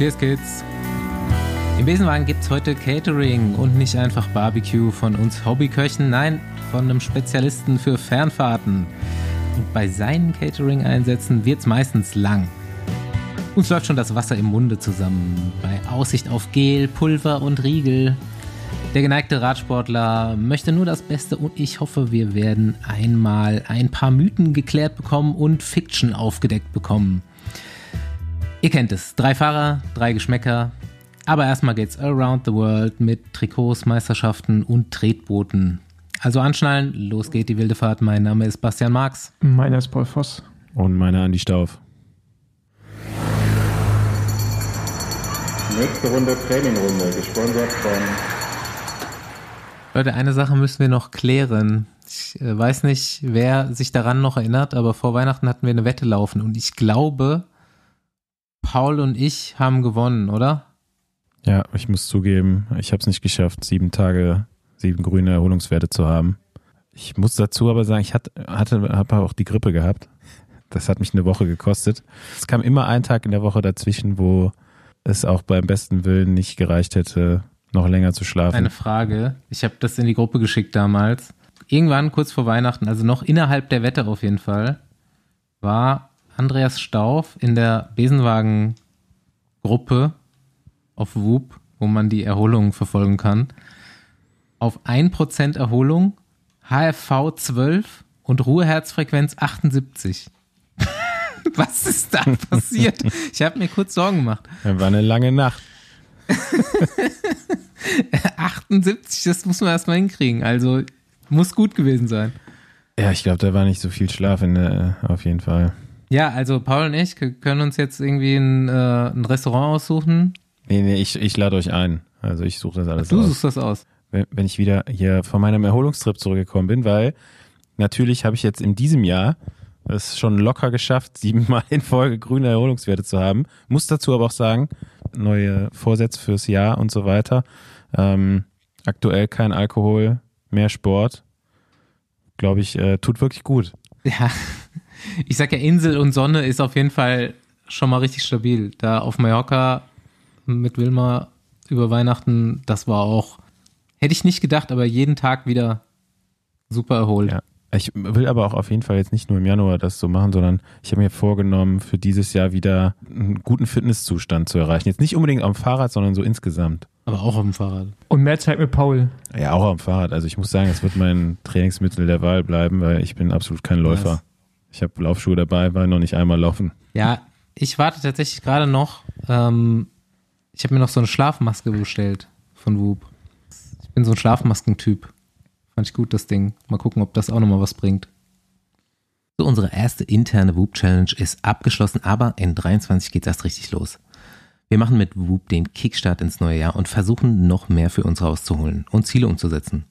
Cheers, Kids. Im Besenwagen gibt es heute Catering und nicht einfach Barbecue von uns Hobbyköchen, nein, von einem Spezialisten für Fernfahrten. Und bei seinen Catering-Einsätzen wird es meistens lang. Uns läuft schon das Wasser im Munde zusammen. Bei Aussicht auf Gel, Pulver und Riegel. Der geneigte Radsportler möchte nur das Beste und ich hoffe, wir werden einmal ein paar Mythen geklärt bekommen und Fiction aufgedeckt bekommen. Ihr kennt es. Drei Fahrer, drei Geschmäcker. Aber erstmal geht's around the world mit Trikots, Meisterschaften und Tretbooten. Also anschnallen, los geht die wilde Fahrt. Mein Name ist Bastian Marx. Meiner ist Paul Voss. Und meiner Andi Stauf. Nächste Runde Trainingrunde, gesponsert von. Leute, eine Sache müssen wir noch klären. Ich äh, weiß nicht, wer sich daran noch erinnert, aber vor Weihnachten hatten wir eine Wette laufen und ich glaube, Paul und ich haben gewonnen, oder? Ja, ich muss zugeben, ich habe es nicht geschafft, sieben Tage, sieben grüne Erholungswerte zu haben. Ich muss dazu aber sagen, ich hatte, hatte habe auch die Grippe gehabt. Das hat mich eine Woche gekostet. Es kam immer ein Tag in der Woche dazwischen, wo es auch beim besten Willen nicht gereicht hätte, noch länger zu schlafen. Eine Frage. Ich habe das in die Gruppe geschickt damals. Irgendwann kurz vor Weihnachten, also noch innerhalb der Wette auf jeden Fall, war Andreas Stauf in der Besenwagen-Gruppe auf Whoop, wo man die Erholung verfolgen kann, auf 1% Erholung, HFV 12 und Ruheherzfrequenz 78. Was ist da passiert? Ich habe mir kurz Sorgen gemacht. War eine lange Nacht. 78, das muss man erstmal hinkriegen. Also muss gut gewesen sein. Ja, ich glaube, da war nicht so viel Schlaf in der, auf jeden Fall. Ja, also Paul und ich können uns jetzt irgendwie ein, äh, ein Restaurant aussuchen. Nee, nee, ich, ich lade euch ein. Also ich suche das alles du aus. Du suchst das aus. Wenn, wenn ich wieder hier von meinem Erholungstrip zurückgekommen bin, weil natürlich habe ich jetzt in diesem Jahr es schon locker geschafft, siebenmal in Folge grüne Erholungswerte zu haben. Muss dazu aber auch sagen, neue Vorsätze fürs Jahr und so weiter. Ähm, aktuell kein Alkohol, mehr Sport. Glaube ich, äh, tut wirklich gut. Ja, ich sag ja, Insel und Sonne ist auf jeden Fall schon mal richtig stabil. Da auf Mallorca mit Wilma über Weihnachten, das war auch, hätte ich nicht gedacht, aber jeden Tag wieder super erholt. Ja. Ich will aber auch auf jeden Fall jetzt nicht nur im Januar das so machen, sondern ich habe mir vorgenommen, für dieses Jahr wieder einen guten Fitnesszustand zu erreichen. Jetzt nicht unbedingt am Fahrrad, sondern so insgesamt. Aber auch auf dem Fahrrad. Und mehr Zeit mit Paul. Ja, auch am Fahrrad. Also ich muss sagen, es wird mein Trainingsmittel der Wahl bleiben, weil ich bin absolut kein Läufer. Ich habe Laufschuhe dabei, war noch nicht einmal laufen. Ja, ich warte tatsächlich gerade noch. Ähm, ich habe mir noch so eine Schlafmaske bestellt von Whoop. Ich bin so ein Schlafmaskentyp. Fand ich gut, das Ding. Mal gucken, ob das auch nochmal was bringt. So, unsere erste interne Whoop Challenge ist abgeschlossen, aber in 23 geht es erst richtig los. Wir machen mit Whoop den Kickstart ins neue Jahr und versuchen noch mehr für uns rauszuholen und Ziele umzusetzen.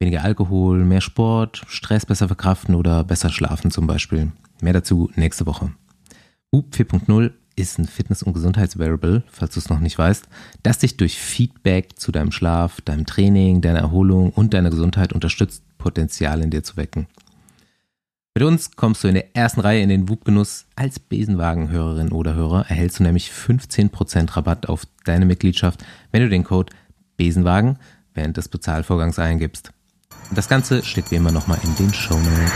Weniger Alkohol, mehr Sport, Stress besser verkraften oder besser schlafen zum Beispiel. Mehr dazu nächste Woche. Whoop 4.0 ist ein Fitness- und Gesundheitsvariable, falls du es noch nicht weißt, das dich durch Feedback zu deinem Schlaf, deinem Training, deiner Erholung und deiner Gesundheit unterstützt, Potenzial in dir zu wecken. Mit uns kommst du in der ersten Reihe in den WUP-Genuss. Als Besenwagen-Hörerin oder Hörer erhältst du nämlich 15% Rabatt auf deine Mitgliedschaft, wenn du den Code Besenwagen während des Bezahlvorgangs eingibst. Das Ganze steht wie immer nochmal in den Show Notes.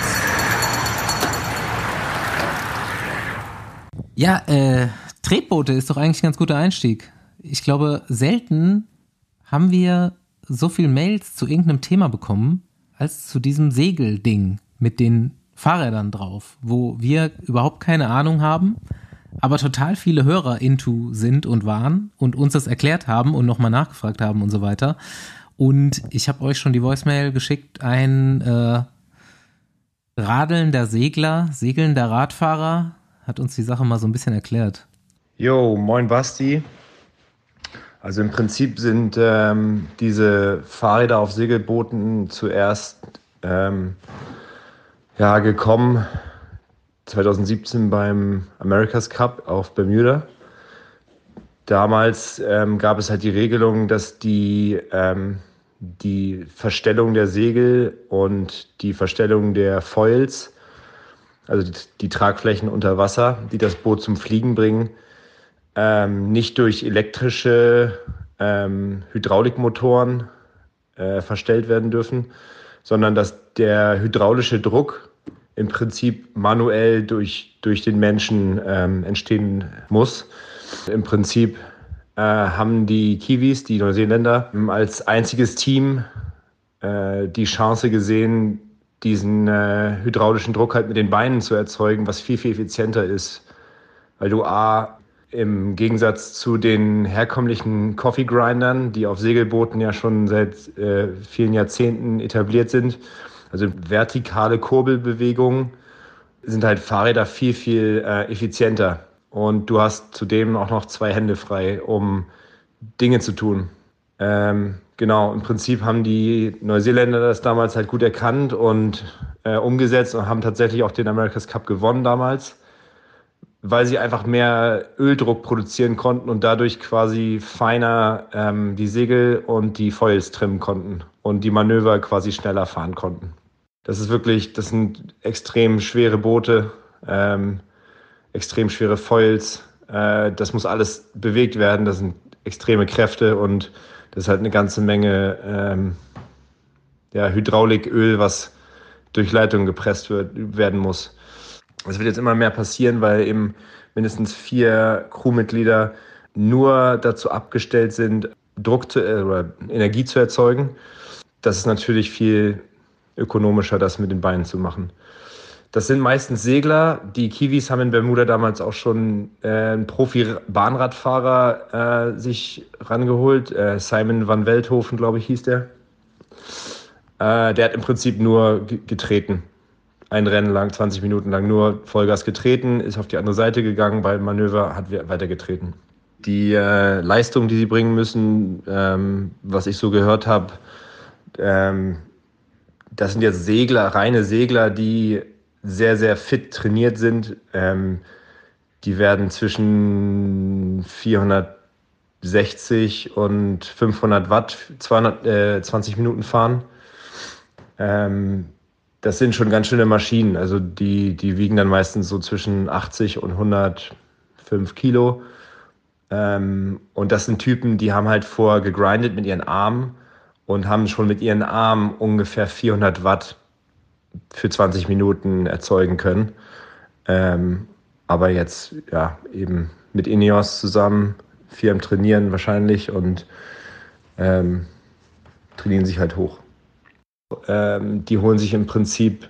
Ja, äh, Tretboote ist doch eigentlich ein ganz guter Einstieg. Ich glaube, selten haben wir so viel Mails zu irgendeinem Thema bekommen, als zu diesem Segelding mit den Fahrrädern drauf, wo wir überhaupt keine Ahnung haben, aber total viele Hörer into sind und waren und uns das erklärt haben und nochmal nachgefragt haben und so weiter. Und ich habe euch schon die Voicemail geschickt, ein äh, radelnder Segler, segelnder Radfahrer hat uns die Sache mal so ein bisschen erklärt. Jo, moin Basti. Also im Prinzip sind ähm, diese Fahrräder auf Segelbooten zuerst ähm, ja, gekommen 2017 beim America's Cup auf Bermuda. Damals ähm, gab es halt die Regelung, dass die, ähm, die Verstellung der Segel und die Verstellung der Foils also die, die, Tragflächen unter Wasser, die das Boot zum Fliegen bringen, ähm, nicht durch elektrische ähm, Hydraulikmotoren äh, verstellt werden dürfen, sondern dass der hydraulische Druck im Prinzip manuell durch, durch den Menschen ähm, entstehen muss. Im Prinzip haben die Kiwis, die Neuseeländer, als einziges Team äh, die Chance gesehen, diesen äh, hydraulischen Druck halt mit den Beinen zu erzeugen, was viel, viel effizienter ist. Weil du A, im Gegensatz zu den herkömmlichen Coffee Grindern, die auf Segelbooten ja schon seit äh, vielen Jahrzehnten etabliert sind, also vertikale Kurbelbewegungen, sind halt Fahrräder viel, viel äh, effizienter. Und du hast zudem auch noch zwei Hände frei, um Dinge zu tun. Ähm, genau, im Prinzip haben die Neuseeländer das damals halt gut erkannt und äh, umgesetzt und haben tatsächlich auch den America's Cup gewonnen damals weil sie einfach mehr Öldruck produzieren konnten und dadurch quasi feiner ähm, die Segel und die Foils trimmen konnten und die Manöver quasi schneller fahren konnten. Das ist wirklich, das sind extrem schwere Boote, ähm, extrem schwere Foils. Äh, das muss alles bewegt werden. Das sind extreme Kräfte und das ist halt eine ganze Menge ähm, ja, Hydrauliköl, was durch Leitungen gepresst wird, werden muss. Das wird jetzt immer mehr passieren, weil eben mindestens vier Crewmitglieder nur dazu abgestellt sind, Druck zu, äh, oder Energie zu erzeugen. Das ist natürlich viel ökonomischer, das mit den Beinen zu machen. Das sind meistens Segler. Die Kiwis haben in Bermuda damals auch schon äh, einen Profi-Bahnradfahrer äh, sich rangeholt. Äh, Simon van Welthofen, glaube ich, hieß der. Äh, der hat im Prinzip nur getreten ein Rennen lang, 20 Minuten lang nur Vollgas getreten, ist auf die andere Seite gegangen, beim Manöver hat weitergetreten. Die äh, Leistung, die sie bringen müssen, ähm, was ich so gehört habe, ähm, das sind jetzt Segler, reine Segler, die sehr, sehr fit trainiert sind. Ähm, die werden zwischen 460 und 500 Watt 220 äh, Minuten fahren. Ähm, das sind schon ganz schöne Maschinen. Also die, die wiegen dann meistens so zwischen 80 und 105 Kilo. Ähm, und das sind Typen, die haben halt vorher gegrindet mit ihren Armen und haben schon mit ihren Armen ungefähr 400 Watt für 20 Minuten erzeugen können. Ähm, aber jetzt ja eben mit Ineos zusammen, viel am Trainieren wahrscheinlich und ähm, trainieren sich halt hoch. Ähm, die holen sich im Prinzip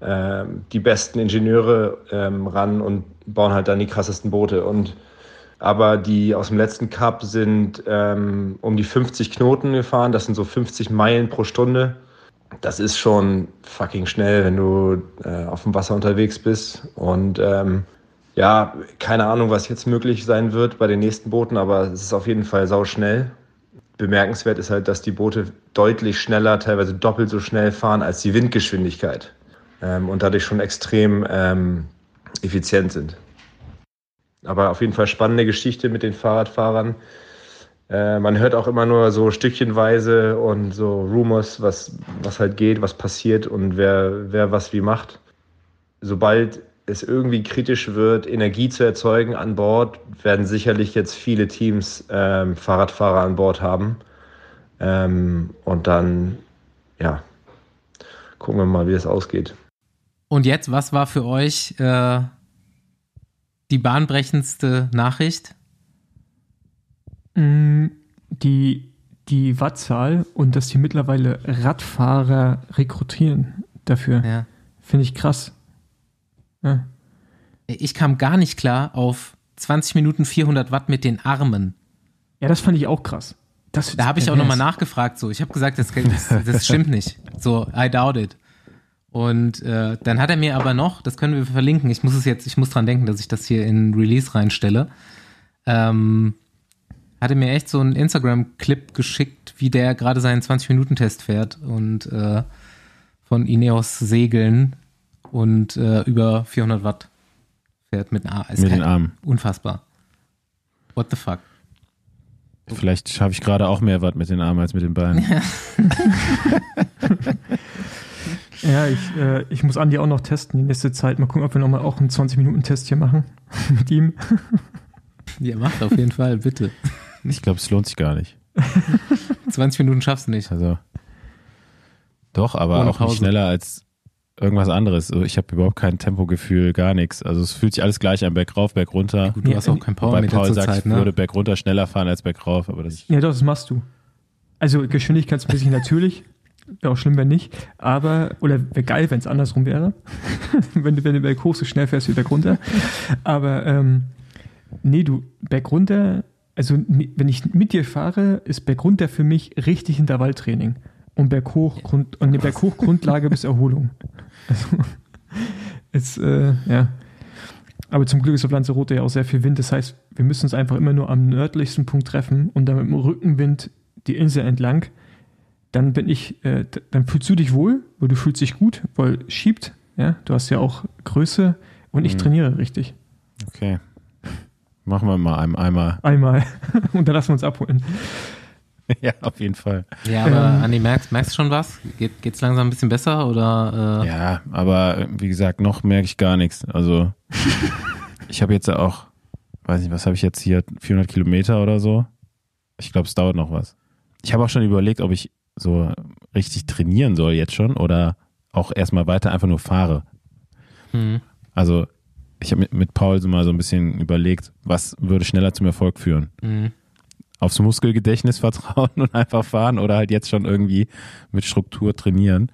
ähm, die besten Ingenieure ähm, ran und bauen halt dann die krassesten Boote. Und aber die aus dem letzten Cup sind ähm, um die 50 Knoten gefahren. Das sind so 50 Meilen pro Stunde. Das ist schon fucking schnell, wenn du äh, auf dem Wasser unterwegs bist. Und ähm, ja, keine Ahnung, was jetzt möglich sein wird bei den nächsten Booten, aber es ist auf jeden Fall sau schnell bemerkenswert ist halt, dass die Boote deutlich schneller, teilweise doppelt so schnell fahren als die Windgeschwindigkeit ähm, und dadurch schon extrem ähm, effizient sind. Aber auf jeden Fall spannende Geschichte mit den Fahrradfahrern. Äh, man hört auch immer nur so stückchenweise und so Rumors, was, was halt geht, was passiert und wer, wer was wie macht. Sobald es irgendwie kritisch wird, Energie zu erzeugen an Bord, werden sicherlich jetzt viele Teams ähm, Fahrradfahrer an Bord haben. Ähm, und dann, ja, gucken wir mal, wie es ausgeht. Und jetzt, was war für euch äh, die bahnbrechendste Nachricht? Mm, die, die Wattzahl und dass die mittlerweile Radfahrer rekrutieren dafür. Ja. Finde ich krass. Ja. Ich kam gar nicht klar auf 20 Minuten 400 Watt mit den Armen. Ja, das fand ich auch krass. Das, da habe ich auch nochmal nachgefragt. So, ich habe gesagt, das, das, das, stimmt nicht. So, I doubt it. Und äh, dann hat er mir aber noch, das können wir verlinken. Ich muss es jetzt, ich muss dran denken, dass ich das hier in Release reinstelle. Ähm, hatte mir echt so einen Instagram-Clip geschickt, wie der gerade seinen 20-Minuten-Test fährt und äh, von Ineos Segeln und äh, über 400 Watt fährt mit, mit den Armen. Unfassbar. What the fuck? Vielleicht schaffe ich gerade auch mehr Watt mit den Armen als mit den Beinen. Ja, ja ich, äh, ich muss Andi auch noch testen die nächste Zeit. Mal gucken, ob wir nochmal auch einen 20-Minuten-Test hier machen mit ihm. Ja, macht auf jeden Fall, bitte. Ich glaube, es lohnt sich gar nicht. 20 Minuten schaffst du nicht. Also. Doch, aber Ohne auch Pause. nicht schneller als irgendwas anderes. Also ich habe überhaupt kein Tempogefühl, gar nichts. Also es fühlt sich alles gleich an, Berg rauf, Berg runter. Ja, gut, du hast auch kein Power Bei Paul sagt, Zeit, ne? ich würde Berg runter schneller fahren als Berg rauf. Aber das ja, doch, das machst du. Also geschwindigkeitsmäßig natürlich. Wäre auch schlimm, wenn nicht. Aber, oder wäre geil, wenn es andersrum wäre. wenn, du, wenn du Berg hoch so schnell fährst wie Berg runter. Aber ähm, nee, du, Berg runter, also wenn ich mit dir fahre, ist Berg runter für mich richtig Intervalltraining. Und Berg hoch, Grund, und eine Berg hoch Grundlage bis Erholung. Also, ist, äh, ja. Aber zum Glück ist auf Lanzarote ja auch sehr viel Wind. Das heißt, wir müssen uns einfach immer nur am nördlichsten Punkt treffen und dann mit dem Rückenwind die Insel entlang dann bin ich, äh, dann fühlst du dich wohl, weil du fühlst dich gut, weil schiebt, ja, du hast ja auch Größe und ich mhm. trainiere richtig. Okay. Machen wir mal einmal. Einmal. und dann lassen wir uns abholen. Ja, auf jeden Fall. Ja, aber ähm, Andi, merkst, merkst du schon was? Geht es langsam ein bisschen besser oder? Äh? Ja, aber wie gesagt, noch merke ich gar nichts. Also ich habe jetzt ja auch, weiß nicht, was habe ich jetzt hier, 400 Kilometer oder so. Ich glaube, es dauert noch was. Ich habe auch schon überlegt, ob ich so richtig trainieren soll jetzt schon oder auch erstmal weiter einfach nur fahre. Mhm. Also ich habe mit, mit Paul so mal so ein bisschen überlegt, was würde schneller zum Erfolg führen. Mhm. Aufs Muskelgedächtnis vertrauen und einfach fahren oder halt jetzt schon irgendwie mit Struktur trainieren.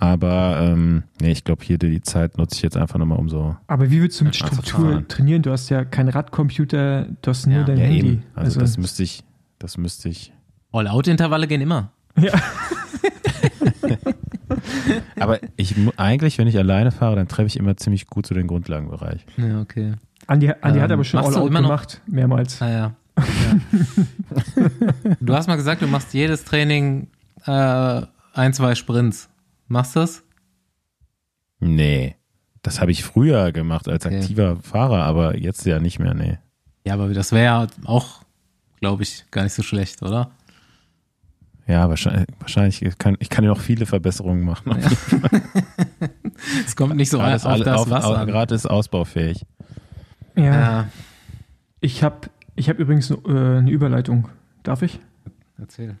Aber ähm, nee, ich glaube, hier die Zeit nutze ich jetzt einfach nochmal um so. Aber wie willst du mit Struktur trainieren? Du hast ja keinen Radcomputer, du hast nur ja. dein ja, Handy. Also, also das müsste ich, das müsste ich All-Out-Intervalle gehen immer. Ja. Aber ich eigentlich, wenn ich alleine fahre, dann treffe ich immer ziemlich gut zu so den Grundlagenbereich. Ja, okay. Andi, Andi ähm, hat aber schon All-Out gemacht, noch? mehrmals. Ah, ja. ja. du hast mal gesagt, du machst jedes Training äh, ein, zwei Sprints. Machst du das? Nee. Das habe ich früher gemacht als okay. aktiver Fahrer, aber jetzt ja nicht mehr, nee. Ja, aber das wäre ja auch, glaube ich, gar nicht so schlecht, oder? Ja, wahrscheinlich, wahrscheinlich ich kann ich kann ja noch viele Verbesserungen machen. Ja. es kommt nicht so alles, auf das auf, Wasser. Gerade ist ausbaufähig. Ja. ja. Ich habe ich hab übrigens äh, eine Überleitung. Darf ich? Erzähl.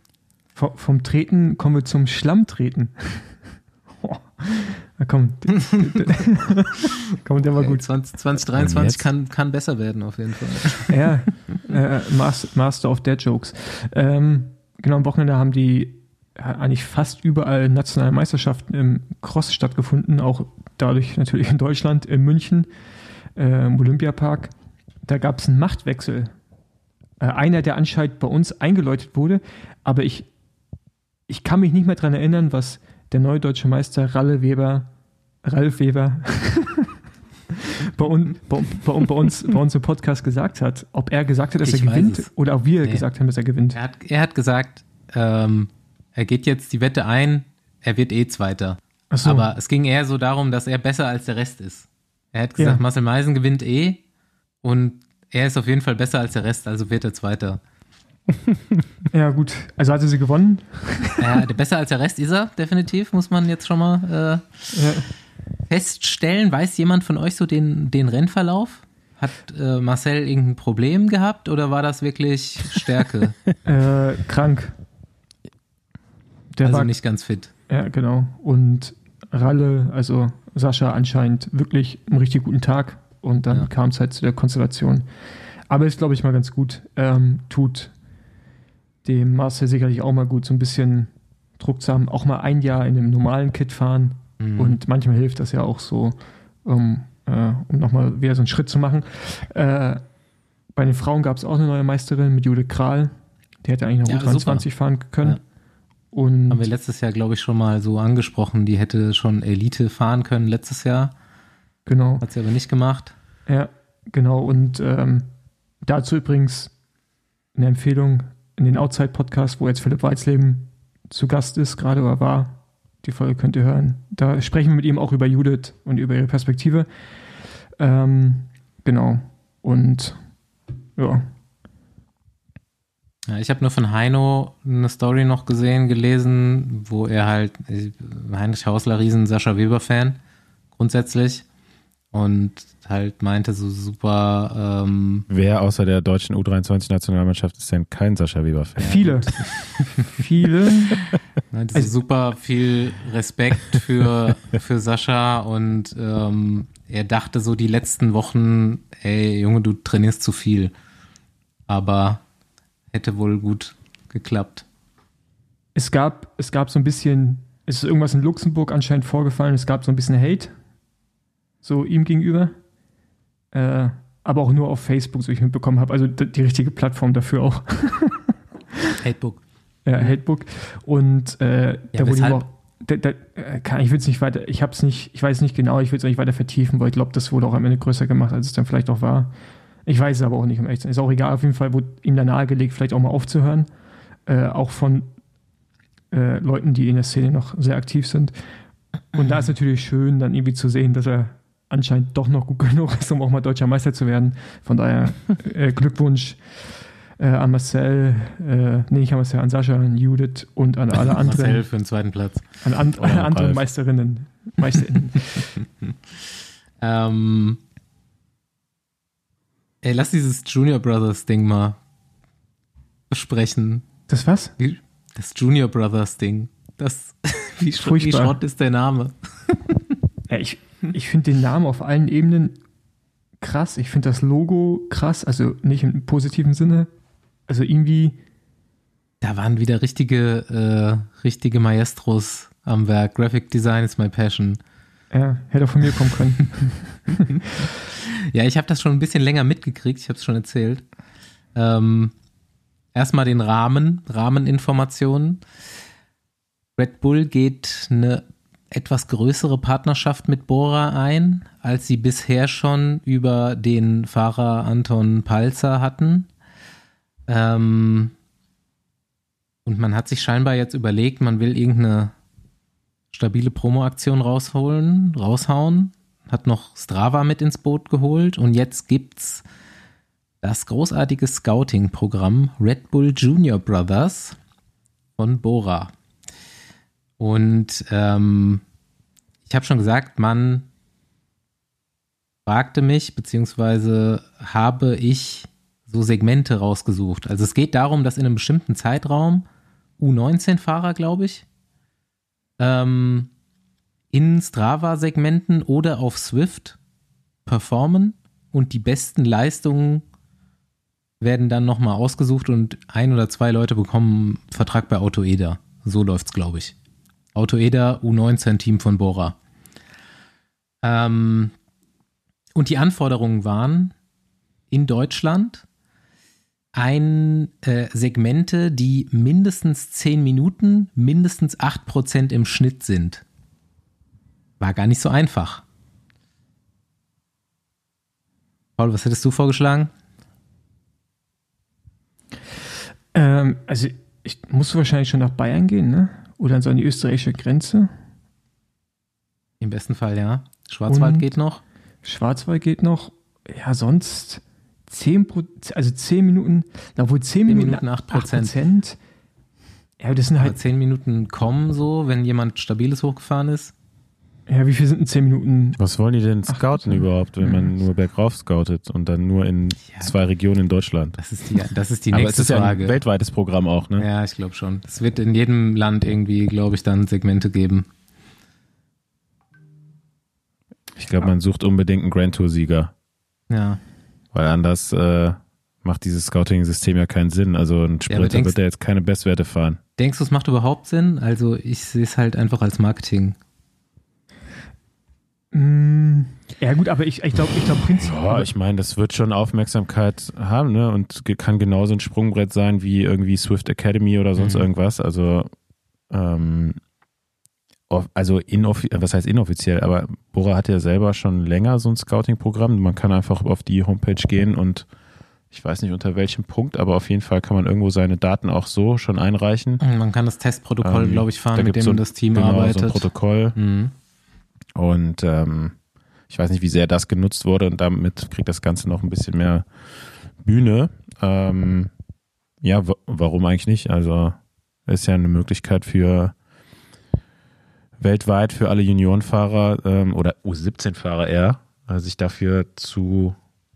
V vom Treten kommen wir zum Schlammtreten. oh. Na komm. komm, der war gut. 20, 2023 kann, kann besser werden, auf jeden Fall. ja, äh, Master of Dead Jokes. Ähm, genau am Wochenende haben die eigentlich fast überall nationale Meisterschaften im Cross stattgefunden, auch dadurch natürlich in Deutschland, in München, äh, im Olympiapark. Da gab es einen Machtwechsel. Äh, einer, der anscheinend bei uns eingeläutet wurde, aber ich, ich kann mich nicht mehr daran erinnern, was der neue deutsche Meister Ralle Weber, Ralf Weber, bei, un, bei, bei, bei, uns, bei uns im Podcast gesagt hat. Ob er gesagt hat, dass ich er gewinnt es. oder ob wir nee. gesagt haben, dass er gewinnt. Er hat, er hat gesagt, ähm, er geht jetzt die Wette ein, er wird eh Zweiter. So. Aber es ging eher so darum, dass er besser als der Rest ist. Er hat gesagt, ja. Marcel Meisen gewinnt eh und er ist auf jeden Fall besser als der Rest, also wird er Zweiter. ja, gut. Also hat er sie gewonnen? Ja, besser als der Rest ist er, definitiv, muss man jetzt schon mal äh, ja feststellen? Weiß jemand von euch so den, den Rennverlauf? Hat äh, Marcel irgendein Problem gehabt oder war das wirklich Stärke? äh, krank. Der also war nicht ganz fit. Ja, genau. Und Ralle, also Sascha anscheinend wirklich einen richtig guten Tag und dann ja. kam es halt zu der Konstellation. Aber ist, glaube ich, mal ganz gut. Ähm, tut dem Marcel sicherlich auch mal gut, so ein bisschen Druck zu haben. Auch mal ein Jahr in einem normalen Kit fahren Mhm. Und manchmal hilft das ja auch so, um, äh, um nochmal wieder so einen Schritt zu machen. Äh, bei den Frauen gab es auch eine neue Meisterin mit Judith Kral. Die hätte eigentlich noch ja, 23 fahren können. Ja. Und Haben wir letztes Jahr, glaube ich, schon mal so angesprochen. Die hätte schon Elite fahren können letztes Jahr. Genau. Hat sie aber nicht gemacht. Ja, genau. Und ähm, dazu übrigens eine Empfehlung in den Outside-Podcast, wo jetzt Philipp Weizleben zu Gast ist, gerade oder war. Die Folge könnt ihr hören. Da sprechen wir mit ihm auch über Judith und über ihre Perspektive. Ähm, genau. Und ja. ja ich habe nur von Heino eine Story noch gesehen, gelesen, wo er halt, Heinrich Hausler, riesen Sascha Weber-Fan, grundsätzlich. Und halt meinte so super, ähm, Wer außer der deutschen U23-Nationalmannschaft ist denn kein Sascha Weber-Fan? Viele. Viele. meinte Also- so super viel Respekt für, für Sascha und ähm, er dachte so die letzten Wochen, ey Junge, du trainierst zu viel. Aber hätte wohl gut geklappt. Es gab, es gab so ein bisschen, es ist irgendwas in Luxemburg anscheinend vorgefallen, es gab so ein bisschen Hate, so ihm gegenüber. Äh, aber auch nur auf Facebook, so ich mitbekommen habe. Also die richtige Plattform dafür auch. Hatebook. Ja, Hatebook. Und äh, da wurde auch. Da, da, äh, kann, ich will es nicht weiter, ich habe es nicht, ich weiß nicht genau, ich will es nicht weiter vertiefen, weil ich glaube, das wurde auch am Ende größer gemacht, als es dann vielleicht auch war. Ich weiß es aber auch nicht, um echt zu sein. Ist auch egal, auf jeden Fall wurde ihm da nahegelegt, vielleicht auch mal aufzuhören. Äh, auch von äh, Leuten, die in der Szene noch sehr aktiv sind. Und da ist natürlich schön, dann irgendwie zu sehen, dass er anscheinend doch noch gut genug ist, um auch mal deutscher Meister zu werden. Von daher äh, Glückwunsch äh, an Marcel, äh, nee, nicht an Marcel, an Sascha, an Judith und an alle Marcel anderen, für den zweiten Platz. an, an, Oh, alle anderen Ralf. Meisterinnen. Meisterinnen. Ähm, ey, lass dieses Junior Brothers Ding mal besprechen. Das was? Das Junior Brothers Ding. Das, wie, Sch wie Furchtbar. Schrott ist der Name? Ja, ich ich finde den Namen auf allen Ebenen krass. Ich finde das Logo krass, also nicht im positiven Sinne. Also irgendwie, Da waren wieder richtige, äh, richtige Maestros am Werk. Graphic Design is my passion. ja, hätte auch von mir kommen können. Ja, ich habe das schon ein bisschen länger mitgekriegt, ich habe es schon erzählt. Ähm, erstmal den Rahmen, Rahmeninformationen. Red Bull geht eine etwas größere Partnerschaft mit Bora ein, als sie bisher schon über den Fahrer Anton Palzer hatten. Ähm, und man hat sich scheinbar jetzt überlegt, man will irgendeine stabile Promo-Aktion rausholen, raushauen hat noch Strava mit ins Boot geholt und jetzt gibt's das großartige Scouting-Programm Red Bull Junior Brothers von Bora. Und ähm, ich habe schon gesagt, man fragte mich, beziehungsweise habe ich so Segmente rausgesucht. Also es geht darum, dass in einem bestimmten Zeitraum U19-Fahrer, glaube ich, ähm, in Strava-Segmenten oder auf Swift performen und die besten Leistungen werden dann nochmal ausgesucht und ein oder zwei Leute bekommen Vertrag bei Autoeda. So läuft's, glaube ich. Autoeda U19-Team von Bora. Ähm, und die Anforderungen waren in Deutschland ein äh, Segmente, die mindestens 10 Minuten, mindestens 8% im Schnitt sind. War gar nicht so einfach. Paul, was hättest du vorgeschlagen? ähm, also, ich musst du wahrscheinlich schon nach Bayern gehen, ne? Oder so an die österreichische Grenze. Im besten Fall, ja. Schwarzwald Und- geht noch. Schwarzwald geht noch. Ja, sonst 10 Pro, also 10 Minuten, na wohl 10 10 Minuten, Minuten, 8%. 8%. Ja, das sind Aber halt, 10 Minuten kommen so, wenn jemand Stabiles hochgefahren ist. Ja, wie viel sind denn 10 Minuten? Was wollen die denn Ach, scouten so. überhaupt, wenn man nur bergauf scoutet und dann nur in Ja. zwei Regionen in Deutschland? Das ist die, das ist die Aber es nächste ist ja Frage. ein weltweites Programm auch, ne? ja, ich glaube schon. Es wird in jedem Land irgendwie, glaube ich, dann Segmente geben. Ich glaube, man sucht unbedingt einen Grand Tour-Sieger, Ja. weil anders äh, macht dieses Scouting-System ja keinen Sinn. Also ein Sprinter denkst- wird ja jetzt keine Bestwerte fahren. Denkst du, es macht überhaupt Sinn? Also ich sehe es halt einfach als Marketing. Mm, ja, gut, aber ich, ich glaube, ich glaube, prinzipiell. Ja, ich meine, das wird schon Aufmerksamkeit haben, ne? Und kann genauso ein Sprungbrett sein wie irgendwie Swift Academy oder sonst Mhm. irgendwas. Also, ähm, also inoffi was heißt inoffiziell, aber Bora hat ja selber schon länger so ein Scouting-Programm. Man kann einfach auf die Homepage gehen und ich weiß nicht unter welchem Punkt, aber auf jeden Fall kann man irgendwo seine Daten auch so schon einreichen. Man kann das Testprotokoll, Ähm, glaube ich, fahren, da mit dem so ein- das Team genau, arbeitet. so ein Protokoll. mhm. Und ähm, ich weiß nicht, wie sehr das genutzt wurde und damit kriegt das Ganze noch ein bisschen mehr Bühne. Ähm, ja, wa- warum eigentlich nicht? Also ist ja eine Möglichkeit für weltweit für alle Juniorenfahrer ähm, oder U17-Fahrer eher äh, sich dafür zu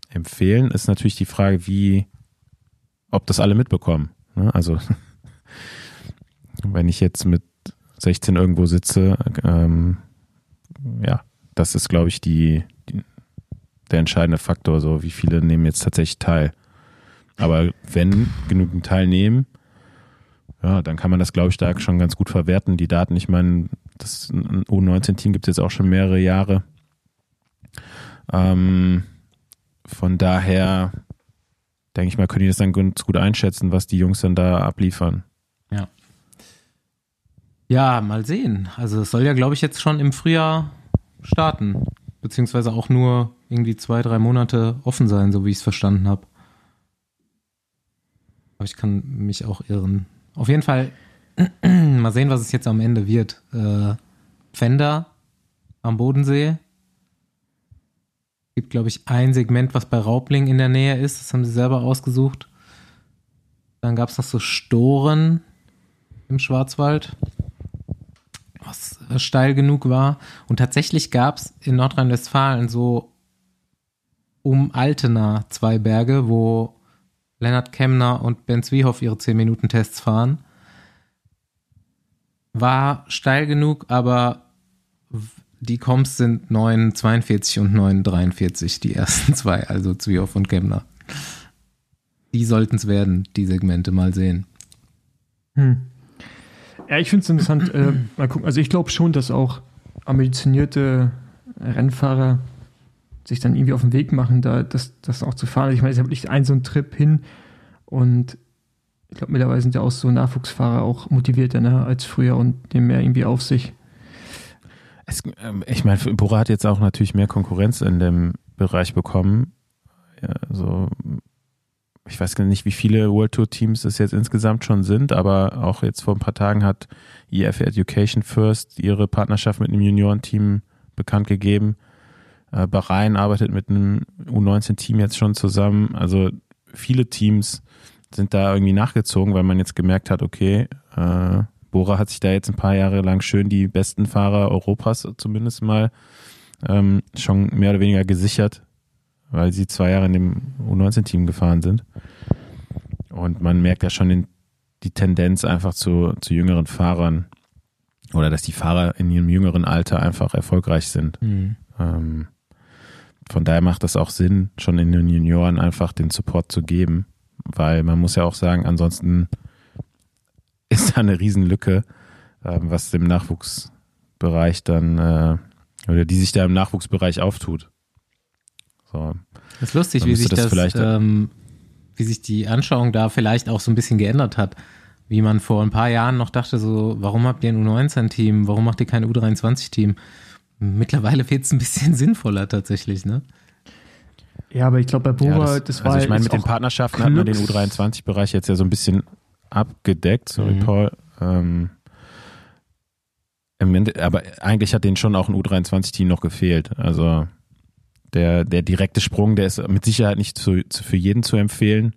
empfehlen. Ist natürlich die Frage, wie, ob das alle mitbekommen. Ne? Also, wenn ich jetzt mit 16 irgendwo sitze, ähm, ja, das ist, glaube ich, die, die, der entscheidende Faktor, so wie viele nehmen jetzt tatsächlich teil. Aber wenn genügend teilnehmen, ja, dann kann man das, glaube ich, da schon ganz gut verwerten, die Daten. Ich meine, das U19-Team gibt es jetzt auch schon mehrere Jahre. Ähm, von daher denke ich mal, können die das dann ganz gut einschätzen, was die Jungs dann da abliefern. Ja. Ja, mal sehen. Also es soll ja, glaube ich, jetzt schon im Frühjahr starten. Beziehungsweise auch nur irgendwie zwei, drei Monate offen sein, so wie ich es verstanden habe. Aber ich kann mich auch irren. Auf jeden Fall mal sehen, was es jetzt am Ende wird. Äh, Pfänder am Bodensee. Gibt, glaube ich, ein Segment, was bei Raubling in der Nähe ist. Das haben sie selber ausgesucht. Dann gab es noch so Storen im Schwarzwald, was steil genug war. Und tatsächlich gab es in Nordrhein-Westfalen so um Altena zwei Berge, wo Lennart Kemner und Ben Zwiehoff ihre 10-Minuten-Tests fahren. War steil genug, aber die Comps sind 9,42 und 9,43, die ersten zwei, also Zwiehoff und Kemner. Die sollten es werden, die Segmente, mal sehen. Hm. Ja, ich finde es interessant. äh, mal gucken. Also ich glaube schon, dass auch ambitionierte Rennfahrer sich dann irgendwie auf den Weg machen, da das, das auch zu fahren. Ich meine, es ist ja wirklich ein so ein Trip hin und ich glaube, mittlerweile sind ja auch so Nachwuchsfahrer auch motivierter ne, als früher und nehmen mehr irgendwie auf sich. Es, ähm, ich meine, Bora hat jetzt auch natürlich mehr Konkurrenz in dem Bereich bekommen. Ja, also, ich weiß gar nicht, wie viele World Tour Teams es jetzt insgesamt schon sind, aber auch jetzt vor ein paar Tagen hat IF Education First ihre Partnerschaft mit einem Juniorenteam bekannt gegeben. Äh, Bahrain arbeitet mit einem U19-Team jetzt schon zusammen. Also viele Teams sind da irgendwie nachgezogen, weil man jetzt gemerkt hat, okay, äh, Bora hat sich da jetzt ein paar Jahre lang schön die besten Fahrer Europas zumindest mal ähm, schon mehr oder weniger gesichert, weil sie zwei Jahre in dem U19-Team gefahren sind. Und man merkt ja schon den, die Tendenz einfach zu, zu jüngeren Fahrern oder dass die Fahrer in ihrem jüngeren Alter einfach erfolgreich sind. Mhm. Ähm, von daher macht das auch Sinn, schon in den Junioren einfach den Support zu geben, weil man muss ja auch sagen, ansonsten ist da eine Riesenlücke, äh, was dem Nachwuchsbereich dann, äh, oder die sich da im Nachwuchsbereich auftut. So. Das ist lustig, wie sich das, das ähm, wie sich die Anschauung da vielleicht auch so ein bisschen geändert hat. Wie man vor ein paar Jahren noch dachte, so, warum habt ihr ein U19-Team? Warum macht ihr kein U23-Team? Mittlerweile wird es ein bisschen sinnvoller tatsächlich, ne? Ja, aber ich glaube, bei Bora, ja, das, das, war. Also ich meine, mit den Partnerschaften Glücks. hat man den U23-Bereich jetzt ja so ein bisschen abgedeckt, sorry mhm. Paul. Ähm, aber eigentlich hat denen schon auch ein U23-Team noch gefehlt. Also der, der direkte Sprung, der ist mit Sicherheit nicht zu, zu, für jeden zu empfehlen.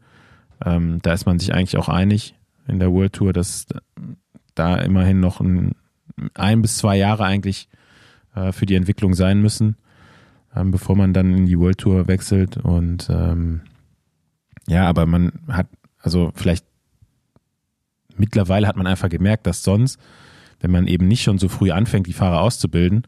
Ähm, da ist man sich eigentlich auch einig in der World Tour, dass da immerhin noch ein, ein bis zwei Jahre eigentlich äh, für die Entwicklung sein müssen, ähm, bevor man dann in die World Tour wechselt. Und ähm, ja, aber man hat, also vielleicht mittlerweile hat man einfach gemerkt, dass sonst, wenn man eben nicht schon so früh anfängt, die Fahrer auszubilden,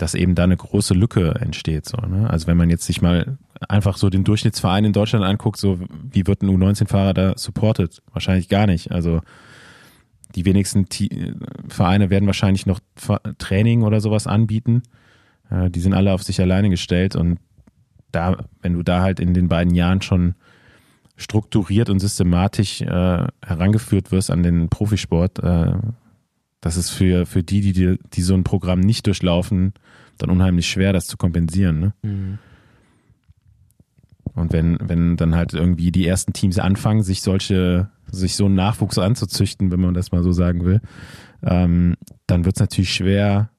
dass eben da eine große Lücke entsteht. So, ne? Also wenn man jetzt sich mal einfach so den Durchschnittsverein in Deutschland anguckt, so wie wird ein U19-Fahrer da supported? Wahrscheinlich gar nicht. Also die wenigsten T Vereine werden wahrscheinlich noch Training oder sowas anbieten. Äh, die sind alle auf sich alleine gestellt und da, wenn du da halt in den beiden Jahren schon strukturiert und systematisch äh, herangeführt wirst an den Profisport, äh, das ist für, für die, die, die so ein Programm nicht durchlaufen, dann unheimlich schwer, das zu kompensieren. Ne? Mhm. Und wenn, wenn dann halt irgendwie die ersten Teams anfangen, sich solche, sich so einen Nachwuchs anzuzüchten, wenn man das mal so sagen will, ähm, dann wird es natürlich schwer,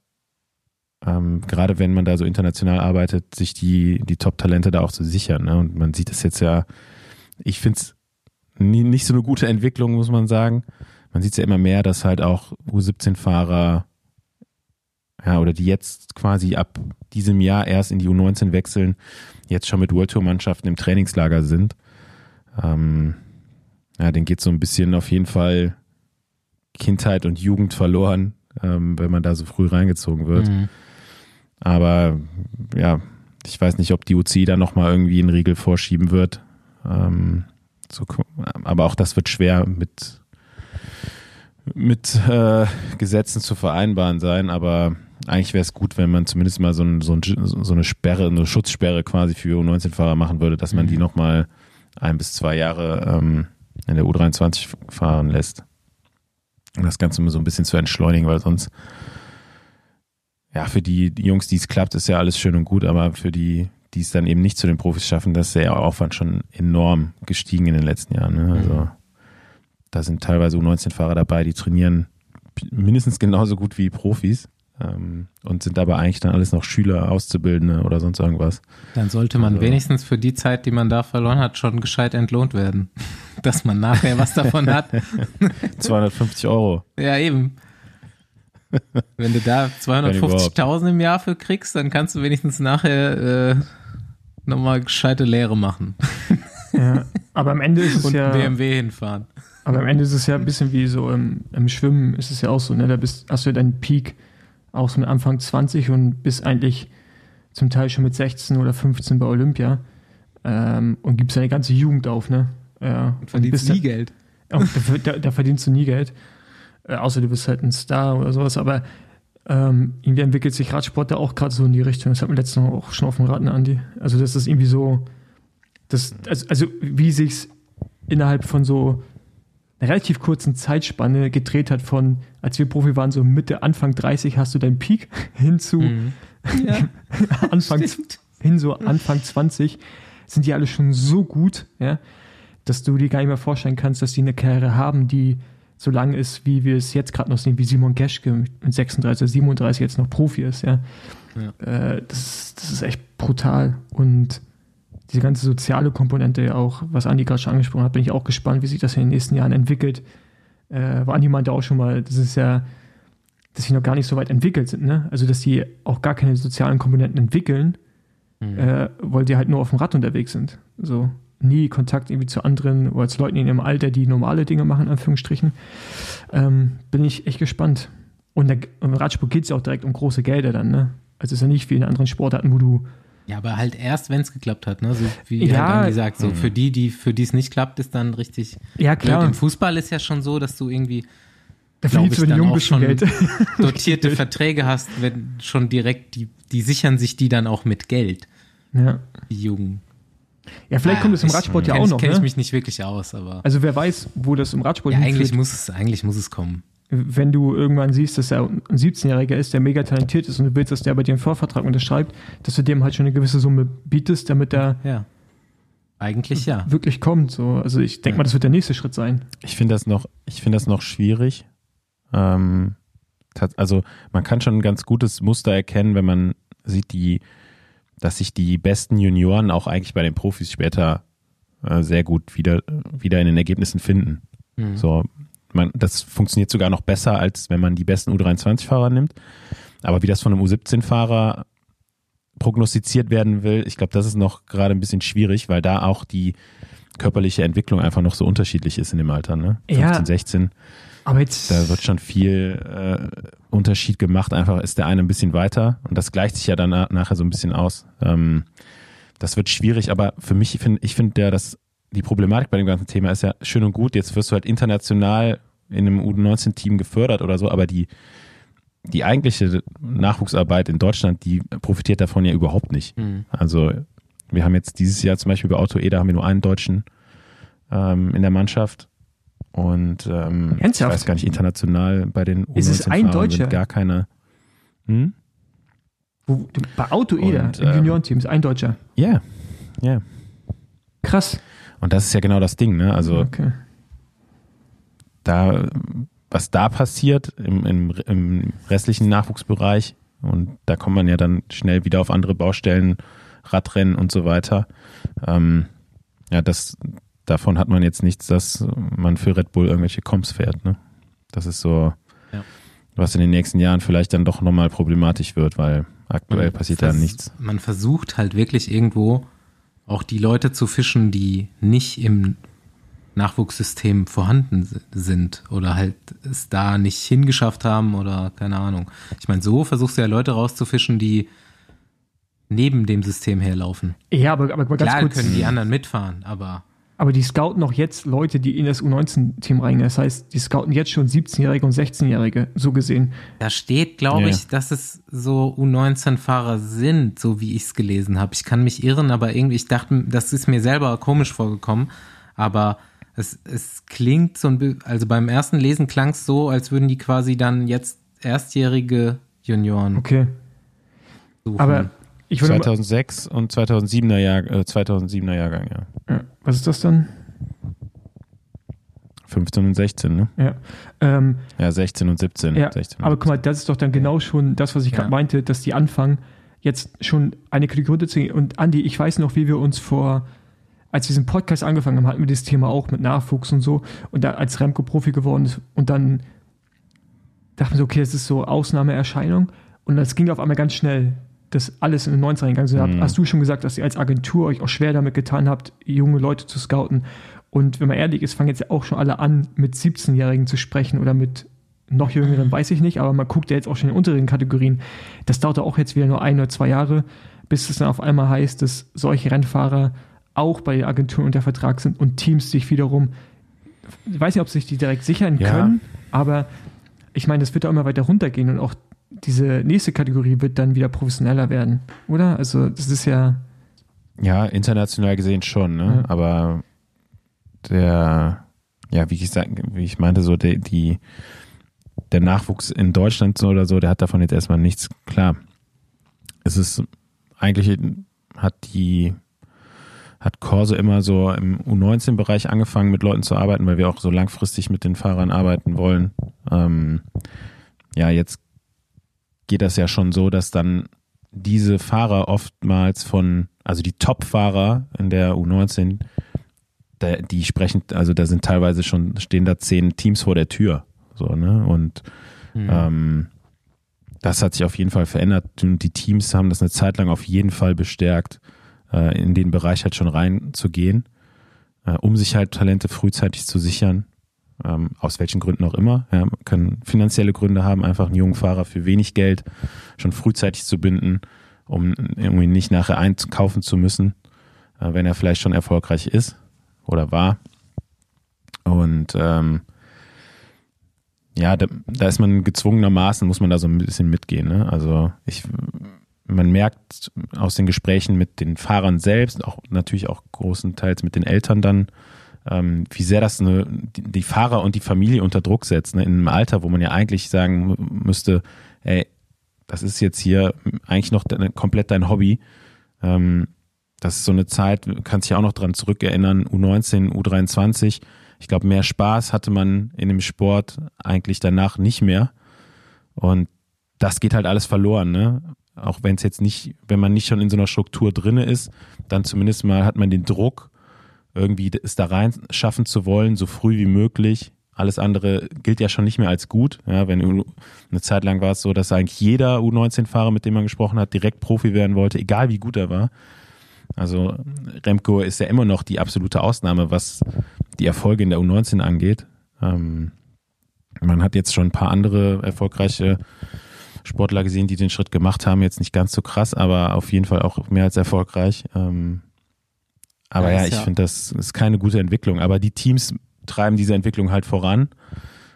ähm, gerade wenn man da so international arbeitet, sich die, die Top-Talente da auch zu sichern. Ne? Und man sieht es jetzt ja ich finde es nicht so eine gute Entwicklung, muss man sagen. Man sieht es ja immer mehr, dass halt auch U17-Fahrer ja, oder die jetzt quasi ab diesem Jahr erst in die U19 wechseln, jetzt schon mit World Tour Mannschaften im Trainingslager sind. Ähm, ja, den geht so ein bisschen auf jeden Fall Kindheit und Jugend verloren, ähm, wenn man da so früh reingezogen wird. Mhm. Aber ja, ich weiß nicht, ob die UCI da nochmal irgendwie einen Riegel vorschieben wird. Ähm, so, aber auch das wird schwer mit, mit äh, Gesetzen zu vereinbaren sein. Aber eigentlich wäre es gut, wenn man zumindest mal so, ein, so, ein, so, eine Sperre, eine Schutzsperre quasi für U19-Fahrer machen würde, dass man die Mhm. nochmal ein bis zwei Jahre ähm, in der U23 fahren lässt. Um das Ganze mal so ein bisschen zu entschleunigen, weil sonst ja, für die, Jungs, die es klappt, ist ja alles schön und gut, aber für die, die es dann eben nicht zu den Profis schaffen, das ist der Aufwand schon enorm gestiegen in den letzten Jahren. Ne? Also da sind teilweise U19-Fahrer dabei, die trainieren mindestens genauso gut wie Profis ähm, und sind aber eigentlich dann alles noch Schüler, Auszubildende oder sonst irgendwas. Dann sollte man Also- wenigstens für die Zeit, die man da verloren hat, schon gescheit entlohnt werden. Dass man nachher was davon hat. 250 Euro. Ja, eben. Wenn du da 250.000 im Jahr für kriegst, dann kannst du wenigstens nachher äh, nochmal gescheite Lehre machen Ja. Aber am Ende ist es und ja. BMW hinfahren. Aber am Ende ist es ja ein bisschen wie so im, im Schwimmen ist es ja auch so, ne? Da bist, hast du ja deinen Peak auch so mit Anfang 20 und bist eigentlich zum Teil schon mit 16 oder 15 bei Olympia ähm, und gibst deine ganze Jugend auf, ne? Ja, Verdienst bist nie da- Geld. auch, da, da, verdienst du nie Geld. Äh, außer du bist halt ein Star oder sowas, aber ähm, irgendwie entwickelt sich Radsport da auch gerade so in die Richtung. Das hat mir letztens auch schon auf dem Raten, Andi. Also, das ist irgendwie so, das, also, also wie sich's innerhalb von so relativ kurzen Zeitspanne gedreht hat von, als wir Profi waren, so Mitte, Anfang 30 hast du deinen Peak hin zu Mhm. Ja, Anfang, stimmt. hin so Anfang 20 sind die alle schon so gut, ja, dass du dir gar nicht mehr vorstellen kannst, dass die eine Karriere haben, die so lang ist, wie wir es jetzt gerade noch sehen, wie Simon Geschke mit 36, 37 jetzt noch Profi ist, ja. Äh, das, ist- das ist echt brutal. Und diese ganze soziale Komponente auch, was Andi gerade schon angesprochen hat, bin ich auch gespannt, wie sich das in den nächsten Jahren entwickelt. Äh, aber Andi meinte auch schon mal, das ist ja, dass sie noch gar nicht so weit entwickelt sind, ne? Also, dass die auch gar keine sozialen Komponenten entwickeln, Mhm. äh, weil die halt nur auf dem Rad unterwegs sind. So nie Kontakt irgendwie zu anderen oder zu Leuten in ihrem Alter, die normale Dinge machen, in Anführungsstrichen. Ähm, bin ich echt gespannt. Und der, im Radsport geht es ja auch direkt um große Gelder dann, ne? Also es ist ja nicht wie in anderen Sportarten, wo du Ja, aber halt erst, wenn es geklappt hat, ne? So wie Ja. halt Andi sagt, so für die, die für die es nicht klappt, ist dann richtig. ja Blöd. Im Fußball ist ja schon so, dass du irgendwie da du ich, dann auch schon- Geld. dotierte Verträge hast, wenn schon direkt die, die sichern sich die dann auch mit Geld, ja. die Jungen. ja, vielleicht Ah, kommt es im ich- Radsport ja auch ich- noch, Kenn ich ne? mich nicht wirklich aus, aber Also wer weiß, wo das im Radsport ja, eigentlich muss es, eigentlich muss es kommen. Wenn du irgendwann siehst, dass er ein 17-Jähriger ist, der mega talentiert ist und du willst, dass der bei dir einen Vorvertrag unterschreibt, dass du dem halt schon eine gewisse Summe bietest, damit er Ja. Eigentlich ja. wirklich kommt. So. Also ich denke Ja. mal, das wird der nächste Schritt sein. Ich finde das noch, ich finde das noch schwierig. Ähm, also man kann schon ein ganz gutes Muster erkennen, wenn man sieht, die, dass sich die besten Junioren auch eigentlich bei den Profis später äh, sehr gut wieder, wieder in den Ergebnissen finden. Mhm. So, man, das funktioniert sogar noch besser, als wenn man die besten U23-Fahrer nimmt. Aber wie das von einem U17-Fahrer prognostiziert werden will, ich glaube, das ist noch gerade ein bisschen schwierig, weil da auch die körperliche Entwicklung einfach noch so unterschiedlich ist in dem Alter. Ne? Ja. 15, 16, Aber jetzt. da wird schon viel äh, Unterschied gemacht. Einfach ist der eine ein bisschen weiter und das gleicht sich ja dann na- nachher so ein bisschen aus. Ähm, das wird schwierig, aber für mich, ich finde ich find ja, dass die Problematik bei dem ganzen Thema ist ja schön und gut. Jetzt wirst du halt international in einem U19-Team gefördert oder so, aber die, die eigentliche Nachwuchsarbeit in Deutschland, die profitiert davon ja überhaupt nicht. Mhm. Also wir haben jetzt dieses Jahr zum Beispiel bei Auto Eder haben wir nur einen Deutschen ähm, in der Mannschaft. Und ähm, ich weiß gar nicht, international bei den Ist es ein U19-Fahrern Deutscher? sind gar keine. Hm? Wo, bei Auto Eder Und, im ähm, Juniorenteam ist ein Deutscher. Ja, ja. Krass. Und das ist ja genau das Ding, ne? Also okay. da, was da passiert im, im, im restlichen Nachwuchsbereich, und da kommt man ja dann schnell wieder auf andere Baustellen, Radrennen und so weiter. Ähm, ja, das, davon hat man jetzt nichts, dass man für Red Bull irgendwelche Comps fährt, ne? Das ist so, Ja. was in den nächsten Jahren vielleicht dann doch nochmal problematisch wird, weil aktuell Man passiert da nichts. Man versucht halt wirklich irgendwo auch die Leute zu fischen, die nicht im Nachwuchssystem vorhanden si- sind oder halt es da nicht hingeschafft haben oder keine Ahnung. Ich meine, so versuchst du ja Leute rauszufischen, die neben dem System herlaufen. Ja, aber, aber ganz Klar kurz. können die anderen mitfahren, aber Aber die scouten auch jetzt Leute, die in das U19-Team reingehen. Das heißt, die scouten jetzt schon 17-Jährige und 16-Jährige, so gesehen. Da steht, glaube Ja. ich, dass es so U19-Fahrer sind, so wie ich es gelesen habe. Ich kann mich irren, aber irgendwie, ich dachte, das ist mir selber komisch vorgekommen. Aber es, es klingt so ein bi- also beim ersten Lesen klang es so, als würden die quasi dann jetzt erstjährige Junioren Okay. suchen. Aber ich würde mal, 2006 und 2007er, Jahr, äh, 2007er Jahrgang, ja. Ja, was ist das dann? 15 und 16, ne? Ja. Ähm, Ja, 16 und 17. Ja, 16 und aber guck mal, das ist doch dann genau schon das, was ich gerade Ja. meinte, dass die anfangen, jetzt schon eine Kategorie runterzugehen. Und Andi, ich weiß noch, wie wir uns vor, als wir diesen Podcast angefangen haben, hatten wir das Thema auch mit Nachwuchs und so. Und da als Remco Profi geworden ist und dann dachten wir so, okay, das ist so Ausnahmeerscheinung. Und das ging auf einmal ganz schnell, dass alles in den 90er gegangen ist. Mhm. Hast du schon gesagt, dass ihr als Agentur euch auch schwer damit getan habt, junge Leute zu scouten? Und wenn man ehrlich ist, fangen jetzt ja auch schon alle an, mit 17-Jährigen zu sprechen oder mit noch jüngeren, weiß ich nicht, aber man guckt ja jetzt auch schon in den unteren Kategorien. Das dauert ja auch jetzt wieder nur ein oder zwei Jahre, bis es dann auf einmal heißt, dass solche Rennfahrer auch bei den Agenturen unter Vertrag sind und Teams sich wiederum, ich weiß nicht, ob sich die direkt sichern Ja. können, aber ich meine, das wird auch immer weiter runtergehen und auch diese nächste Kategorie wird dann wieder professioneller werden, oder? Also das ist ja, Ja, international gesehen schon, ne? Ja. Aber der, ja, wie ich sag, wie ich meinte, so der, die, der Nachwuchs in Deutschland so oder so, der hat davon jetzt erstmal nichts. Klar, es ist eigentlich hat die hat Corse immer so im U19-Bereich angefangen, mit Leuten zu arbeiten, weil wir auch so langfristig mit den Fahrern arbeiten wollen. Ähm, ja, jetzt geht das ja schon so, dass dann diese Fahrer oftmals von, also die Top-Fahrer in der U19, da, die sprechen, also da sind teilweise schon, stehen da zehn Teams vor der Tür. So, ne? Und Mhm. ähm, das hat sich auf jeden Fall verändert. Und die Teams haben das eine Zeit lang auf jeden Fall bestärkt, äh, in den Bereich halt schon reinzugehen, äh, um sich halt Talente frühzeitig zu sichern. Ähm, aus welchen Gründen auch immer. Ja, kann finanzielle Gründe haben, einfach einen jungen Fahrer für wenig Geld schon frühzeitig zu binden, um irgendwie nicht nachher einkaufen zu müssen, äh, wenn er vielleicht schon erfolgreich ist oder war. Und ähm, ja, da, da ist man gezwungenermaßen, muss man da so ein bisschen mitgehen. Ne? Also ich, man merkt aus den Gesprächen mit den Fahrern selbst, auch natürlich auch großenteils mit den Eltern dann, ähm, wie sehr das eine, die, Fahrer und die Familie unter Druck setzt, ne? in einem Alter, wo man ja eigentlich sagen mü- müsste, ey, das ist jetzt hier eigentlich noch deine, komplett dein Hobby. Ähm, das ist so eine Zeit, kannst dich auch noch dran zurückerinnern, U19, U23. Ich glaube, mehr Spaß hatte man in dem Sport eigentlich danach nicht mehr. Und das geht halt alles verloren, ne? Auch wenn es jetzt nicht, wenn man nicht schon in so einer Struktur drinne ist, dann zumindest mal hat man den Druck, irgendwie es da rein schaffen zu wollen, so früh wie möglich. Alles andere gilt ja schon nicht mehr als gut. Ja, wenn eine Zeit lang war es so, dass eigentlich jeder U19-Fahrer, mit dem man gesprochen hat, direkt Profi werden wollte, egal wie gut er war. Also Remco ist ja immer noch die absolute Ausnahme, was die Erfolge in der U19 angeht. Ähm, man hat jetzt schon ein paar andere erfolgreiche Sportler gesehen, die den Schritt gemacht haben. Jetzt nicht ganz so krass, aber auf jeden Fall auch mehr als erfolgreich. Ähm, aber Ja, ja, ich ja- finde, das ist keine gute Entwicklung. Aber die Teams treiben diese Entwicklung halt voran.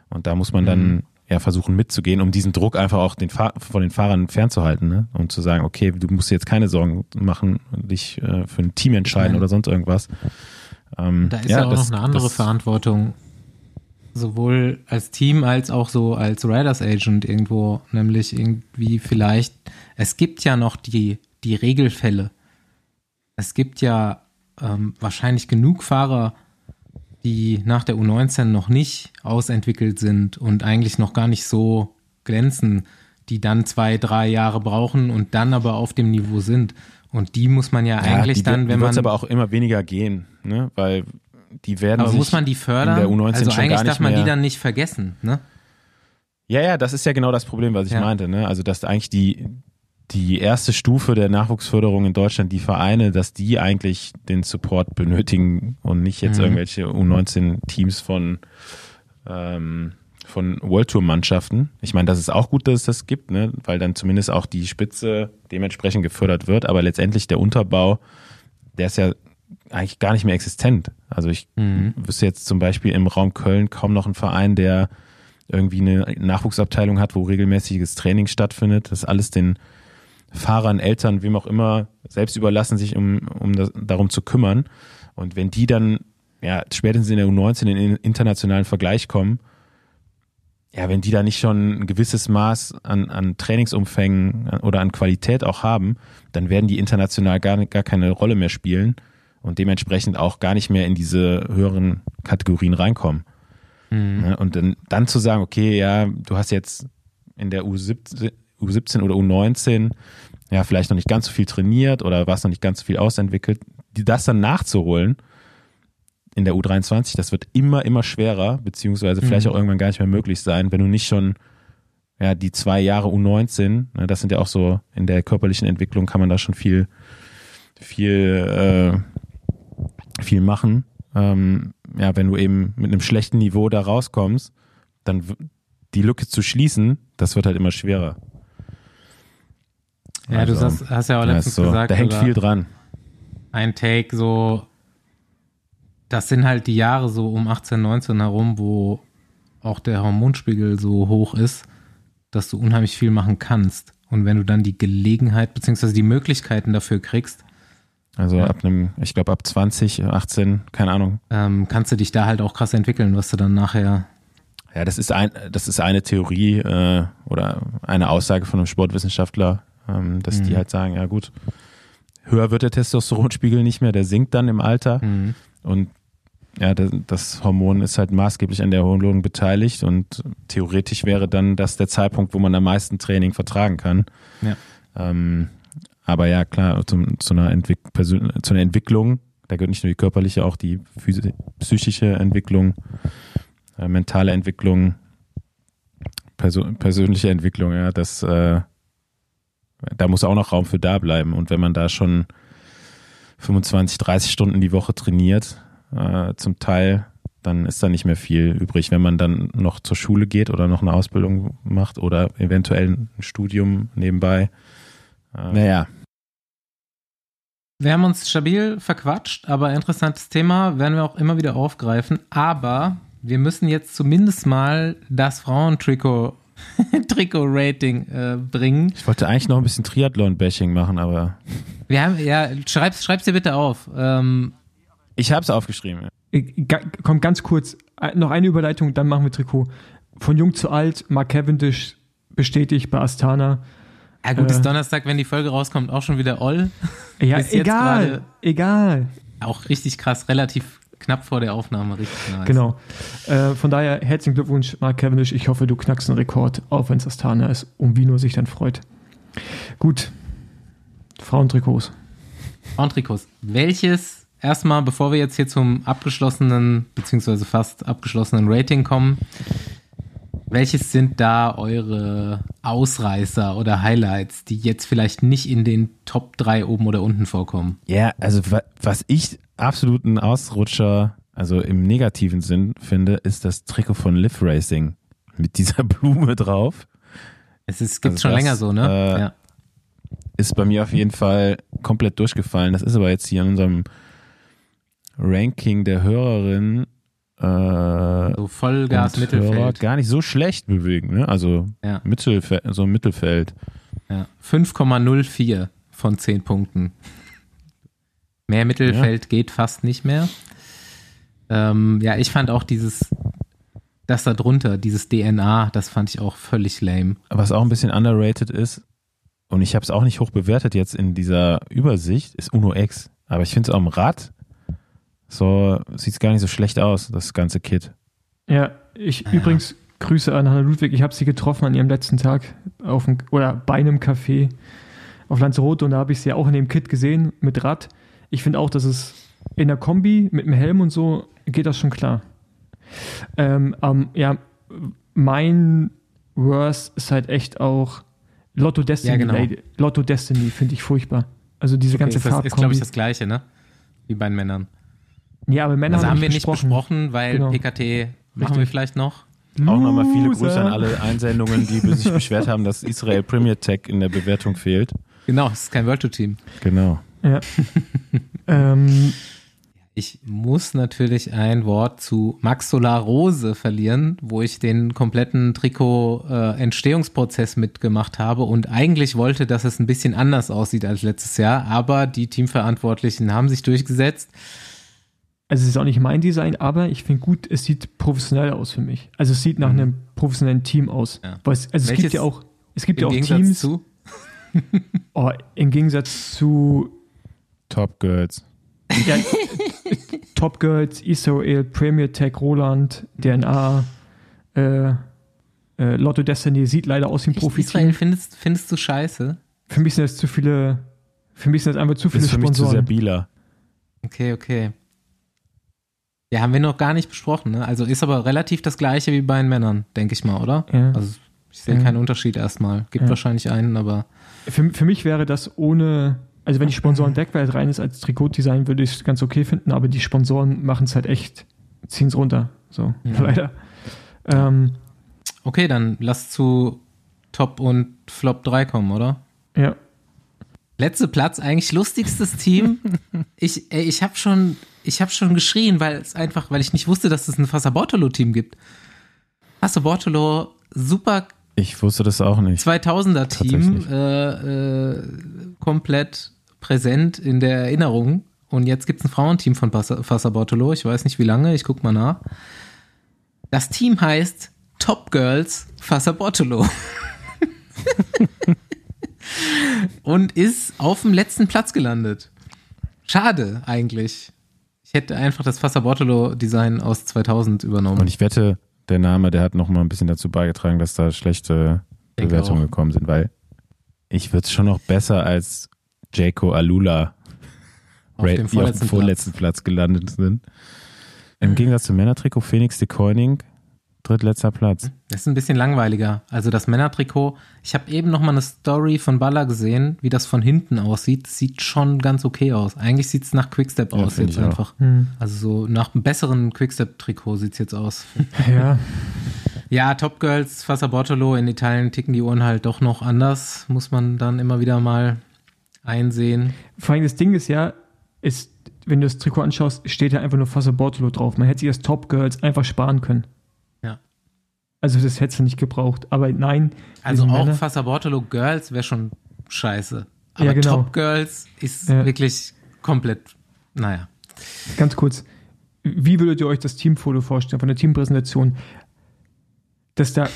Und da muss man dann Mhm. ja versuchen mitzugehen, um diesen Druck einfach auch den Fahr von den Fahrern fernzuhalten. Ne? Und zu sagen, okay, du musst jetzt keine Sorgen machen, dich äh, für ein Team entscheiden meine- oder sonst irgendwas. Ähm, Da ist ja, auch das- noch eine andere Verantwortung, sowohl als Team als auch so als Riders Agent irgendwo, nämlich irgendwie vielleicht, es gibt ja noch die, die Regelfälle. Es gibt ja ähm, wahrscheinlich genug Fahrer, die nach der U19 noch nicht ausentwickelt sind und eigentlich noch gar nicht so glänzen, die dann zwei, drei Jahre brauchen und dann aber auf dem Niveau sind. Und die muss man ja, eigentlich die, dann, wenn die man aber auch immer weniger gehen, ne? weil die werden Aber sich muss man die fördern? in der U19 also eigentlich darf man die dann nicht vergessen, ne? Ja, ja, das ist ja genau das Problem, was ich Ja. meinte. Ne? Also, dass eigentlich die, die erste Stufe der Nachwuchsförderung in Deutschland, die Vereine, dass die eigentlich den Support benötigen und nicht jetzt Mhm. irgendwelche U19-Teams von, ähm, von World Tour-Mannschaften. Ich meine, das ist auch gut, dass es das gibt, ne? weil dann zumindest auch die Spitze dementsprechend gefördert wird, aber letztendlich der Unterbau, der ist ja eigentlich gar nicht mehr existent. Also ich Mhm. wüsste jetzt zum Beispiel im Raum Köln kaum noch einen Verein, der irgendwie eine Nachwuchsabteilung hat, wo regelmäßiges Training stattfindet. Das ist alles den Fahrern, Eltern, wem auch immer, selbst überlassen, sich um, um das, darum zu kümmern. Und wenn die dann ja, spätestens in der U19 in den internationalen Vergleich kommen, ja, wenn die da nicht schon ein gewisses Maß an, an Trainingsumfängen oder an Qualität auch haben, dann werden die international gar, gar keine Rolle mehr spielen und dementsprechend auch gar nicht mehr in diese höheren Kategorien reinkommen. Mhm. Ne? Und dann, dann zu sagen, okay, ja, du hast jetzt in der U17, U17 oder U19 ja vielleicht noch nicht ganz so viel trainiert oder warst noch nicht ganz so viel ausentwickelt, die das dann nachzuholen in der U23, das wird immer, immer schwerer, beziehungsweise vielleicht Mhm. auch irgendwann gar nicht mehr möglich sein, wenn du nicht schon ja, die zwei Jahre U19, ne, das sind ja auch so, in der körperlichen Entwicklung kann man da schon viel, viel, äh, viel machen. Ähm, ja, wenn du eben mit einem schlechten Niveau da rauskommst, dann die Lücke zu schließen, das wird halt immer schwerer. Ja, Also, du hast, hast ja auch letztens so, gesagt, da hängt viel dran. ein Take so, das sind halt die Jahre so um 18, 19 herum, wo auch der Hormonspiegel so hoch ist, dass du unheimlich viel machen kannst. Und wenn du dann die Gelegenheit beziehungsweise die Möglichkeiten dafür kriegst, Also Ja. ab einem, ich glaube ab 20, 18, keine Ahnung. ähm, kannst du dich da halt auch krass entwickeln, was du dann nachher. Ja, das ist ein, das ist eine Theorie äh, oder eine Aussage von einem Sportwissenschaftler, ähm, dass die Mhm. halt sagen, ja gut, höher wird der Testosteronspiegel nicht mehr, der sinkt dann im Alter Mhm. und ja, das, das Hormon ist halt maßgeblich an der Erholung beteiligt und theoretisch wäre dann das der Zeitpunkt, wo man am meisten Training vertragen kann. Ja. Ähm, aber ja, klar, zum, zu, einer Entwick Persön zu einer Entwicklung, da gehört nicht nur die körperliche, auch die psychische Entwicklung, äh, mentale Entwicklung, perso persönliche Entwicklung, ja, das, äh, da muss auch noch Raum für da bleiben. Und wenn man da schon 25, 30 Stunden die Woche trainiert, äh, zum Teil, dann ist da nicht mehr viel übrig. Wenn man dann noch zur Schule geht oder noch eine Ausbildung macht oder eventuell ein Studium nebenbei. Äh, naja, Wir haben uns stabil verquatscht, aber interessantes Thema werden wir auch immer wieder aufgreifen. Aber wir müssen jetzt zumindest mal das Frauentrikot Trikot-Rating äh, bringen. ich wollte eigentlich noch ein bisschen Triathlon-Bashing machen, aber Wir haben, ja, schreib's, schreib's dir bitte auf. Ähm, ich habe es aufgeschrieben. Äh, ga- Komm, ganz kurz, äh, noch eine Überleitung, dann machen wir Trikot. Von jung zu alt, Mark Cavendish bestätigt bei Astana. ja gut, ist Äh. Donnerstag, wenn die Folge rauskommt, auch schon wieder All. Ja, egal, gerade- egal. Auch richtig krass, relativ knapp vor der Aufnahme, richtig nice. Genau. Äh, von daher herzlichen Glückwunsch, Mark Cavendish. Ich hoffe, du knackst einen Rekord, auch wenn es Astana ist und Vino sich dann freut. Gut. Frauentrikots. Frauentrikots. Welches, erstmal, bevor wir jetzt hier zum abgeschlossenen, beziehungsweise fast abgeschlossenen Rating kommen, welches sind da eure Ausreißer oder Highlights, die jetzt vielleicht nicht in den Top 3 oben oder unten vorkommen? Ja, also wa was ich absoluten Ausrutscher, also im negativen Sinn finde, ist das Trikot von Live Racing mit dieser Blume drauf. Es ist, gibt's Also schon das, länger so, ne? äh, ja. Ist bei mir auf jeden Fall komplett durchgefallen. Das ist aber jetzt hier in unserem Ranking der Hörerin äh, So Vollgas, Mittelfeld. Hörer gar nicht so schlecht bewegen. Ne? Also Ja. Mittelfeld, so Mittelfeld. Ja. 5,04 von 10 Punkten. Mehr Mittelfeld geht fast nicht mehr. Ähm, ja, ich fand auch dieses, das da drunter, dieses DNA, das fand ich auch völlig lame. Was auch ein bisschen underrated ist, und ich habe es auch nicht hoch bewertet jetzt in dieser Übersicht, ist Uno X. Aber ich finde es am Rad, so sieht es gar nicht so schlecht aus, das ganze Kit. Ja, ich Ja. übrigens Grüße an Hanna Ludwig. Ich habe sie getroffen an ihrem letzten Tag auf dem, oder bei einem Café auf Lanzarote und da habe ich sie auch in dem Kit gesehen mit Rad. Ich finde auch, dass es in der Kombi mit dem Helm und so geht das schon klar. Ähm, ähm, ja, mein worse ist halt echt auch Lotto Destiny. Ja, genau. Lotto Destiny finde ich furchtbar. Also diese ganze ist das, ist, glaube ich, das Gleiche, ne? Wie bei den Männern. ja, aber Männer Das haben wir nicht besprochen. besprochen, weil Genau. PKT machen Richtig. wir vielleicht noch. Auch nochmal viele. Grüße an alle Einsendungen, die sich beschwert haben, dass Israel Premier Tech in der Bewertung fehlt. Genau, es ist kein World Tour Team. Genau. Ja. ähm, Ich muss natürlich ein Wort zu Max Solar Rose verlieren, wo ich den kompletten Trikot-Entstehungsprozess mitgemacht habe und eigentlich wollte, dass es ein bisschen anders aussieht als letztes Jahr, aber die Teamverantwortlichen haben sich durchgesetzt. also es ist auch nicht mein Design, aber ich finde gut, es sieht professionell aus für mich. Also es sieht nach einem professionellen Team aus. Mhm. Ja. Es, also es Welches gibt ja auch, es gibt ja auch Gegensatz Teams, zu. oh, im Gegensatz zu Top Girls. ja, Top Girls, Israel, Premier Tech, Roland, DNA, äh, äh, Lotto Destiny sieht leider aus wie ein Israel Profi-Team. findest, findest du scheiße? Für mich sind das zu viele, für mich sind das einfach zu viele Ist für mich zu sehr Sponsoren. Bieler. Okay, okay. Ja, haben wir noch gar nicht besprochen, ne? Also ist aber relativ das gleiche wie bei den Männern, denke ich mal, oder? Ja. Also ich sehe Ja. keinen Unterschied erstmal. Gibt Ja. wahrscheinlich einen, aber Für, für mich wäre das ohne, also wenn die Sponsoren weg wäre, rein ist als Trikotdesign, würde ich es ganz okay finden, aber die Sponsoren machen es halt echt, ziehen es runter. So, Ja. leider. Ähm, okay, dann lass zu Top und Flop 3 kommen, oder? ja. Letzter Platz, eigentlich lustigstes Team. Ich, ey, ich habe schon, ich habe schon geschrien, weil es einfach, weil ich nicht wusste, dass es ein Fassa-Bortolo-Team gibt. Fassa-Bortolo, super Ich wusste das auch nicht. 2000er-Team, Tatsächlich. äh, äh, komplett präsent in der Erinnerung. Und jetzt gibt es ein Frauenteam von Fassa- Fassa-Bortolo. Ich weiß nicht wie lange, ich guck mal nach. Das Team heißt Top Girls Fassa-Bortolo. und ist auf dem letzten Platz gelandet. Schade eigentlich. Ich hätte einfach das Fassa-Bortolo-Design aus 2000 übernommen. Und ich wette, der Name, der hat noch mal ein bisschen dazu beigetragen, dass da schlechte Bewertungen gekommen sind, weil ich würde es schon noch besser als Jaco Alula auf Ra- dem die auf vorletzten dem vorletzten Platz. gelandet sind. Im Gegensatz zum Männertrikot Phoenix de Koenig, drittletzter Platz. Das ist ein bisschen langweiliger. Also das Männertrikot. Ich habe eben noch mal eine Story von Baller gesehen, wie das von hinten aussieht. Sieht schon ganz okay aus. Eigentlich sieht es nach Quickstep Ja, aus jetzt einfach. Hm. Also so nach einem besseren Quickstep-Trikot sieht es jetzt aus. Ja. ja, Top Girls, Fassa Bortolo, in Italien ticken die Uhren halt doch noch anders. Muss man dann immer wieder mal einsehen. Vor allem das Ding ist ja, ist, wenn du das Trikot anschaust, steht ja einfach nur Fassa Bortolo drauf. Man hätte sich das Top Girls einfach sparen können. Ja. Also das hättest du nicht gebraucht. Aber nein, Also auch Männer- Fassa Bortolo Girls wäre schon scheiße. Aber Ja, genau. Top Girls ist Ja. wirklich komplett, naja. Ganz kurz, wie würdet ihr euch das Teamfoto vorstellen von der Teampräsentation? Dass da,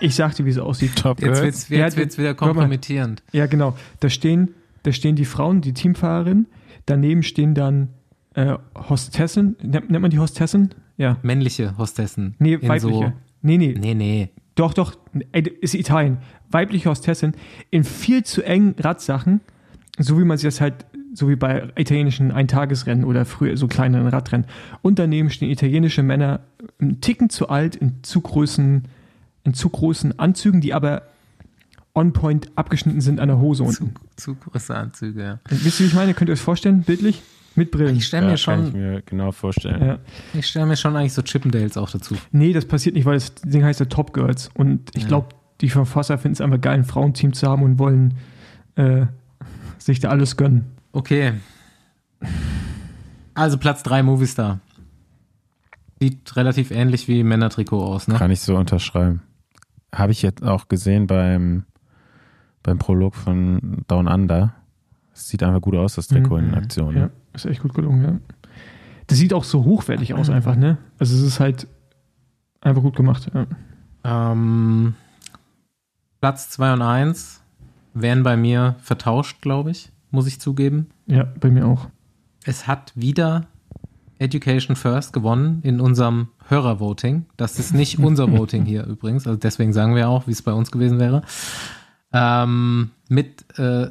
ich sagte, wie es aussieht. Top Jetzt Girls. wird's, Ja, jetzt wird's wieder mal. kompromittierend. Ja, genau. Da stehen, da stehen die Frauen, die Teamfahrerin. Daneben stehen dann äh, Hostessen. Nennt, nennt man die Hostessen? Ja. Männliche Hostessen. Nee, weibliche. So, nee, nee, nee, nee. Doch, doch. Ey, ist Italien. Weibliche Hostessin in viel zu engen Radsachen, so wie man sich das halt, so wie bei italienischen Eintagesrennen oder früher so kleineren Radrennen. Und daneben stehen italienische Männer einen Ticken zu alt, in zu großen, in zu großen Anzügen, die aber on point abgeschnitten sind an der Hose Zu, unten. zu große Anzüge, ja. Und Wisst ihr, wie ich meine? Könnt ihr euch das vorstellen, bildlich? Mit Brillen. Ich stelle Ja, mir kann ich schon, mir genau vorstellen. Ja. ich stelle mir schon eigentlich so Chippendales auch dazu. Nee, das passiert nicht, weil das Ding heißt ja Top Girls. Und ich Ja. glaube, die Verfasser finden es einfach geil, ein Frauenteam zu haben und wollen äh, sich da alles gönnen. Okay. Also Platz 3 Movistar. Sieht relativ ähnlich wie Männertrikot aus, ne? Kann ich so unterschreiben. Habe ich jetzt auch gesehen beim, beim Prolog von Down Under. Es sieht einfach gut aus, das Trikot in Mhm. Aktion. Ja, Ne? ist echt gut gelungen, ja. Das sieht auch so hochwertig aus, einfach, ne? Also, es ist halt einfach gut gemacht. Ja. Ähm, Platz 2 und 1 wären bei mir vertauscht, glaube ich, muss ich zugeben. ja, bei mir auch. Es hat wieder Education First gewonnen in unserem Hörervoting. Das ist nicht unser Voting hier übrigens, also deswegen sagen wir auch, wie es bei uns gewesen wäre. Ähm, mit äh,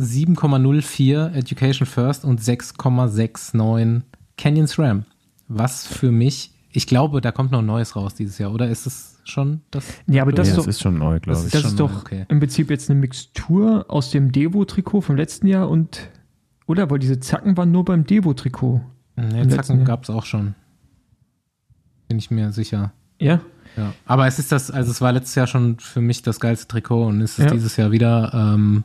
7,04 Education First und 6,69 Canyons Ram. Was für mich Ich glaube, da kommt noch ein neues raus dieses Jahr, oder ist es schon das? Ja, aber das ja, ist das doch, ist schon neu, glaube das, ich. das ist doch okay. im Prinzip jetzt eine Mixtur aus dem Devo-Trikot vom letzten Jahr und, oder? Weil diese Zacken waren nur beim Devo-Trikot. Nee, Zacken gab es auch schon. Bin ich mir sicher. Ja? Ja. Aber es ist das, also es war letztes Jahr schon für mich das geilste Trikot und es ist Ja. dieses Jahr wieder, ähm,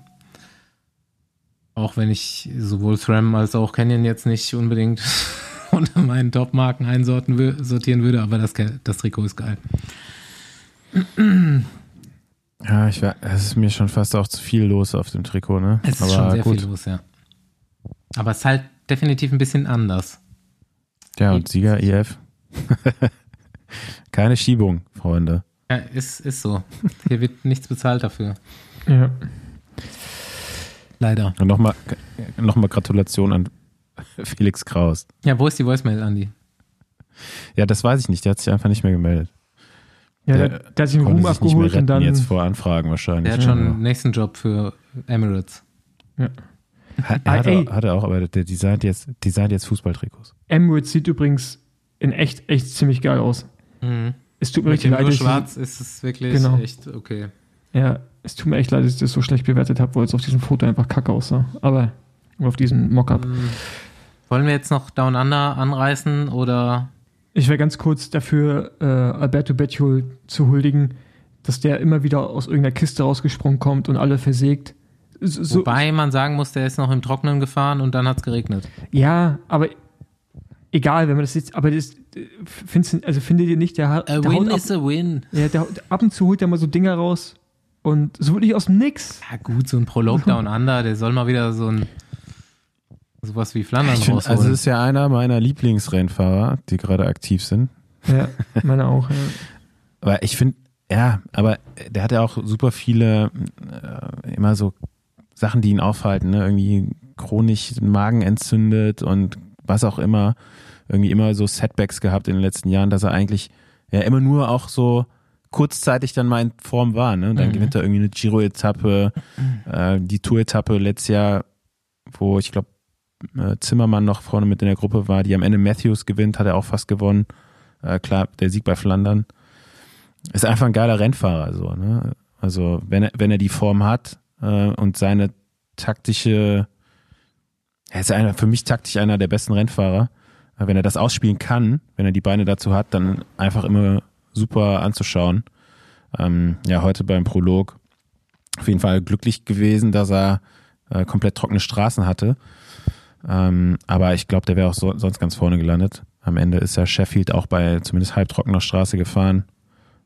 auch wenn ich sowohl SRAM als auch Canyon jetzt nicht unbedingt unter meinen Top-Marken einsortieren sortieren würde, aber das, das Trikot ist geil. Ja, ich war, es ist mir schon fast auch zu viel los auf dem Trikot, ne? Es ist Aber schon sehr gut. viel los, ja. Aber es ist halt definitiv ein bisschen anders. Ja, und Sieger IF. Keine Schiebung, Freunde. Ja, ist, ist so. Hier wird nichts bezahlt dafür. Ja. Leider. Und nochmal noch mal Gratulation an Felix Kraus. Ja, wo ist die Voicemail, Andi? Ja, das weiß ich nicht. Der hat sich einfach nicht mehr gemeldet. Ja, Der der, der hat sich den Konnte Ruhm abgeholt und dann. jetzt vor Anfragen wahrscheinlich. Der hat schon einen nächsten Job für Emirates. Hat, Ah, er hat, er, hat er auch, aber der designt jetzt, designt jetzt Fußballtrikots. Emirates sieht übrigens in echt, echt ziemlich geil aus. Mhm. Es tut mir Mit richtig leid, nur schwarz ist es wirklich Genau. echt okay. ja, es tut mir echt leid, dass ich das so schlecht bewertet habe, weil es auf diesem Foto einfach kacke aussah. Aber auf diesem Mockup. Mhm. Wollen wir jetzt noch Down Under anreißen oder Ich wäre ganz kurz dafür, äh, Alberto Becciol zu huldigen, dass der immer wieder aus irgendeiner Kiste rausgesprungen kommt und alle versägt. So, so, wobei man sagen muss, der ist noch im Trockenen gefahren und dann hat es geregnet. ja, aber egal, wenn man das jetzt, aber das, äh, findest, du- also findet ihr nicht, der, hat- A der win haut ab, is a win. ja, der, ab und zu holt er mal so Dinger raus und so wirklich aus dem Nix. Ja gut, so ein Prolog Down Under, der soll mal wieder so ein sowas wie Flandern Ich find, rausholen. also es ist ja einer meiner Lieblingsrennfahrer, die gerade aktiv sind. Ja, meine auch. Ja. Aber ich finde, ja, aber der hat ja auch super viele äh, immer so Sachen, die ihn aufhalten, ne? Irgendwie chronisch den Magen entzündet und was auch immer. Irgendwie immer so Setbacks gehabt in den letzten Jahren, dass er eigentlich ja immer nur auch so kurzzeitig dann mal in Form war, ne? Dann Mhm. gewinnt er irgendwie eine Giro-Etappe, äh, die Tour-Etappe letztes Jahr, wo ich glaube äh, Zimmermann noch vorne mit in der Gruppe war, die am Ende Matthews gewinnt, hat er auch fast gewonnen. Äh, klar, der Sieg bei Flandern. Ist einfach ein geiler Rennfahrer, so, ne? Also, wenn er, wenn er die Form hat äh, und seine taktische, er ist einer, für mich taktisch einer der besten Rennfahrer. Wenn er das ausspielen kann, wenn er die Beine dazu hat, dann einfach immer super anzuschauen. Ähm, ja, heute beim Prolog auf jeden Fall glücklich gewesen, dass er äh, komplett trockene Straßen hatte. Ähm, aber ich glaube, der wäre auch so, sonst ganz vorne gelandet. Am Ende ist ja Sheffield auch bei zumindest halbtrockener Straße gefahren.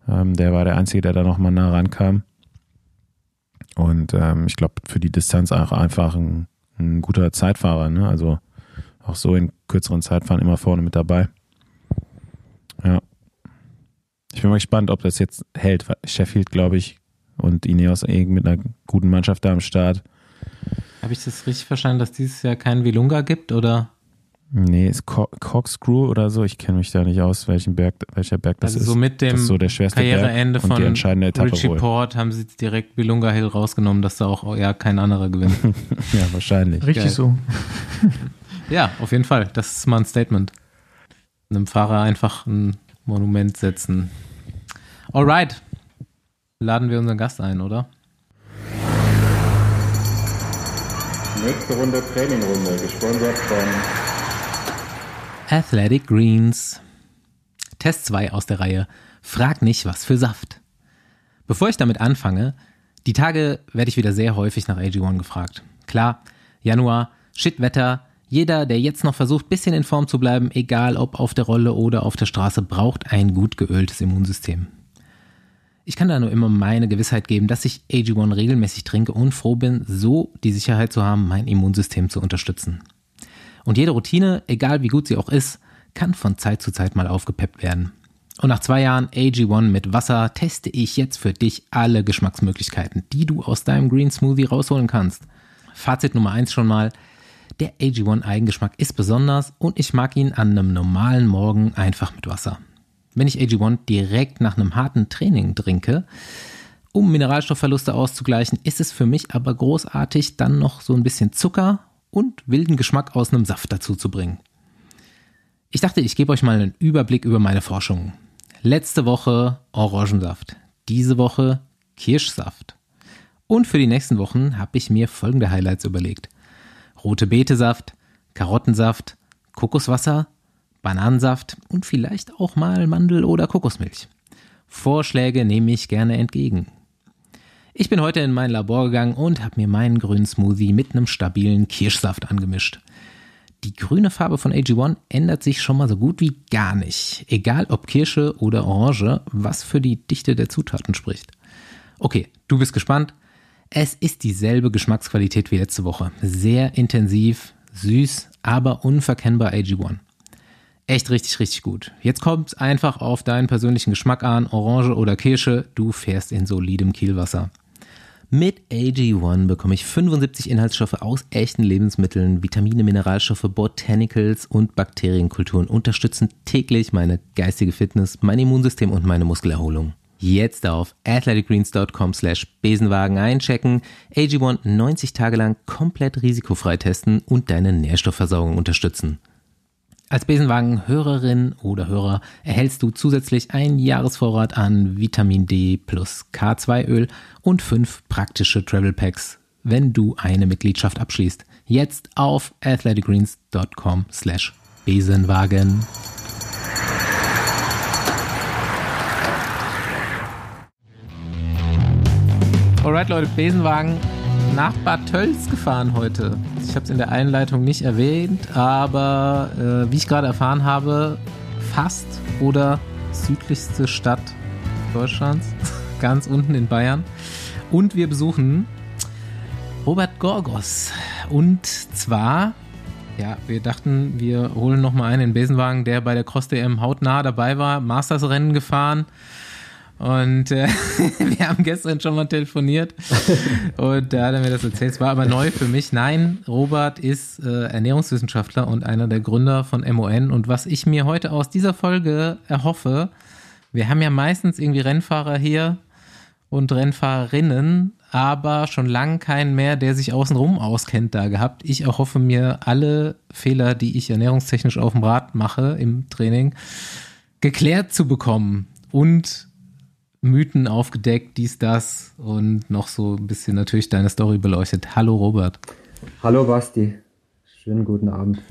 Ähm, der war der Einzige, der da nochmal nah rankam. Und ähm, ich glaube, für die Distanz auch einfach ein, ein guter Zeitfahrer. Ne? Also auch so in kürzeren Zeitfahren immer vorne mit dabei. Ja. Ich bin mal gespannt, ob das jetzt hält. Sheffield, glaube ich, und Ineos eh mit einer guten Mannschaft da am Start. Habe ich das richtig verstanden, dass dieses Jahr keinen Vilunga gibt oder? Nee, ist Co Corkscrew oder so. Ich kenne mich da nicht aus, welchen Berg, welcher Berg das Also ist. so mit dem das ist so der schwerste Karriereende Berg von die entscheidende Etappe Richie wohl. Port haben sie jetzt direkt Vilunga Hill rausgenommen, dass da auch ja kein anderer gewinnt. Ja, wahrscheinlich. Richtig Geil. so. ja, auf jeden Fall. Das ist mal ein Statement. Einem Fahrer einfach ein Monument setzen. Alright. Laden wir unseren Gast ein, oder? Nächste Runde Trainingrunde, gesponsert von Athletic Greens. Test 2 aus der Reihe Frag nicht, was für Saft. Bevor ich damit anfange, die Tage werde ich wieder sehr häufig nach AG1 gefragt. Klar, Januar, Shitwetter, jeder, der jetzt noch versucht, bisschen in Form zu bleiben, egal ob auf der Rolle oder auf der Straße, braucht ein gut geöltes Immunsystem. Ich kann da nur immer meine Gewissheit geben, dass ich AG1 regelmäßig trinke und froh bin, so die Sicherheit zu haben, mein Immunsystem zu unterstützen. Und jede Routine, egal wie gut sie auch ist, kann von Zeit zu Zeit mal aufgepeppt werden. Und nach zwei Jahren AG1 mit Wasser teste ich jetzt für dich alle Geschmacksmöglichkeiten, die du aus deinem Green Smoothie rausholen kannst. Fazit Nummer eins schon mal. Der AG1 Eigengeschmack ist besonders und ich mag ihn an einem normalen Morgen einfach mit Wasser. Wenn ich AG1 direkt nach einem harten Training trinke, um Mineralstoffverluste auszugleichen, ist es für mich aber großartig, dann noch so ein bisschen Zucker und wilden Geschmack aus einem Saft dazu zu bringen. Ich dachte, ich gebe euch mal einen Überblick über meine Forschung. Letzte Woche Orangensaft, diese Woche Kirschsaft. Und für die nächsten Wochen habe ich mir folgende Highlights überlegt. Rote Betesaft, Karottensaft, Kokoswasser, Bananensaft und vielleicht auch mal Mandel- oder Kokosmilch. Vorschläge nehme ich gerne entgegen. Ich bin heute in mein Labor gegangen und habe mir meinen grünen Smoothie mit einem stabilen Kirschsaft angemischt. Die grüne Farbe von AG1 ändert sich schon mal so gut wie gar nicht. Egal ob Kirsche oder Orange, was für die Dichte der Zutaten spricht. Okay, du bist gespannt. Es ist dieselbe Geschmacksqualität wie letzte Woche. Sehr intensiv, süß, aber unverkennbar AG1. Echt richtig, richtig gut. Jetzt kommt einfach auf deinen persönlichen Geschmack an, Orange oder Kirsche, du fährst in solidem Kielwasser. Mit AG1 bekomme ich 75 Inhaltsstoffe aus echten Lebensmitteln, Vitamine, Mineralstoffe, Botanicals und Bakterienkulturen unterstützen täglich meine geistige Fitness, mein Immunsystem und meine Muskelerholung. Jetzt auf athleticgreens.com slash Besenwagen einchecken, AG1 90 Tage lang komplett risikofrei testen und deine Nährstoffversorgung unterstützen. Als Besenwagen-Hörerin oder Hörer erhältst du zusätzlich einen Jahresvorrat an Vitamin D plus K2-Öl und fünf praktische Travel Packs, wenn du eine Mitgliedschaft abschließt. Jetzt auf athleticgreens.com slash Besenwagen. Alright Leute, Besenwagen nach Bad Tölz gefahren heute. Ich habe es in der Einleitung nicht erwähnt, aber äh, wie ich gerade erfahren habe, fast oder südlichste Stadt Deutschlands, ganz unten in Bayern. Und wir besuchen Robert Gorgos. Und zwar, ja, wir dachten, wir holen nochmal einen in Besenwagen, der bei der Cross DM hautnah dabei war, Masters-Rennen gefahren und äh, wir haben gestern schon mal telefoniert und da hat er mir das erzählt. Es war aber neu für mich. Nein, Robert ist äh, Ernährungswissenschaftler und einer der Gründer von MON. Und was ich mir heute aus dieser Folge erhoffe, wir haben ja meistens irgendwie Rennfahrer hier und Rennfahrerinnen, aber schon lange keinen mehr, der sich außenrum auskennt, da gehabt. Ich erhoffe mir alle Fehler, die ich ernährungstechnisch auf dem Rad mache im Training, geklärt zu bekommen und Mythen aufgedeckt, dies, das und noch so ein bisschen natürlich deine Story beleuchtet. Hallo Robert. Hallo Basti. Schönen guten Abend.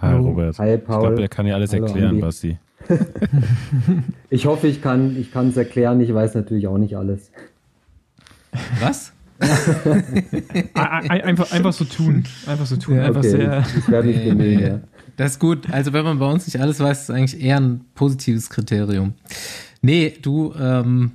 Hi Robert. Hi Paul. Ich glaube, der kann ja alles Hallo, erklären, Andi. Basti. Ich hoffe, ich kann ich kann es erklären. Ich weiß natürlich auch nicht alles. Was? Ein- ein- einfach, einfach so tun. Einfach so tun. Einfach Okay, sehr. ich, ich werde mich bemühen. Ja. Das ist gut. Also wenn man bei uns nicht alles weiß, ist es eigentlich eher ein positives Kriterium. Nee, du, ähm,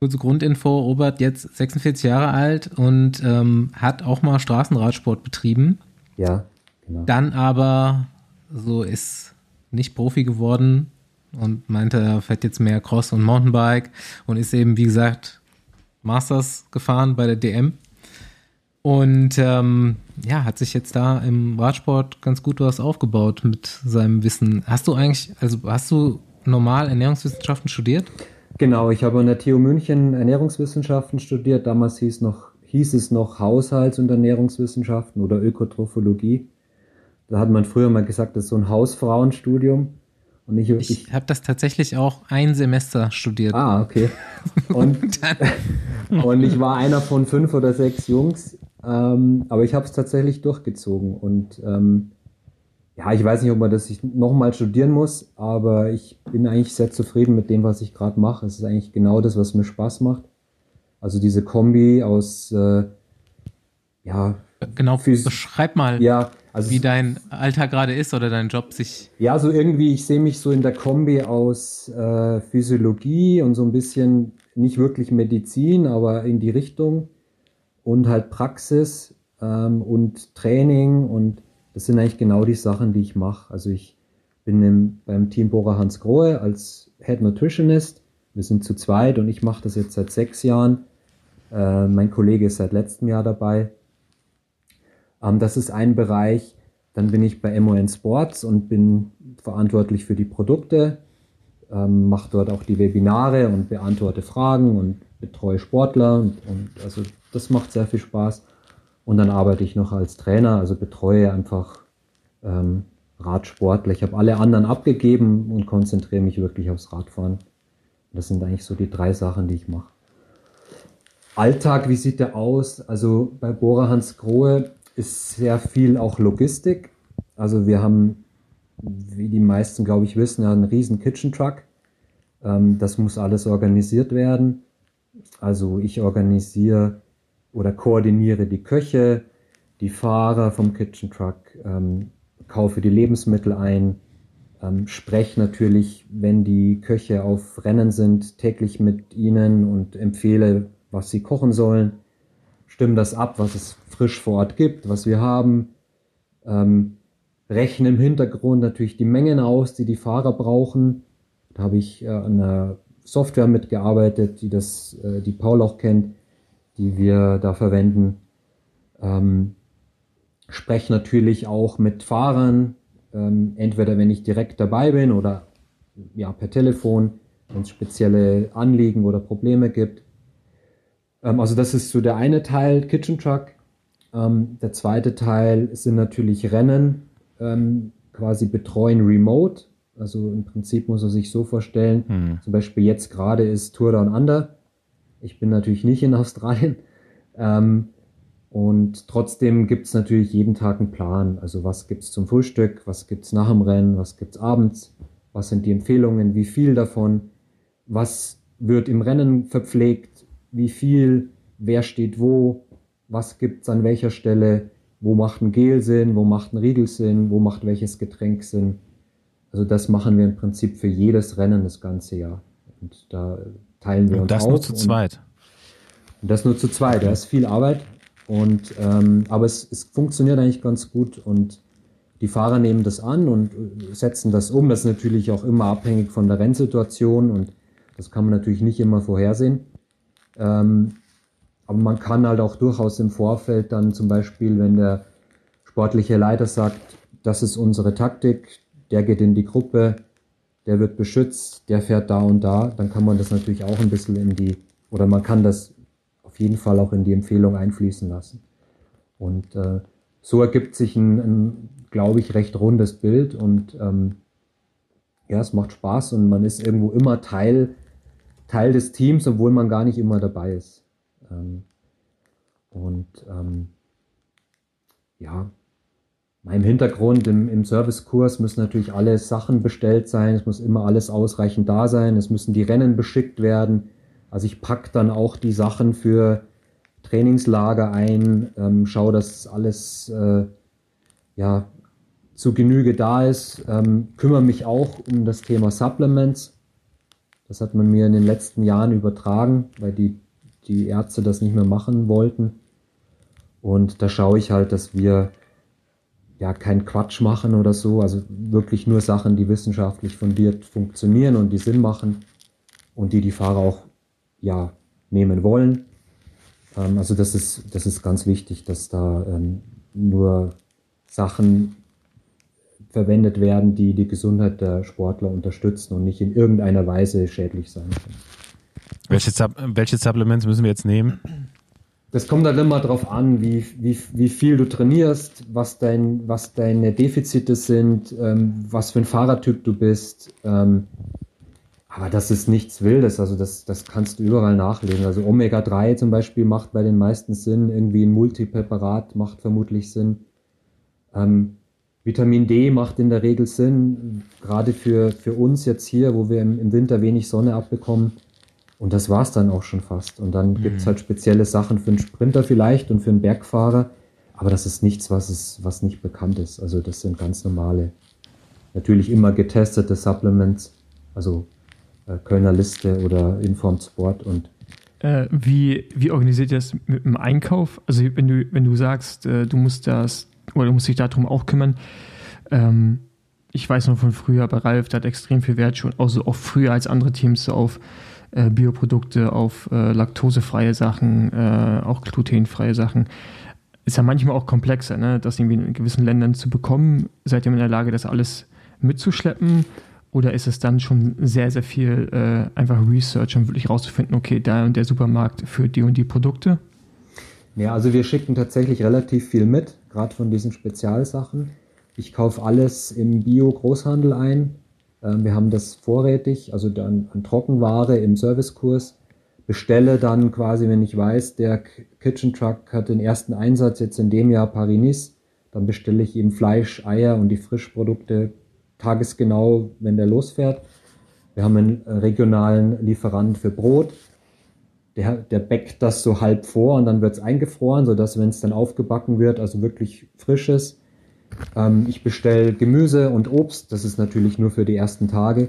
kurze Grundinfo, Robert jetzt 46 Jahre alt und ähm, hat auch mal Straßenradsport betrieben. ja, genau. Dann aber so ist nicht Profi geworden und meinte, er fährt jetzt mehr Cross und Mountainbike und ist eben, wie gesagt, Masters gefahren bei der DM. Und ähm, ja, hat sich jetzt da im Radsport ganz gut was aufgebaut mit seinem Wissen. Hast du eigentlich, also hast du normal Ernährungswissenschaften studiert? Genau, ich habe an der TU München Ernährungswissenschaften studiert. Damals hieß, noch, hieß es noch Haushalts- und Ernährungswissenschaften oder Ökotrophologie. Da hat man früher mal gesagt, das ist so ein Hausfrauenstudium. Und ich, ich, Ich habe das tatsächlich auch ein Semester studiert. ah, okay. Und, und ich war einer von fünf oder sechs Jungs, ähm, aber ich habe es tatsächlich durchgezogen. Und ähm, ja, ich weiß nicht, ob man das nochmal studieren muss, aber ich bin eigentlich sehr zufrieden mit dem, was ich gerade mache. Es ist eigentlich genau das, was mir Spaß macht. Also diese Kombi aus, äh, ja, Genau, Phys- beschreib mal, ja, also wie dein Alter gerade ist oder dein Job sich. Ja, so irgendwie, ich sehe mich so in der Kombi aus äh, Physiologie und so ein bisschen nicht wirklich Medizin, aber in die Richtung und halt Praxis ähm, und Training und das sind eigentlich genau die Sachen, die ich mache. Also ich bin im, beim Team Bora Hans Grohe als Head Nutritionist. Wir sind zu zweit und ich mache das jetzt seit sechs Jahren. Äh, mein Kollege ist seit letztem Jahr dabei. Ähm, das ist ein Bereich. Dann bin ich bei MON Sports und bin verantwortlich für die Produkte, ähm, mache dort auch die Webinare und beantworte Fragen und betreue Sportler und, und also das macht sehr viel Spaß. Und dann arbeite ich noch als Trainer, also betreue einfach ähm, Radsportler. Ich habe alle anderen abgegeben und konzentriere mich wirklich aufs Radfahren. Das sind eigentlich so die drei Sachen, die ich mache. Alltag, wie sieht der aus? Also bei Bora Hans Grohe ist sehr viel auch Logistik. Also wir haben, wie die meisten, glaube ich, wissen, einen riesen Kitchen Truck. Ähm, das muss alles organisiert werden. Also ich organisiere oder koordiniere die Köche, die Fahrer vom Kitchen Truck, ähm, kaufe die Lebensmittel ein, ähm, spreche natürlich, wenn die Köche auf Rennen sind, täglich mit ihnen und empfehle, was sie kochen sollen, stimme das ab, was es frisch vor Ort gibt, was wir haben, ähm, rechne im Hintergrund natürlich die Mengen aus, die die Fahrer brauchen. Da habe ich äh, an einer Software mitgearbeitet, die das, äh, die Paul auch kennt, die wir da verwenden. Ähm, spreche natürlich auch mit Fahrern, ähm, entweder wenn ich direkt dabei bin oder ja, per Telefon, wenn es spezielle Anliegen oder Probleme gibt. Ähm, also das ist so der eine Teil, Kitchen Truck. Ähm, der zweite Teil sind natürlich Rennen, ähm, quasi betreuen remote. Also im Prinzip muss er sich so vorstellen, hm. zum Beispiel jetzt gerade ist Tour Down Under. Ich bin natürlich nicht in Australien. Ähm, und trotzdem gibt es natürlich jeden Tag einen Plan. Also was gibt es zum Frühstück, was gibt es nach dem Rennen, was gibt es abends, was sind die Empfehlungen, wie viel davon, was wird im Rennen verpflegt, wie viel, wer steht wo, was gibt es an welcher Stelle, wo macht ein Gel Sinn, wo macht ein Riegel Sinn, wo macht welches Getränk Sinn. Also das machen wir im Prinzip für jedes Rennen das ganze Jahr. Und da teilen wir und uns das auf. nur zu zweit. Und das nur zu zweit. Da ist viel Arbeit. Und, ähm, aber es, es funktioniert eigentlich ganz gut und die Fahrer nehmen das an und setzen das um. Das ist natürlich auch immer abhängig von der Rennsituation und das kann man natürlich nicht immer vorhersehen. Ähm, aber man kann halt auch durchaus im Vorfeld dann zum Beispiel, wenn der sportliche Leiter sagt, das ist unsere Taktik, der geht in die Gruppe, der wird beschützt, der fährt da und da, dann kann man das natürlich auch ein bisschen in die, oder man kann das auf jeden Fall auch in die Empfehlung einfließen lassen. Und äh, so ergibt sich ein, ein glaube ich, recht rundes Bild und ähm, ja, es macht Spaß und man ist irgendwo immer Teil, Teil des Teams, obwohl man gar nicht immer dabei ist. Ähm, und ähm, ja, meinem Hintergrund im, im Servicekurs müssen natürlich alle Sachen bestellt sein, es muss immer alles ausreichend da sein, es müssen die Rennen beschickt werden, also ich packe dann auch die Sachen für Trainingslager ein, ähm, schaue, dass alles äh, ja, zu Genüge da ist, ähm, kümmere mich auch um das Thema Supplements. Das hat man mir in den letzten Jahren übertragen, weil die, die Ärzte das nicht mehr machen wollten. Und da schaue ich halt, dass wir ja keinen Quatsch machen oder so, also wirklich nur Sachen, die wissenschaftlich fundiert funktionieren und die Sinn machen und die die Fahrer auch ja nehmen wollen. Ähm, also das ist, das ist ganz wichtig, dass da ähm, nur Sachen verwendet werden, die die Gesundheit der Sportler unterstützen und nicht in irgendeiner Weise schädlich sein können. Welche, welche Supplements müssen wir jetzt nehmen? Das kommt dann immer darauf an, wie, wie, wie viel du trainierst, was, dein, was deine Defizite sind, ähm, was für ein Fahrertyp du bist. Ähm, aber das ist nichts Wildes, also das, das kannst du überall nachlesen. Also Omega-3 zum Beispiel macht bei den meisten Sinn, irgendwie ein Multipräparat macht vermutlich Sinn. Ähm, Vitamin D macht in der Regel Sinn, gerade für, für uns jetzt hier, wo wir im, im Winter wenig Sonne abbekommen. Und das war's dann auch schon fast. Und dann mhm. gibt's halt spezielle Sachen für einen Sprinter vielleicht und für einen Bergfahrer. Aber das ist nichts, was, es, was nicht bekannt ist. Also das sind ganz normale, natürlich immer getestete Supplements. Also äh, Kölner Liste oder Informed Sport und äh, wie, wie organisiert ihr das mit dem Einkauf? Also wenn du, wenn du sagst, äh, du musst das oder du musst dich darum auch kümmern, ähm, ich weiß noch von früher bei Ralf, der hat extrem viel Wert schon, also auch früher als andere Teams so auf äh, Bioprodukte, auf äh, laktosefreie Sachen, äh, auch glutenfreie Sachen. Ist ja manchmal auch komplexer, ne? das irgendwie in gewissen Ländern zu bekommen. Seid ihr in der Lage, das alles mitzuschleppen? Oder ist es dann schon sehr, sehr viel äh, einfach Research, um wirklich rauszufinden, okay, da und der Supermarkt führt die und die Produkte? Ja, also wir schicken tatsächlich relativ viel mit, gerade von diesen Spezialsachen. Ich kaufe alles im Bio-Großhandel ein. Ähm, wir haben das vorrätig, also dann an Trockenware im Servicekurs. Bestelle dann quasi, wenn ich weiß, der Kitchen Truck hat den ersten Einsatz jetzt in dem Jahr Paris, dann bestelle ich ihm Fleisch, Eier und die Frischprodukte tagesgenau, wenn der losfährt. Wir haben einen regionalen Lieferant für Brot. Der, der bäckt das so halb vor und dann wird es eingefroren, sodass, wenn es dann aufgebacken wird, also wirklich frisches. Ähm, ich bestelle Gemüse und Obst, das ist natürlich nur für die ersten Tage.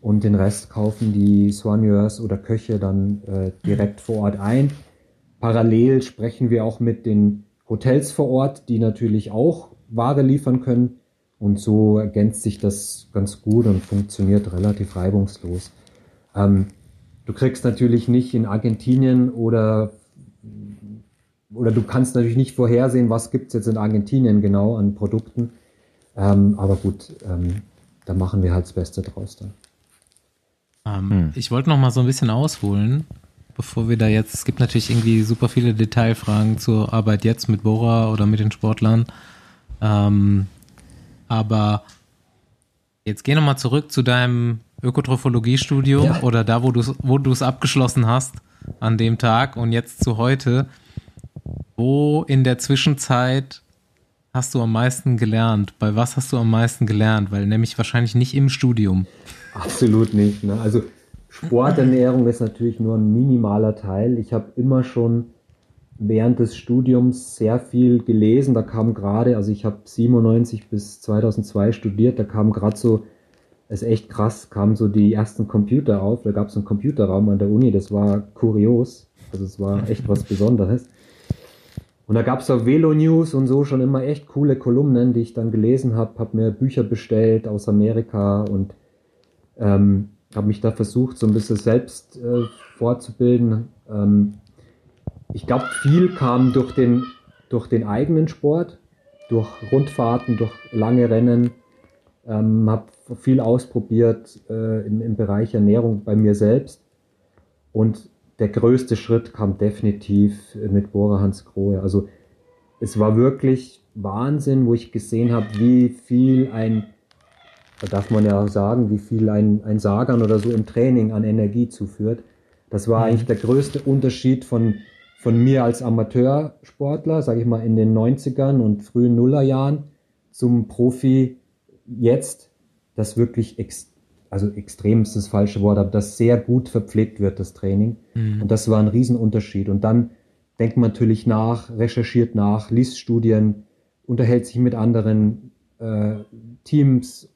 Und den Rest kaufen die Soigneurs oder Köche dann äh, direkt vor Ort ein. Parallel sprechen wir auch mit den Hotels vor Ort, die natürlich auch Ware liefern können. Und so ergänzt sich das ganz gut und funktioniert relativ reibungslos. Ähm, du kriegst natürlich nicht in Argentinien oder oder du kannst natürlich nicht vorhersehen, was gibt es jetzt in Argentinien genau an Produkten. Ähm, aber gut, ähm, da machen wir halt das Beste draus dann. Ähm, hm. Ich wollte noch mal so ein bisschen ausholen, bevor wir da jetzt, es gibt natürlich irgendwie super viele Detailfragen zur Arbeit jetzt mit Bora oder mit den Sportlern. Ähm, aber jetzt geh noch mal zurück zu deinem Ökotrophologie-Studium ja. oder da, wo du es wo abgeschlossen hast an dem Tag und jetzt zu heute. Wo in der Zwischenzeit hast du am meisten gelernt? Bei was hast du am meisten gelernt? Weil nämlich wahrscheinlich nicht im Studium. Absolut nicht. Ne? Also Sporternährung ist natürlich nur ein minimaler Teil. Ich habe immer schon während des Studiums sehr viel gelesen. Da kam gerade, also ich habe 97 bis 2002 studiert, da kam gerade so, ist echt krass, kamen so die ersten Computer auf. Da gab es einen Computerraum an der Uni, das war kurios. Also es war echt was Besonderes. Und da gab es auch Velo News und so schon immer echt coole Kolumnen, die ich dann gelesen habe, habe mir Bücher bestellt aus Amerika und ähm, habe mich da versucht, so ein bisschen selbst äh, vorzubilden. Ähm, ich glaube, viel kam durch den, durch den eigenen Sport, durch Rundfahrten, durch lange Rennen. Ähm, habe viel ausprobiert äh, im, im Bereich Ernährung bei mir selbst. Und der größte Schritt kam definitiv mit Bora Hans Grohe. Also es war wirklich Wahnsinn, wo ich gesehen habe, wie viel ein, da darf man ja sagen, wie viel ein, ein Sagan oder so im Training an Energie zuführt. Das war mhm. eigentlich der größte Unterschied von, von mir als Amateursportler, sage ich mal, in den 90ern und frühen Nullerjahren zum Profi jetzt, das wirklich extrem also extrem ist das falsche Wort, aber das sehr gut verpflegt wird, das Training. Mhm. Und das war ein Riesenunterschied. Und dann denkt man natürlich nach, recherchiert nach, liest Studien, unterhält sich mit anderen äh, Teams,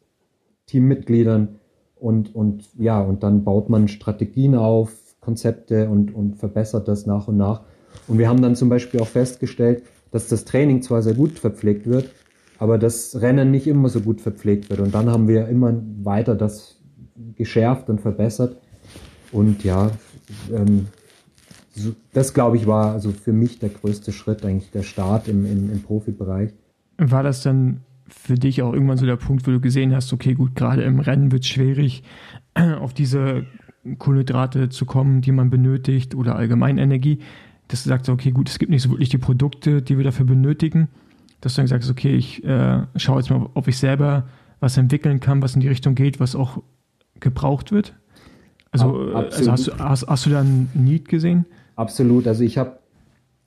Teammitgliedern und, und ja, und dann baut man Strategien auf, Konzepte und, und verbessert das nach und nach. Und wir haben dann zum Beispiel auch festgestellt, dass das Training zwar sehr gut verpflegt wird, aber das Rennen nicht immer so gut verpflegt wird. Und dann haben wir immer weiter das geschärft und verbessert. Und ja, ähm, so, das glaube ich war also für mich der größte Schritt, eigentlich der Start im, im, im Profibereich. War das dann für dich auch irgendwann so der Punkt, wo du gesehen hast, okay, gut, gerade im Rennen wird es schwierig, auf diese Kohlenhydrate zu kommen, die man benötigt oder allgemein Energie, dass du sagst, okay, gut, es gibt nicht so wirklich die Produkte, die wir dafür benötigen, dass du dann sagst, okay, ich äh, schaue jetzt mal, ob ich selber was entwickeln kann, was in die Richtung geht, was auch gebraucht wird? Also, also hast, du, hast, hast du da ein Need gesehen? Absolut. Also ich habe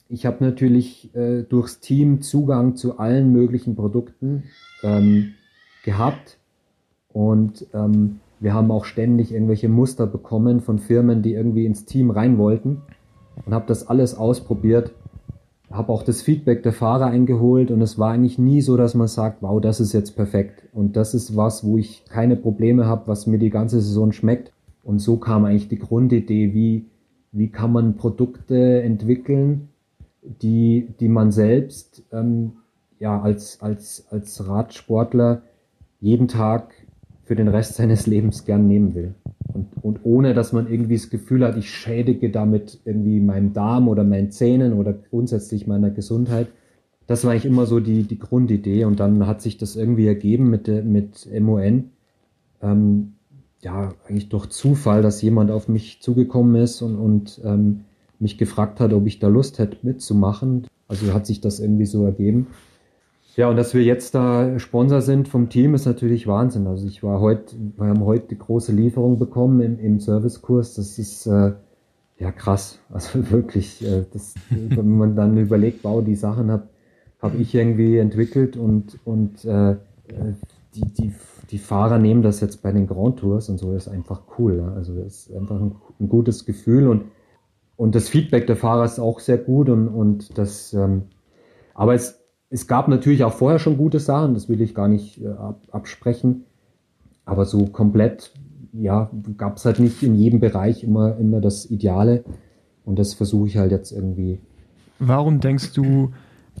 ich hab natürlich äh, durchs Team Zugang zu allen möglichen Produkten ähm, gehabt und ähm, wir haben auch ständig irgendwelche Muster bekommen von Firmen, die irgendwie ins Team rein wollten und habe das alles ausprobiert habe auch das Feedback der Fahrer eingeholt und es war eigentlich nie so, dass man sagt, wow, das ist jetzt perfekt. Und das ist was, wo ich keine Probleme habe, was mir die ganze Saison schmeckt. Und so kam eigentlich die Grundidee, wie, wie kann man Produkte entwickeln, die, die man selbst ähm, ja, als, als, als Radsportler jeden Tag für den Rest seines Lebens gern nehmen will. Und, und ohne, dass man irgendwie das Gefühl hat, ich schädige damit irgendwie meinen Darm oder meinen Zähnen oder grundsätzlich meiner Gesundheit. Das war eigentlich immer so die, die Grundidee und dann hat sich das irgendwie ergeben mit, mit MON. Ähm, ja, eigentlich durch Zufall, dass jemand auf mich zugekommen ist und, und ähm, mich gefragt hat, ob ich da Lust hätte mitzumachen. Also hat sich das irgendwie so ergeben. Ja, und dass wir jetzt da Sponsor sind vom Team, ist natürlich Wahnsinn. Also ich war heute, wir haben heute die große Lieferung bekommen im, im Servicekurs. Das ist äh, ja krass. Also wirklich, äh, das, wenn man dann überlegt, wow, die Sachen habe hab ich irgendwie entwickelt und, und äh, die, die, die Fahrer nehmen das jetzt bei den Grand Tours und so, das ist einfach cool. Ja? Also das ist einfach ein, ein, gutes Gefühl und, und das Feedback der Fahrer ist auch sehr gut und, und das, ähm, aber es, es gab natürlich auch vorher schon gute Sachen, das will ich gar nicht äh, absprechen. Aber so komplett, ja, gab es halt nicht in jedem Bereich immer, immer das Ideale. Und das versuche ich halt jetzt irgendwie. Warum denkst du,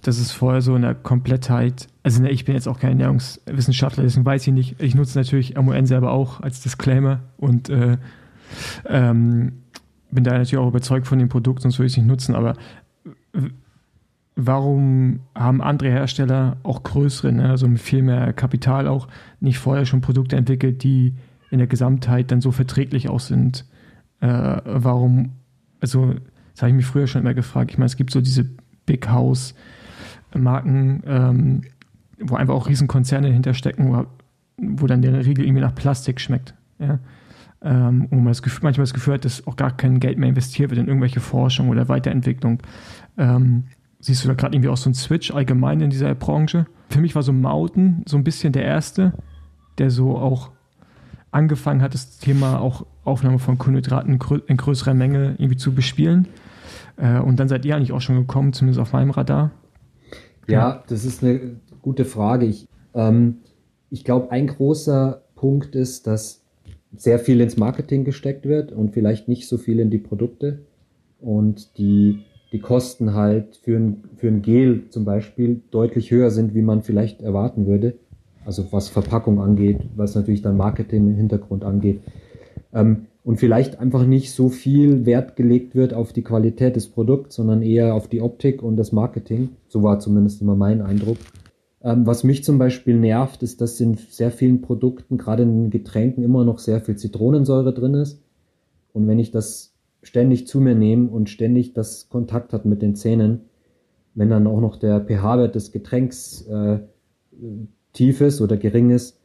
dass es vorher so in der Komplettheit, also ne, ich bin jetzt auch kein Ernährungswissenschaftler, deswegen weiß ich nicht. Ich nutze natürlich MON selber auch als Disclaimer und äh, ähm, bin da natürlich auch überzeugt von dem Produkt, sonst würde ich es nicht nutzen. Aber warum haben andere Hersteller, auch größere, ne, also mit viel mehr Kapital auch, nicht vorher schon Produkte entwickelt, die in der Gesamtheit dann so verträglich auch sind? Äh, warum, also das habe ich mich früher schon immer gefragt. Ich meine, es gibt so diese Big House Marken, ähm, wo einfach auch Riesenkonzerne hinterstecken, wo, wo dann der Riegel irgendwie nach Plastik schmeckt. Ja? Ähm, wo man das Gefühl, manchmal das Gefühl hat, dass auch gar kein Geld mehr investiert wird in irgendwelche Forschung oder Weiterentwicklung. Ähm, Siehst du da gerade irgendwie auch so einen Switch allgemein in dieser Branche? Für mich war so Mauten so ein bisschen der erste, der so auch angefangen hat, das Thema auch Aufnahme von Kohlenhydraten in größerer Menge irgendwie zu bespielen. Äh, und dann seid ihr eigentlich auch schon gekommen, zumindest auf meinem Radar. Ja, das ist eine gute Frage. Ich, ähm, ich glaube, ein großer Punkt ist, dass sehr viel ins Marketing gesteckt wird und vielleicht nicht so viel in die Produkte. Und die die Kosten halt für ein, für ein Gel zum Beispiel deutlich höher sind, wie man vielleicht erwarten würde. Also was Verpackung angeht, was natürlich dann Marketing im Hintergrund angeht. Ähm, und vielleicht einfach nicht so viel Wert gelegt wird auf die Qualität des Produkts, sondern eher auf die Optik und das Marketing. So war zumindest immer mein Eindruck. Ähm, was mich zum Beispiel nervt, ist, dass in sehr vielen Produkten, gerade in Getränken, immer noch sehr viel Zitronensäure drin ist. Und wenn ich das ständig zu mir nehmen und ständig das Kontakt hat mit den Zähnen, wenn dann auch noch der pH-Wert des Getränks äh, tief ist oder gering ist,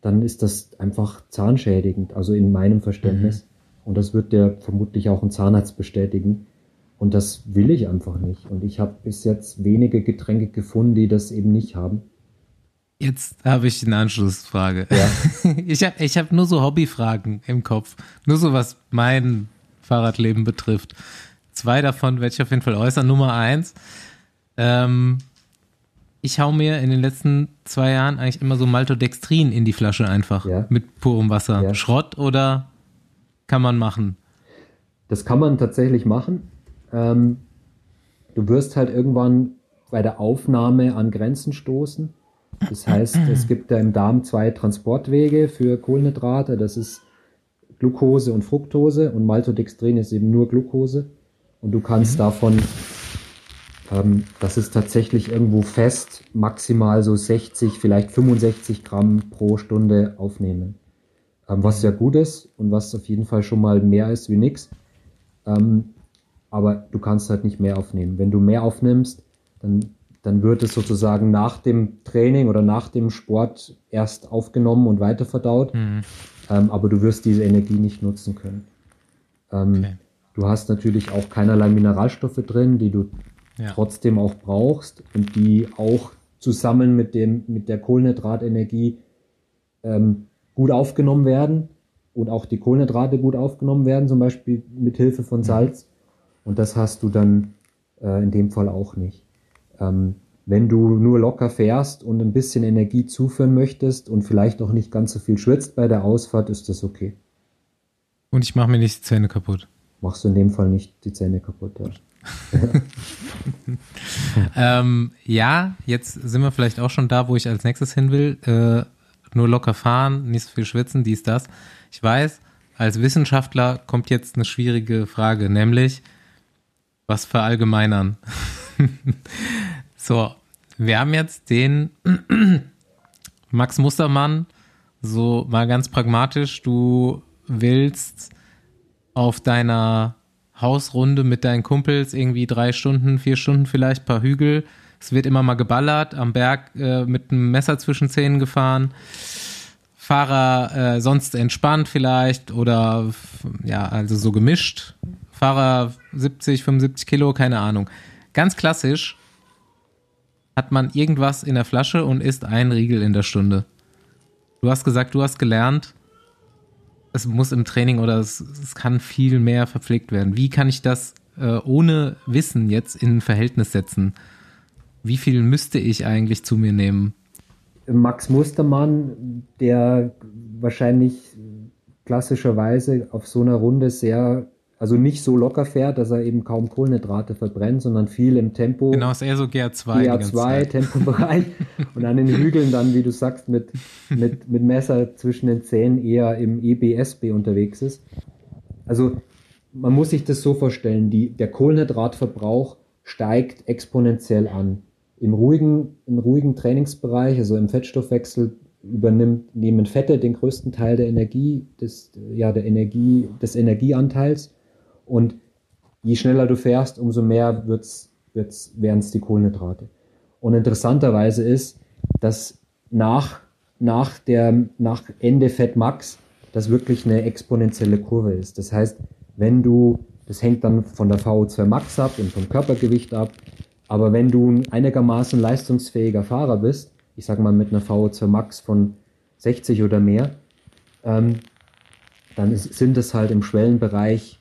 dann ist das einfach zahnschädigend, also in meinem Verständnis. Mhm. Und das wird der vermutlich auch ein Zahnarzt bestätigen. Und das will ich einfach nicht. Und ich habe bis jetzt wenige Getränke gefunden, die das eben nicht haben. Jetzt habe ich eine Anschlussfrage. Ja. Ich habe ich hab nur so Hobbyfragen im Kopf. Nur so, was mein Fahrradleben betrifft. Zwei davon werde ich auf jeden Fall äußern. Nummer eins, ähm, ich hau mir in den letzten zwei Jahren eigentlich immer so Maltodextrin in die Flasche einfach ja. mit purem Wasser. Ja. Schrott oder kann man machen? Das kann man tatsächlich machen. Ähm, du wirst halt irgendwann bei der Aufnahme an Grenzen stoßen. Das heißt, es gibt da im Darm zwei Transportwege für Kohlenhydrate. Das ist Glucose und Fructose und Maltodextrin ist eben nur Glucose. Und du kannst mhm. davon, ähm, das ist tatsächlich irgendwo fest, maximal so 60, vielleicht 65 Gramm pro Stunde aufnehmen. Ähm, was sehr gut ist und was auf jeden Fall schon mal mehr ist wie nix. Ähm, aber du kannst halt nicht mehr aufnehmen. Wenn du mehr aufnimmst, dann, dann wird es sozusagen nach dem Training oder nach dem Sport erst aufgenommen und weiterverdaut. Mhm ähm, aber du wirst diese Energie nicht nutzen können. Ähm, okay. Du hast natürlich auch keinerlei Mineralstoffe drin, die du ja. trotzdem auch brauchst und die auch zusammen mit, dem, mit der Kohlenhydratenergie ähm, gut aufgenommen werden und auch die Kohlenhydrate gut aufgenommen werden, zum Beispiel mit Hilfe von Salz. Und das hast du dann äh, in dem Fall auch nicht. Ähm, wenn du nur locker fährst und ein bisschen Energie zuführen möchtest und vielleicht auch nicht ganz so viel schwitzt bei der Ausfahrt, ist das okay. Und ich mache mir nicht die Zähne kaputt. Machst du in dem Fall nicht die Zähne kaputt. Ja. ähm, ja, jetzt sind wir vielleicht auch schon da, wo ich als nächstes hin will. Äh, nur locker fahren, nicht so viel schwitzen, dies, das. Ich weiß, als Wissenschaftler kommt jetzt eine schwierige Frage, nämlich was verallgemeinern. So, wir haben jetzt den Max Mustermann, so mal ganz pragmatisch, du willst auf deiner Hausrunde mit deinen Kumpels irgendwie drei Stunden, vier Stunden vielleicht, paar Hügel Es wird immer mal geballert, am Berg äh, mit einem Messer zwischen Zähnen gefahren. Fahrer äh, sonst entspannt vielleicht oder ja, also so gemischt. Fahrer 70, 75 Kilo, keine Ahnung. Ganz klassisch hat man irgendwas in der Flasche und isst einen Riegel in der Stunde. Du hast gesagt, du hast gelernt, es muss im Training oder es, es kann viel mehr verpflegt werden. Wie kann ich das äh, ohne Wissen jetzt in Verhältnis setzen? Wie viel müsste ich eigentlich zu mir nehmen? Max Mustermann, der wahrscheinlich klassischerweise auf so einer Runde sehr, also nicht so locker fährt, dass er eben kaum Kohlenhydrate verbrennt, sondern viel im Tempo. Genau, ist eher so GR2. GR2, Tempobereich. und an den Hügeln dann, wie du sagst, mit, mit, mit Messer zwischen den Zähnen eher im EBSB unterwegs ist. Also man muss sich das so vorstellen, die, der Kohlenhydratverbrauch steigt exponentiell an. Im ruhigen, im ruhigen Trainingsbereich, also im Fettstoffwechsel, übernimmt, nehmen Fette den größten Teil der Energie, des, ja, der Energie, des Energieanteils. Und je schneller du fährst, umso mehr wird's, wird's, werden es die Kohlenhydrate. Und interessanterweise ist, dass nach, nach, der, nach Ende Fett Max das wirklich eine exponentielle Kurve ist. Das heißt, wenn du, das hängt dann von der VO2 Max ab und vom Körpergewicht ab, aber wenn du ein einigermaßen leistungsfähiger Fahrer bist, ich sage mal mit einer VO2 Max von 60 oder mehr, ähm, dann ist, sind es halt im Schwellenbereich,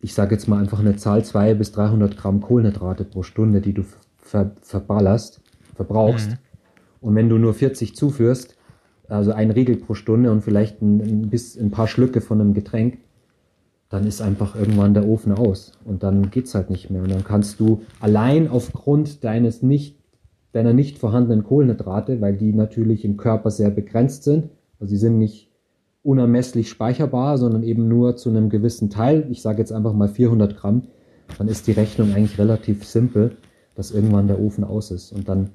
ich sage jetzt mal einfach eine Zahl 200 bis 300 Gramm Kohlenhydrate pro Stunde, die du ver verballerst, verbrauchst. Mhm. Und wenn du nur 40 zuführst, also ein Riegel pro Stunde und vielleicht ein, ein, bis, ein paar Schlücke von einem Getränk, dann ist einfach irgendwann der Ofen aus und dann geht's halt nicht mehr. Und dann kannst du allein aufgrund deines nicht, deiner nicht vorhandenen Kohlenhydrate, weil die natürlich im Körper sehr begrenzt sind, also sie sind nicht unermesslich speicherbar, sondern eben nur zu einem gewissen Teil, ich sage jetzt einfach mal 400 Gramm, dann ist die Rechnung eigentlich relativ simpel, dass irgendwann der Ofen aus ist. Und dann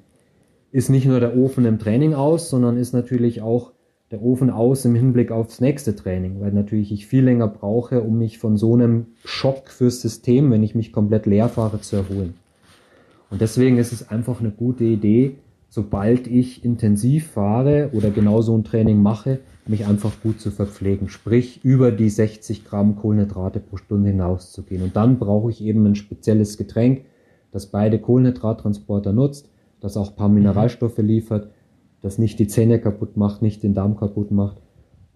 ist nicht nur der Ofen im Training aus, sondern ist natürlich auch der Ofen aus im Hinblick aufs nächste Training, weil natürlich ich viel länger brauche, um mich von so einem Schock fürs System, wenn ich mich komplett leer fahre, zu erholen. Und deswegen ist es einfach eine gute Idee, sobald ich intensiv fahre oder genau so ein Training mache, mich einfach gut zu verpflegen, sprich über die 60 Gramm Kohlenhydrate pro Stunde hinaus zu gehen. Und dann brauche ich eben ein spezielles Getränk, das beide Kohlenhydrattransporter nutzt, das auch ein paar Mineralstoffe liefert das nicht die Zähne kaputt macht, nicht den Darm kaputt macht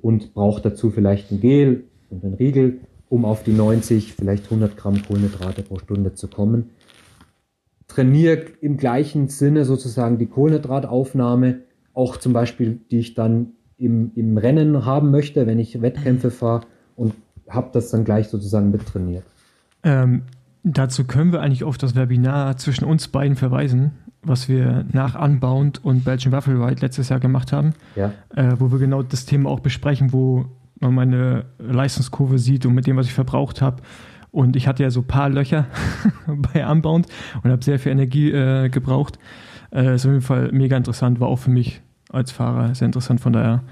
und braucht dazu vielleicht ein Gel und ein Riegel, um auf die 90, vielleicht 100 Gramm Kohlenhydrate pro Stunde zu kommen. Trainiere im gleichen Sinne sozusagen die Kohlenhydrataufnahme, auch zum Beispiel, die ich dann im, im Rennen haben möchte, wenn ich Wettkämpfe fahre und habe das dann gleich sozusagen mittrainiert. Ähm, dazu können wir eigentlich auf das Webinar zwischen uns beiden verweisen was wir nach Unbound und Belgian Waffle Ride letztes Jahr gemacht haben, ja. äh, wo wir genau das Thema auch besprechen, wo man meine Leistungskurve sieht und mit dem, was ich verbraucht habe. Und ich hatte ja so ein paar Löcher bei Unbound und habe sehr viel Energie äh, gebraucht. Äh, ist auf jeden Fall mega interessant, war auch für mich als Fahrer sehr interessant. Von daher,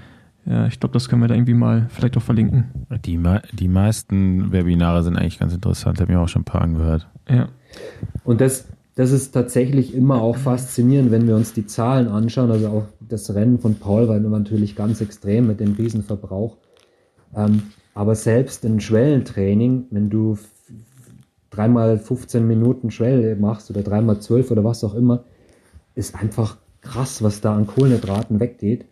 ja, ich glaube, das können wir da irgendwie mal vielleicht auch verlinken. Die, die meisten Webinare sind eigentlich ganz interessant, habe ich auch schon ein paar angehört. Ja. Und das, das ist tatsächlich immer auch faszinierend, wenn wir uns die Zahlen anschauen. Also auch das Rennen von Paul war natürlich ganz extrem mit dem Riesenverbrauch. Ähm, aber selbst in Schwellentraining, wenn du dreimal 15 Minuten Schwelle machst oder dreimal 12 oder was auch immer, ist einfach krass, was da an Kohlenhydraten weggeht.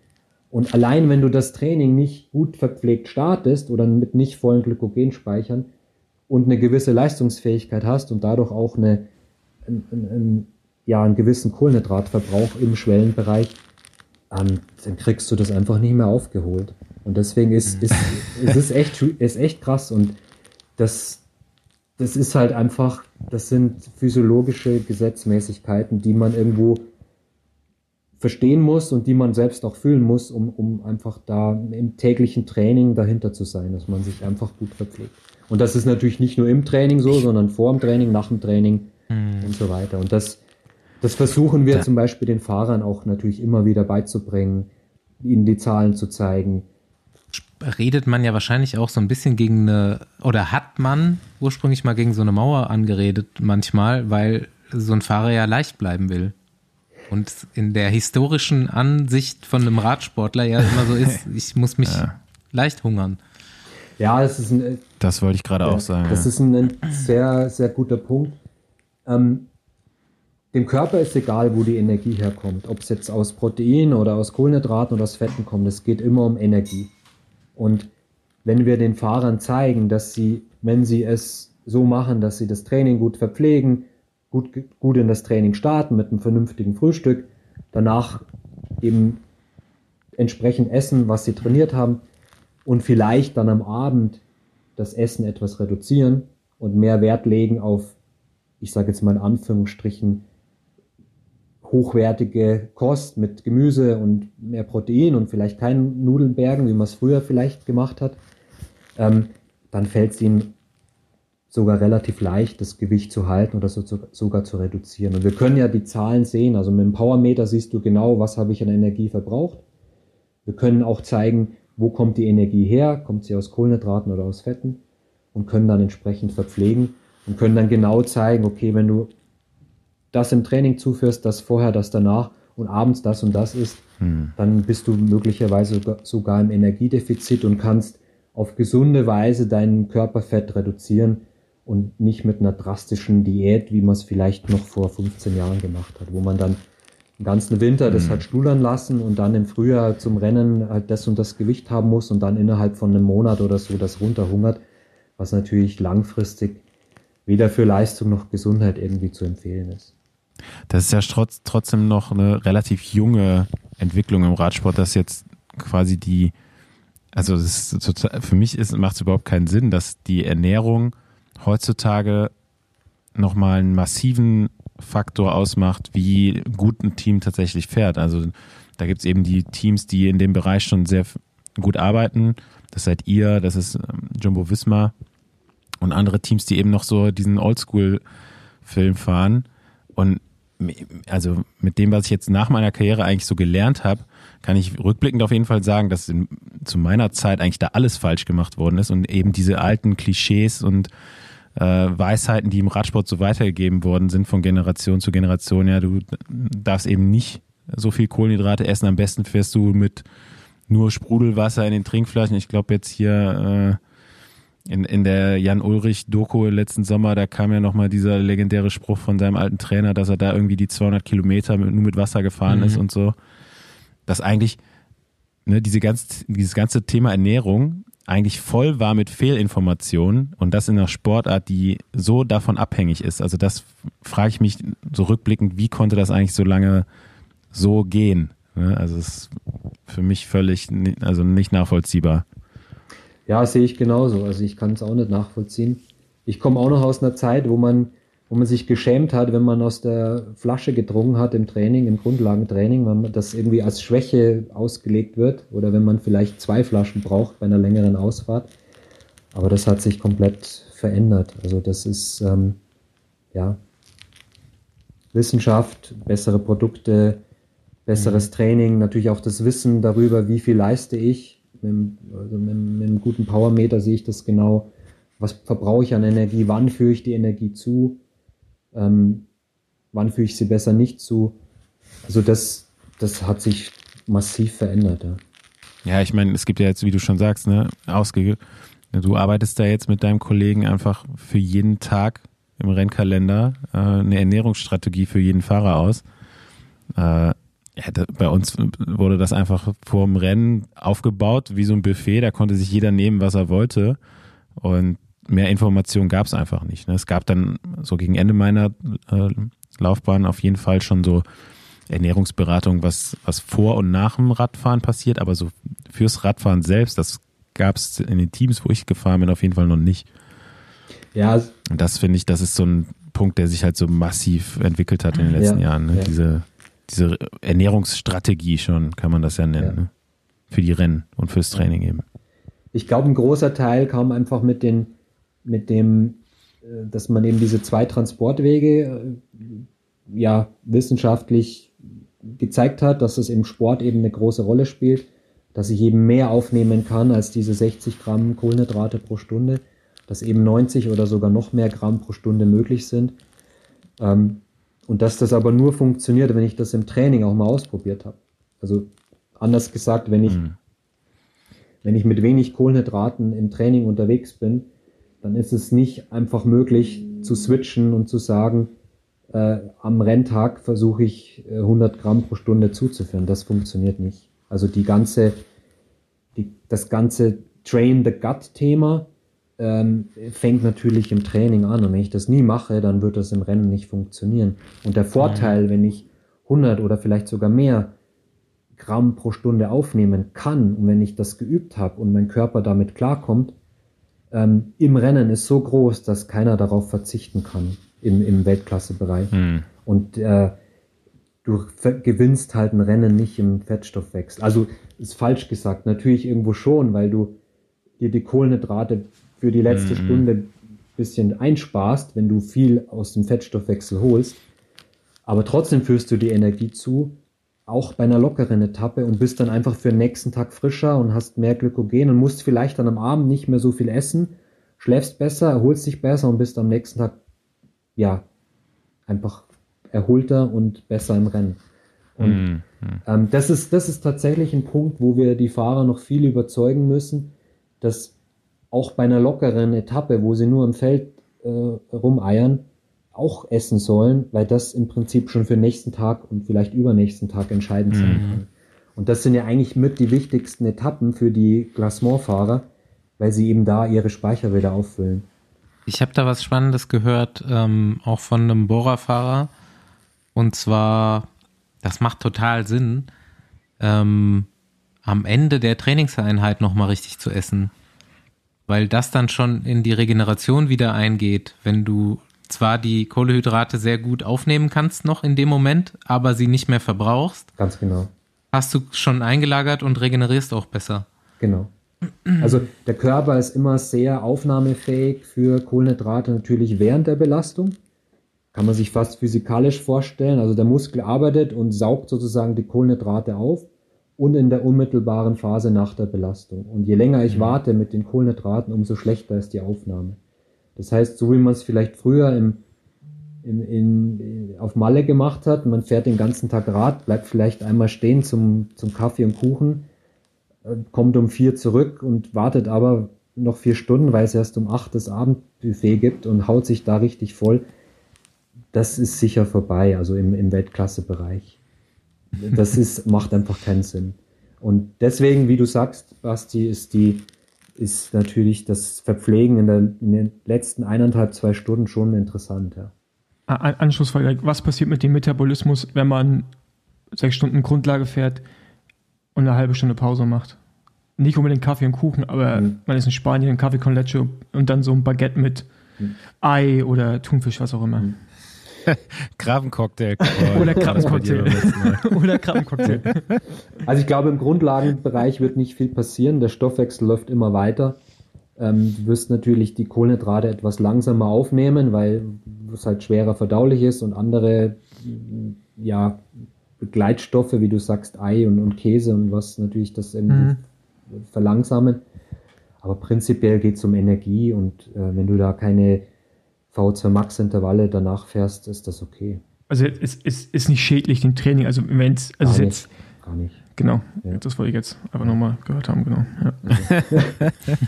Und allein wenn du das Training nicht gut verpflegt startest oder mit nicht vollen Glykogenspeichern und eine gewisse Leistungsfähigkeit hast und dadurch auch eine einen, einen, ja, einen gewissen Kohlenhydratverbrauch im Schwellenbereich, ähm, dann kriegst du das einfach nicht mehr aufgeholt. Und deswegen ist, ist, ist es echt, ist echt krass. Und das, das ist halt einfach, das sind physiologische Gesetzmäßigkeiten, die man irgendwo verstehen muss und die man selbst auch fühlen muss, um, um einfach da im täglichen Training dahinter zu sein, dass man sich einfach gut verpflegt. Und das ist natürlich nicht nur im Training so, sondern vor dem Training, nach dem Training, mhm. und so weiter. Und das, das versuchen wir ja. zum Beispiel den Fahrern auch natürlich immer wieder beizubringen, ihnen die Zahlen zu zeigen. Redet man ja wahrscheinlich auch so ein bisschen gegen eine, oder hat man ursprünglich mal gegen so eine Mauer angeredet manchmal, weil so ein Fahrer ja leicht bleiben will. Und in der historischen Ansicht von einem Radsportler ja immer so ist, ich muss mich Ja. leicht hungern. Ja, es ist ein, Das wollte ich gerade auch sagen. Das ja. ist ein, ein sehr, sehr guter Punkt. Ähm, dem Körper ist egal, wo die Energie herkommt. Ob es jetzt aus Protein oder aus Kohlenhydraten oder aus Fetten kommt. Es geht immer um Energie. Und wenn wir den Fahrern zeigen, dass sie, wenn sie es so machen, dass sie das Training gut verpflegen, gut, gut in das Training starten mit einem vernünftigen Frühstück, danach eben entsprechend essen, was sie trainiert haben. Und vielleicht dann am Abend das Essen etwas reduzieren und mehr Wert legen auf, ich sage jetzt mal in Anführungsstrichen, hochwertige Kost mit Gemüse und mehr Protein und vielleicht keinen Nudelbergen, wie man es früher vielleicht gemacht hat, ähm, dann fällt es ihnen sogar relativ leicht, das Gewicht zu halten oder so, sogar zu reduzieren. Und wir können ja die Zahlen sehen. Also mit dem Powermeter siehst du genau, was habe ich an Energie verbraucht. Wir können auch zeigen, wo kommt die Energie her? Kommt sie aus Kohlenhydraten oder aus Fetten? Und können dann entsprechend verpflegen und können dann genau zeigen, okay, wenn du das im Training zuführst, das vorher, das danach und abends das und das ist, dann bist du möglicherweise sogar- im Energiedefizit und kannst auf gesunde Weise dein Körperfett reduzieren und nicht mit einer drastischen Diät, wie man es vielleicht noch vor 15 Jahren gemacht hat, wo man dann den ganzen Winter das hat studern lassen und dann im Frühjahr zum Rennen halt das und das Gewicht haben muss und dann innerhalb von einem Monat oder so das runterhungert, was natürlich langfristig weder für Leistung noch Gesundheit irgendwie zu empfehlen ist. Das ist ja trotz, trotzdem noch eine relativ junge Entwicklung im Radsport, dass jetzt quasi die, also das ist total, für mich ist, macht es überhaupt keinen Sinn, dass die Ernährung heutzutage nochmal einen massiven Faktor ausmacht, wie gut ein Team tatsächlich fährt. Also da gibt es eben die Teams, die in dem Bereich schon sehr gut arbeiten. Das seid ihr, das ist ähm, Jumbo Visma und andere Teams, die eben noch so diesen Oldschool-Film fahren. Und also mit dem, was ich jetzt nach meiner Karriere eigentlich so gelernt habe, kann ich rückblickend auf jeden Fall sagen, dass in, zu meiner Zeit eigentlich da alles falsch gemacht worden ist und eben diese alten Klischees und äh, Weisheiten, die im Radsport so weitergegeben worden sind von Generation zu Generation. Ja, du darfst eben nicht so viel Kohlenhydrate essen. Am besten fährst du mit nur Sprudelwasser in den Trinkflaschen. Ich glaube jetzt hier äh, in, in der Jan Ulrich Doku letzten Sommer, da kam ja nochmal dieser legendäre Spruch von seinem alten Trainer, dass er da irgendwie die 200 Kilometer mit, nur mit Wasser gefahren ist und so. Dass eigentlich ne, diese ganz, dieses ganze Thema Ernährung eigentlich voll war mit Fehlinformationen und das in einer Sportart, die so davon abhängig ist. Also das frage ich mich so rückblickend, wie konnte das eigentlich so lange so gehen? Ne? Also es ist für mich völlig, also nicht nachvollziehbar. Ja, sehe ich genauso. Also ich kann es auch nicht nachvollziehen. Ich komme auch noch aus einer Zeit, wo man, wo man sich geschämt hat, wenn man aus der Flasche getrunken hat im Training, im Grundlagentraining, wenn man das irgendwie als Schwäche ausgelegt wird oder wenn man vielleicht zwei Flaschen braucht bei einer längeren Ausfahrt. Aber das hat sich komplett verändert. Also das ist ähm, ja Wissenschaft, bessere Produkte, besseres Training, natürlich auch das Wissen darüber, wie viel leiste ich. Mit, also mit, mit einem guten Powermeter sehe ich das genau. Was verbrauche ich an Energie? Wann führe ich die Energie zu? Ähm, wann führe ich sie besser nicht zu? Also das, das hat sich massiv verändert. Ja. Ja, ich meine, es gibt ja jetzt, wie du schon sagst, ne, ausge du arbeitest da jetzt mit deinem Kollegen einfach für jeden Tag im Rennkalender äh, eine Ernährungsstrategie für jeden Fahrer aus. Äh, bei uns wurde das einfach vor dem Rennen aufgebaut, wie so ein Buffet, da konnte sich jeder nehmen, was er wollte. Und mehr Informationen gab es einfach nicht. Ne? Es gab dann so gegen Ende meiner äh, Laufbahn auf jeden Fall schon so Ernährungsberatung, was, was vor und nach dem Radfahren passiert, aber so fürs Radfahren selbst, das gab es in den Teams, wo ich gefahren bin, auf jeden Fall noch nicht. Ja, Und das finde ich, das ist so ein Punkt, der sich halt so massiv entwickelt hat in den letzten Ja, Jahren. Ne? ja. Diese, diese Ernährungsstrategie schon, kann man das ja nennen. Ja. Ne? Für die Rennen und fürs Training eben. ich glaube, ein großer Teil kam einfach mit den, mit dem, äh, dass man eben diese zwei Transportwege äh, ja wissenschaftlich gezeigt hat, dass es im Sport eben eine große Rolle spielt, dass ich eben mehr aufnehmen kann als diese 60 Gramm Kohlenhydrate pro Stunde, dass eben 90 oder sogar noch mehr Gramm pro Stunde möglich sind. Ähm, und dass das aber nur funktioniert, wenn ich das im Training auch mal ausprobiert habe. Also anders gesagt, wenn ich, Mhm. wenn ich mit wenig Kohlenhydraten im Training unterwegs bin, dann ist es nicht einfach möglich zu switchen und zu sagen, äh, am Renntag versuche ich äh, 100 Gramm pro Stunde zuzuführen. Das funktioniert nicht. Also die ganze, die, das ganze Train the Gut Thema ähm, fängt natürlich im Training an. Und wenn ich das nie mache, dann wird das im Rennen nicht funktionieren. Und der Vorteil, wenn ich 100 oder vielleicht sogar mehr Gramm pro Stunde aufnehmen kann und wenn ich das geübt habe und mein Körper damit klarkommt, ähm, im Rennen ist so groß, dass keiner darauf verzichten kann im, im Weltklassebereich. Hm. Und äh, du gewinnst halt ein Rennen nicht im Fettstoffwechsel. Also ist falsch gesagt, natürlich irgendwo schon, weil du dir die Kohlenhydrate für die letzte Mhm. Stunde ein bisschen einsparst, wenn du viel aus dem Fettstoffwechsel holst. Aber trotzdem führst du die Energie zu, auch bei einer lockeren Etappe und bist dann einfach für den nächsten Tag frischer und hast mehr Glykogen und musst vielleicht dann am Abend nicht mehr so viel essen, schläfst besser, erholst dich besser und bist am nächsten Tag, ja, einfach erholter und besser im Rennen. Und Hm. ähm, das, ist, das ist tatsächlich ein Punkt, wo wir die Fahrer noch viel überzeugen müssen, dass auch bei einer lockeren Etappe, wo sie nur im Feld äh, rumeiern, auch essen sollen, weil das im Prinzip schon für den nächsten Tag und vielleicht übernächsten Tag entscheidend sein kann. Und das sind ja eigentlich mit die wichtigsten Etappen für die Klassementfahrer, weil sie eben da ihre Speicher wieder auffüllen. Ich habe da was Spannendes gehört, ähm, auch von einem Bohrerfahrer. Und zwar, das macht total Sinn, ähm, am Ende der Trainingseinheit nochmal richtig zu essen. Weil das dann schon in die Regeneration wieder eingeht, wenn du zwar die Kohlehydrate sehr gut aufnehmen kannst noch in dem Moment, aber sie nicht mehr verbrauchst, Ganz genau. hast du schon eingelagert und regenerierst auch besser. Genau. Also der Körper ist immer sehr aufnahmefähig für Kohlenhydrate natürlich während der Belastung. Kann man sich fast physikalisch vorstellen. Also der Muskel arbeitet und saugt sozusagen die Kohlenhydrate auf und in der unmittelbaren Phase nach der Belastung. Und je länger ich warte mit den Kohlenhydraten, umso schlechter ist die Aufnahme. Das heißt, so wie man es vielleicht früher im, im, in, auf Malle gemacht hat, man fährt den ganzen Tag Rad, bleibt vielleicht einmal stehen zum, zum Kaffee und Kuchen, äh, kommt um vier zurück und wartet aber noch vier Stunden, weil es erst um acht das Abendbuffet gibt und haut sich da richtig voll. Das ist sicher vorbei, also im, im Weltklassebereich. Das ist, macht einfach keinen Sinn. Und deswegen, wie du sagst, Basti, ist die, ist natürlich das Verpflegen in, der, in den letzten eineinhalb, zwei Stunden schon interessant, ja. An- Anschlussfrage, was passiert mit dem Metabolismus, wenn man sechs Stunden Grundlage fährt und eine halbe Stunde Pause macht? Nicht unbedingt Kaffee und Kuchen, aber Mhm. man ist in Spanien, Kaffee con leche und dann so ein Baguette mit Mhm. Ei oder Thunfisch, was auch immer. Mhm. Krabbencocktail. Oder Krabbencocktail. oder Krabbencocktail. Also ich glaube, im Grundlagenbereich wird nicht viel passieren. Der Stoffwechsel läuft immer weiter. Ähm, du wirst natürlich die Kohlenhydrate etwas langsamer aufnehmen, weil es halt schwerer verdaulich ist und andere mm, ja, Begleitstoffe, wie du sagst, Ei und, und Käse und was natürlich das irgendwie verlangsamen. Aber prinzipiell geht es um Energie und äh, wenn du da keine VO2 Max Intervalle danach fährst, ist das okay. Also es ist, ist nicht schädlich, den Training. Also wenn es, also Gar jetzt, Gar nicht. genau, Ja. das wollte ich jetzt einfach nochmal gehört haben, genau. Ja.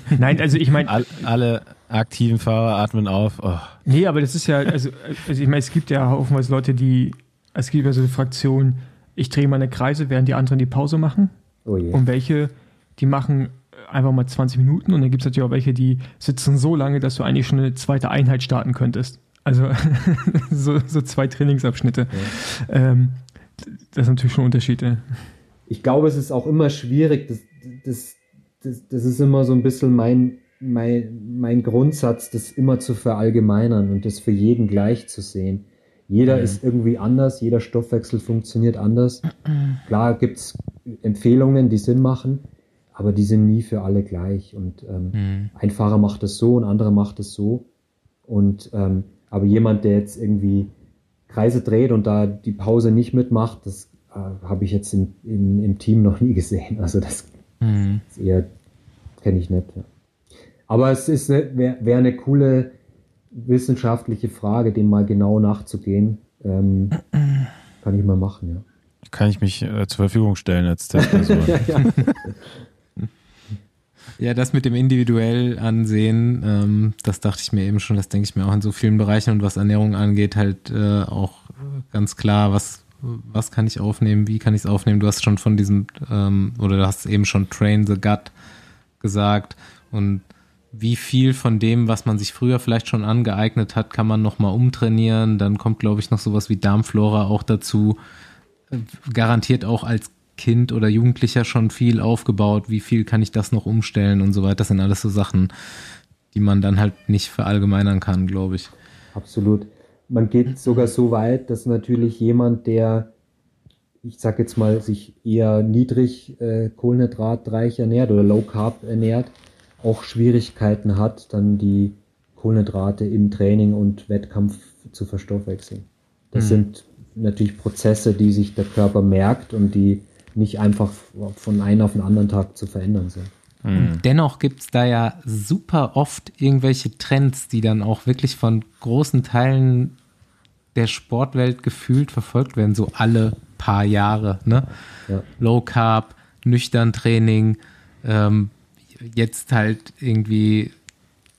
Nein, also ich meine, All, alle aktiven Fahrer atmen auf. Oh. Nee, aber das ist ja, also, also ich meine, es gibt ja haufenweise Leute, die, es gibt ja so eine Fraktion, ich drehe meine Kreise, während die anderen die Pause machen. Oh je. Und welche, die machen einfach mal 20 Minuten und dann gibt es natürlich auch welche, die sitzen so lange, dass du eigentlich schon eine zweite Einheit starten könntest. Also so, so zwei Trainingsabschnitte. Ähm, das sind natürlich schon Unterschiede. ich glaube, es ist auch immer schwierig. Das, das, das, das ist immer so ein bisschen mein, mein, mein Grundsatz, das immer zu verallgemeinern und das für jeden gleich zu sehen. Jeder ist irgendwie anders, jeder Stoffwechsel funktioniert anders. Klar gibt es Empfehlungen, die Sinn machen, aber die sind nie für alle gleich. Und ähm, ein Fahrer macht es so, ein anderer macht es so. Und ähm, aber jemand, der jetzt irgendwie Kreise dreht und da die Pause nicht mitmacht, das äh, habe ich jetzt im, im, im Team noch nie gesehen. Also das Mhm. ist eher kenne ich nicht. Ja. Aber es ist wäre wär eine coole wissenschaftliche Frage, dem mal genau nachzugehen, Ähm, kann ich mal machen, ja. Kann ich mich äh, zur Verfügung stellen als Testperson? ja, ja. Ja, das mit dem individuell ansehen, ähm, das dachte ich mir eben schon, das denke ich mir auch in so vielen Bereichen und was Ernährung angeht, halt äh, auch ganz klar, was, was kann ich aufnehmen, wie kann ich es aufnehmen. Du hast schon von diesem, ähm, oder du hast eben schon Train the Gut gesagt und wie viel von dem, was man sich früher vielleicht schon angeeignet hat, kann man nochmal umtrainieren. Dann kommt, glaube ich, noch sowas wie Darmflora auch dazu. Äh, Garantiert auch als Kind oder Jugendlicher schon viel aufgebaut. Wie viel kann ich das noch umstellen und so weiter. Das sind alles so Sachen, die man dann halt nicht verallgemeinern kann, glaube ich. Absolut. Man geht sogar so weit, dass natürlich jemand, der, ich sag jetzt mal, sich eher niedrig äh, kohlenhydratreich ernährt oder low carb ernährt, auch Schwierigkeiten hat, dann die Kohlenhydrate im Training und Wettkampf zu verstoffwechseln. Das Mhm. sind natürlich Prozesse, die sich der Körper merkt und die nicht einfach von einem auf den anderen Tag zu verändern sind. Hm. Dennoch gibt's da ja super oft irgendwelche Trends, die dann auch wirklich von großen Teilen der Sportwelt gefühlt verfolgt werden, so alle paar Jahre. Ne? Ja. Low Carb, nüchtern Training, ähm, jetzt halt irgendwie,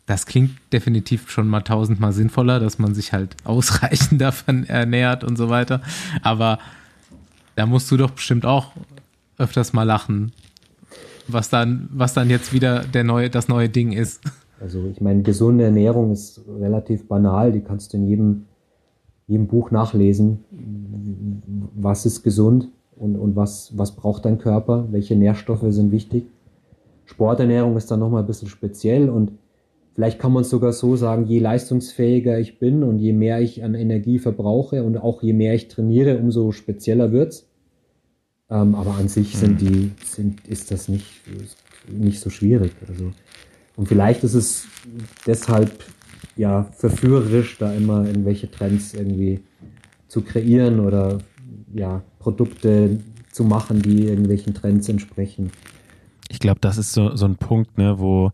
das klingt definitiv schon mal tausendmal sinnvoller, dass man sich halt ausreichend davon ernährt und so weiter. Aber da musst du doch bestimmt auch öfters mal lachen, was dann, was dann jetzt wieder der neue, das neue Ding ist. Also ich meine, gesunde Ernährung ist relativ banal, die kannst du in jedem, jedem Buch nachlesen. Was ist gesund und, und was, was braucht dein Körper, welche Nährstoffe sind wichtig. Sporternährung ist dann nochmal ein bisschen speziell und vielleicht kann man es sogar so sagen, je leistungsfähiger ich bin und je mehr ich an Energie verbrauche und auch je mehr ich trainiere, umso spezieller wird's. Ähm, aber an sich sind die, sind, ist das nicht, nicht so schwierig. Also, und vielleicht ist es deshalb ja verführerisch, da immer irgendwelche Trends irgendwie zu kreieren oder ja, Produkte zu machen, die irgendwelchen Trends entsprechen. Ich glaube, das ist so, so ein Punkt, ne, wo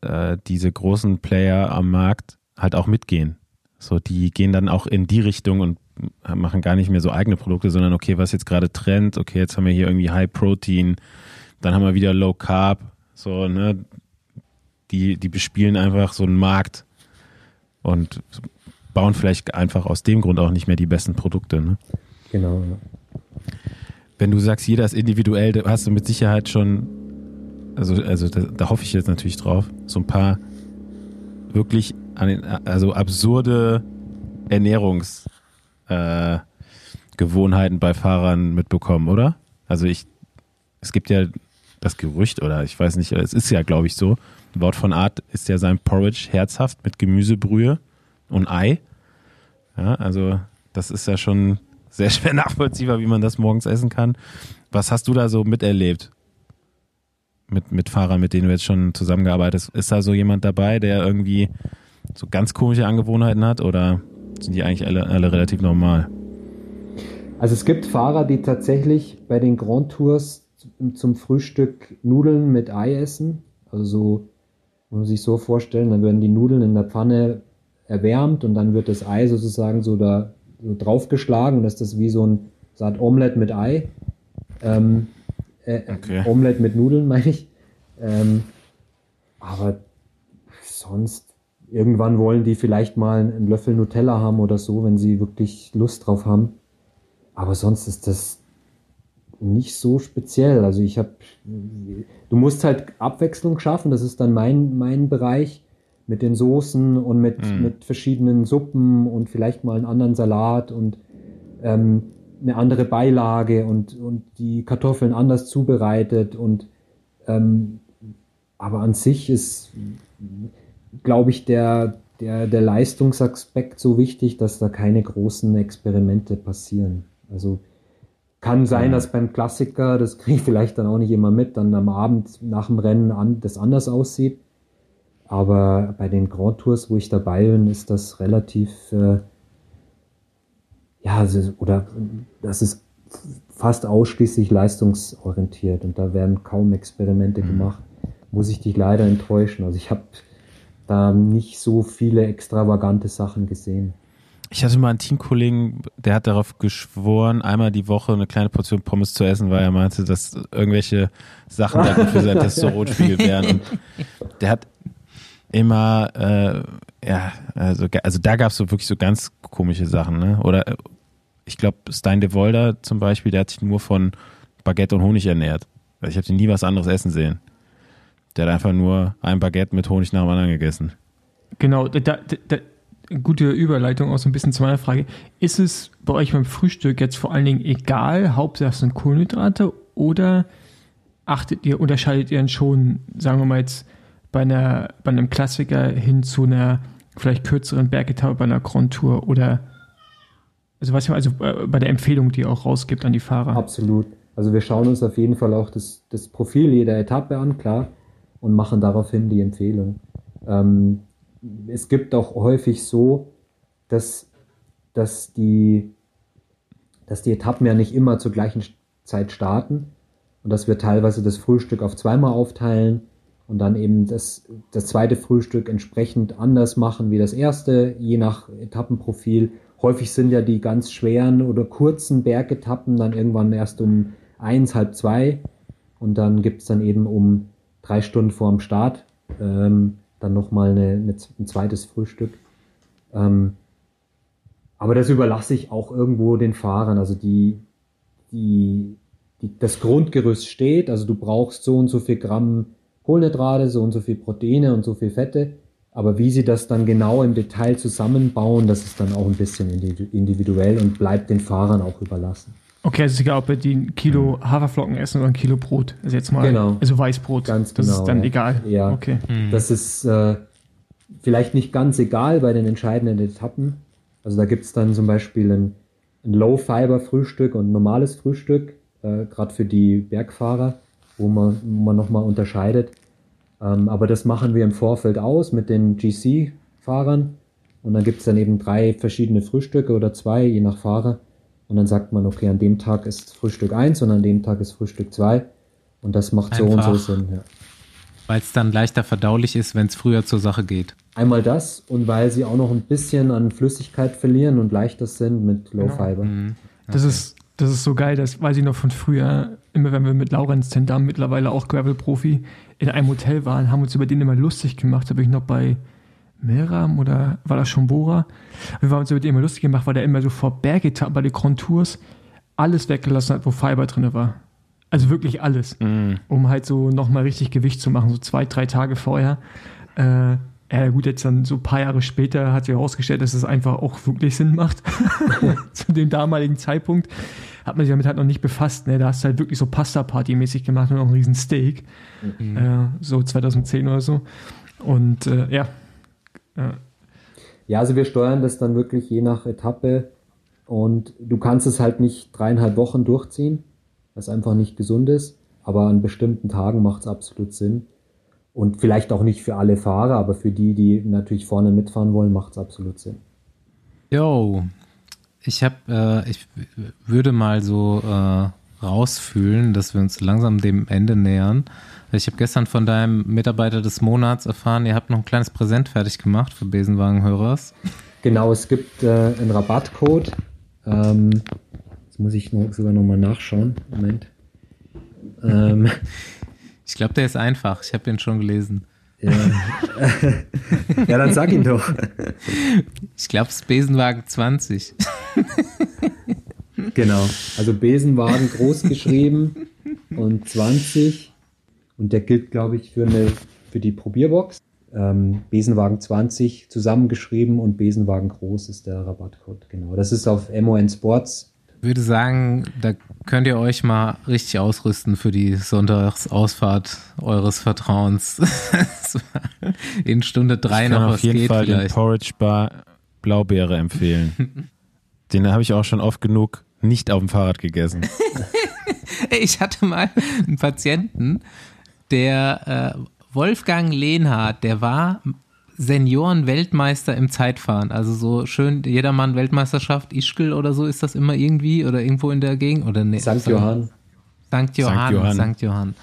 äh, diese großen Player am Markt halt auch mitgehen. So, die gehen dann auch in die Richtung und machen gar nicht mehr so eigene Produkte, sondern okay, was jetzt gerade Trend, okay, jetzt haben wir hier irgendwie High Protein, dann haben wir wieder Low Carb, so, ne, die, die bespielen einfach so einen Markt und bauen vielleicht einfach aus dem Grund auch nicht mehr die besten Produkte, ne? Genau. Wenn du sagst, jeder ist individuell, da hast du mit Sicherheit schon, also, also da, da hoffe ich jetzt natürlich drauf, so ein paar wirklich den, also absurde Ernährungs äh, Gewohnheiten bei Fahrern mitbekommen, oder? Also ich, es gibt ja das Gerücht, oder ich weiß nicht, es ist ja, glaube ich, so. Wort von Art ist ja sein Porridge herzhaft mit Gemüsebrühe und Ei. Ja, also das ist ja schon sehr schwer nachvollziehbar, wie man das morgens essen kann. Was hast du da so miterlebt? Mit, mit Fahrern, mit denen du jetzt schon zusammengearbeitet hast. Ist da so jemand dabei, der irgendwie so ganz komische Angewohnheiten hat oder sind die eigentlich alle, alle relativ normal? Also es gibt Fahrer, die tatsächlich bei den Grand Tours zum Frühstück Nudeln mit Ei essen. Also so, muss man sich so vorstellen, dann werden die Nudeln in der Pfanne erwärmt und dann wird das Ei sozusagen so da so draufgeschlagen und das ist das wie so ein so eine Art Omelette mit Ei. Ähm, äh, Okay. Omelette mit Nudeln, meine ich. Ähm, aber sonst, irgendwann wollen die vielleicht mal einen Löffel Nutella haben oder so, wenn sie wirklich Lust drauf haben. Aber sonst ist das nicht so speziell. Also ich habe, du musst halt Abwechslung schaffen. Das ist dann mein, mein Bereich mit den Soßen und mit, Mhm. mit verschiedenen Suppen und vielleicht mal einen anderen Salat und ähm, eine andere Beilage und, und die Kartoffeln anders zubereitet und ähm, aber an sich ist, glaube ich, der, der, der Leistungsaspekt so wichtig, dass da keine großen Experimente passieren. Also kann sein, Mhm. dass beim Klassiker, das kriege ich vielleicht dann auch nicht immer mit, dann am Abend nach dem Rennen an, das anders aussieht. Aber bei den Grand Tours, wo ich dabei bin, ist das relativ, äh, ja, oder das ist fast ausschließlich leistungsorientiert und da werden kaum Experimente gemacht. Muss ich dich leider enttäuschen. Also ich habe da nicht so viele extravagante Sachen gesehen. Ich hatte mal einen Teamkollegen, der hat darauf geschworen, einmal die Woche eine kleine Portion Pommes zu essen, weil er meinte, dass irgendwelche Sachen da gut für seinen Testosteronspiegel wären. Und der hat immer, äh, ja, also, also da gab es so wirklich so ganz komische Sachen, ne? Oder äh, ich glaube, Stein de Wolder zum Beispiel, der hat sich nur von Baguette und Honig ernährt. Also ich habe den nie was anderes essen sehen. Der hat einfach nur ein Baguette mit Honig nach dem anderen gegessen. Genau, da, da, da, gute Überleitung auch so ein bisschen zu meiner Frage. Ist es bei euch beim Frühstück jetzt vor allen Dingen egal, Hauptsache es sind Kohlenhydrate oder achtet ihr, unterscheidet ihr dann schon, sagen wir mal jetzt, bei, einer, bei einem Klassiker hin zu einer vielleicht kürzeren Bergetappe bei einer Grand Tour oder also was also äh, bei der Empfehlung, die ihr auch rausgibt an die Fahrer? Absolut. Also wir schauen uns auf jeden Fall auch das, das Profil jeder Etappe an, klar, und machen daraufhin die Empfehlung. Ähm, es gibt auch häufig so, dass, dass, die, dass die Etappen ja nicht immer zur gleichen Zeit starten und dass wir teilweise das Frühstück auf zweimal aufteilen und dann eben das, das zweite Frühstück entsprechend anders machen wie das erste, je nach Etappenprofil. Häufig sind ja die ganz schweren oder kurzen Bergetappen dann irgendwann erst um eins, halb zwei und dann gibt es dann eben um drei Stunden vor dem Start ähm, dann nochmal eine, eine, ein zweites Frühstück. Ähm, aber das überlasse ich auch irgendwo den Fahrern. Also die, die, die, das Grundgerüst steht, also du brauchst so und so viel Gramm Kohlenhydrate, so und so viel Proteine und so viel Fette. Aber wie sie das dann genau im Detail zusammenbauen, das ist dann auch ein bisschen individuell und bleibt den Fahrern auch überlassen. Okay, also egal, ob wir die ein Kilo Haferflocken essen oder ein Kilo Brot. Also jetzt mal, genau. also Weißbrot. Ganz das genau, ist dann ja. egal. Ja, Okay. das ist äh, vielleicht nicht ganz egal bei den entscheidenden Etappen. Also da gibt es dann zum Beispiel ein, ein Low-Fiber-Frühstück und ein normales Frühstück, äh, gerade für die Bergfahrer, wo man, wo man nochmal unterscheidet. Ähm, aber das machen wir im Vorfeld aus mit den GC-Fahrern. Und dann gibt es dann eben drei verschiedene Frühstücke oder zwei, je nach Fahrer. Und dann sagt man, okay, an dem Tag ist Frühstück 1 und an dem Tag ist Frühstück 2. Und das macht so und so Sinn. Ja. Weil es dann leichter verdaulich ist, wenn es früher zur Sache geht. Einmal das und weil sie auch noch ein bisschen an Flüssigkeit verlieren und leichter sind mit Low Fiber. Mhm. Das, ist, das ist so geil, das weiß ich noch von früher, immer wenn wir mit Laurenz Tendam, mittlerweile auch Gravel-Profi, in einem Hotel waren, haben uns über den immer lustig gemacht. Da bin ich noch bei Meram oder war das schon Bora? Wir haben uns über den immer lustig gemacht, weil der immer so vor Bergetappen bei den Contours alles weggelassen hat, wo Fiber drin war. Also wirklich alles. Um halt so nochmal richtig Gewicht zu machen, so zwei, drei Tage vorher. Äh, ja gut, jetzt dann so ein paar Jahre später hat sich herausgestellt, dass es einfach auch wirklich Sinn macht. Zu dem damaligen Zeitpunkt hat man sich damit halt noch nicht befasst. Ne? Da hast du halt wirklich so Pasta-Party-mäßig gemacht und noch einen riesen Steak. Äh, so 2010 oder so. Und äh, ja, Ja, also wir steuern das dann wirklich je nach Etappe und du kannst es halt nicht dreieinhalb Wochen durchziehen, was einfach nicht gesund ist, aber an bestimmten Tagen macht es absolut Sinn. Und vielleicht auch nicht für alle Fahrer, aber für die, die natürlich vorne mitfahren wollen, macht es absolut Sinn. Yo, ich habe, äh, ich würde mal so äh, rausfühlen, dass wir uns langsam dem Ende nähern. Ich habe gestern von deinem Mitarbeiter des Monats erfahren, ihr habt noch ein kleines Präsent fertig gemacht für Besenwagenhörers. Genau, es gibt äh, einen Rabattcode. Ähm, jetzt muss ich noch, sogar nochmal nachschauen. Moment. Ähm, Ich glaube, der ist einfach. Ich habe den schon gelesen. ja. ja, dann sag ihn doch. Ich glaube, es ist Besenwagen 20. Genau. Also Besenwagen groß geschrieben und 20. Und der gilt, glaube ich, für, eine, für die Probierbox. Ähm, Besenwagen 20 zusammengeschrieben und Besenwagen groß ist der Rabattcode. Genau. Das ist auf MON Sports. Ich würde sagen, da könnt ihr euch mal richtig ausrüsten für die Sonntagsausfahrt eures Vertrauens. In Stunde drei ich noch kann was auf jeden geht Fall den vielleicht. Porridge Bar Blaubeere empfehlen. den habe ich auch schon oft genug nicht auf dem Fahrrad gegessen. Ich hatte mal einen Patienten, der äh, Wolfgang Lehnhardt, der war Senioren-Weltmeister im Zeitfahren. Also so schön Jedermann-Weltmeisterschaft, Ischgl oder so ist das immer irgendwie oder irgendwo in der Gegend oder nee, St. Johann. St. Johann, Johann. St. Johann.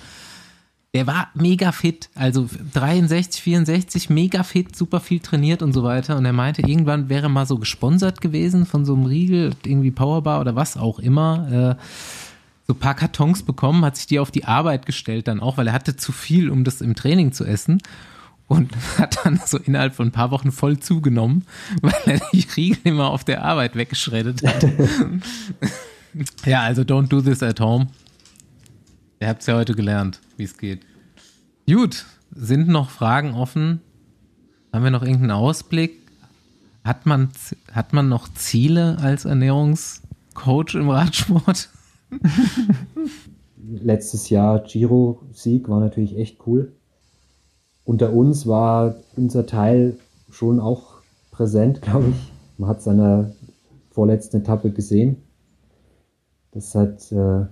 der war mega fit, also 63, 64, mega fit, super viel trainiert und so weiter. Und er meinte, irgendwann wäre mal so gesponsert gewesen von so einem Riegel, irgendwie Powerbar oder was auch immer. Äh, so ein paar Kartons bekommen, hat sich die auf die Arbeit gestellt dann auch, weil er hatte zu viel, um das im Training zu essen. Und hat dann so innerhalb von ein paar Wochen voll zugenommen, weil er die Riegel immer auf der Arbeit weggeschreddert hat. ja, also don't do this at home. Ihr habt es ja heute gelernt, wie es geht. Gut, sind noch Fragen offen? Haben wir noch irgendeinen Ausblick? Hat man, hat man noch Ziele als Ernährungscoach im Radsport? Letztes Jahr Giro-Sieg war natürlich echt cool. Unter uns war unser Teil schon auch präsent, glaube ich. Man hat seine vorletzten Etappe gesehen. Das hat äh,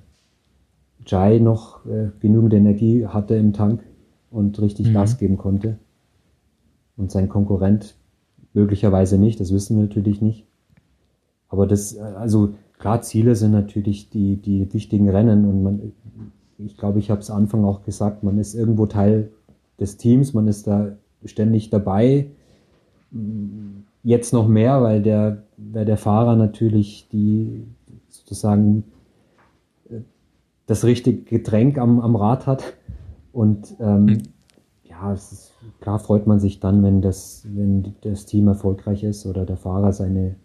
Jai noch äh, genügend Energie hatte im Tank und richtig mhm. Gas geben konnte. Und sein Konkurrent möglicherweise nicht, das wissen wir natürlich nicht. Aber das, äh, also klar, Ziele sind natürlich die, die wichtigen Rennen und man, ich glaube, ich habe es Anfang auch gesagt, man ist irgendwo Teil des Teams, man ist da ständig dabei. Jetzt noch mehr, weil der, weil der Fahrer natürlich die sozusagen das richtige Getränk am, am Rad hat. Und ähm, mhm. ja, ist, klar freut man sich dann, wenn das, wenn das Team erfolgreich ist oder der Fahrer seine,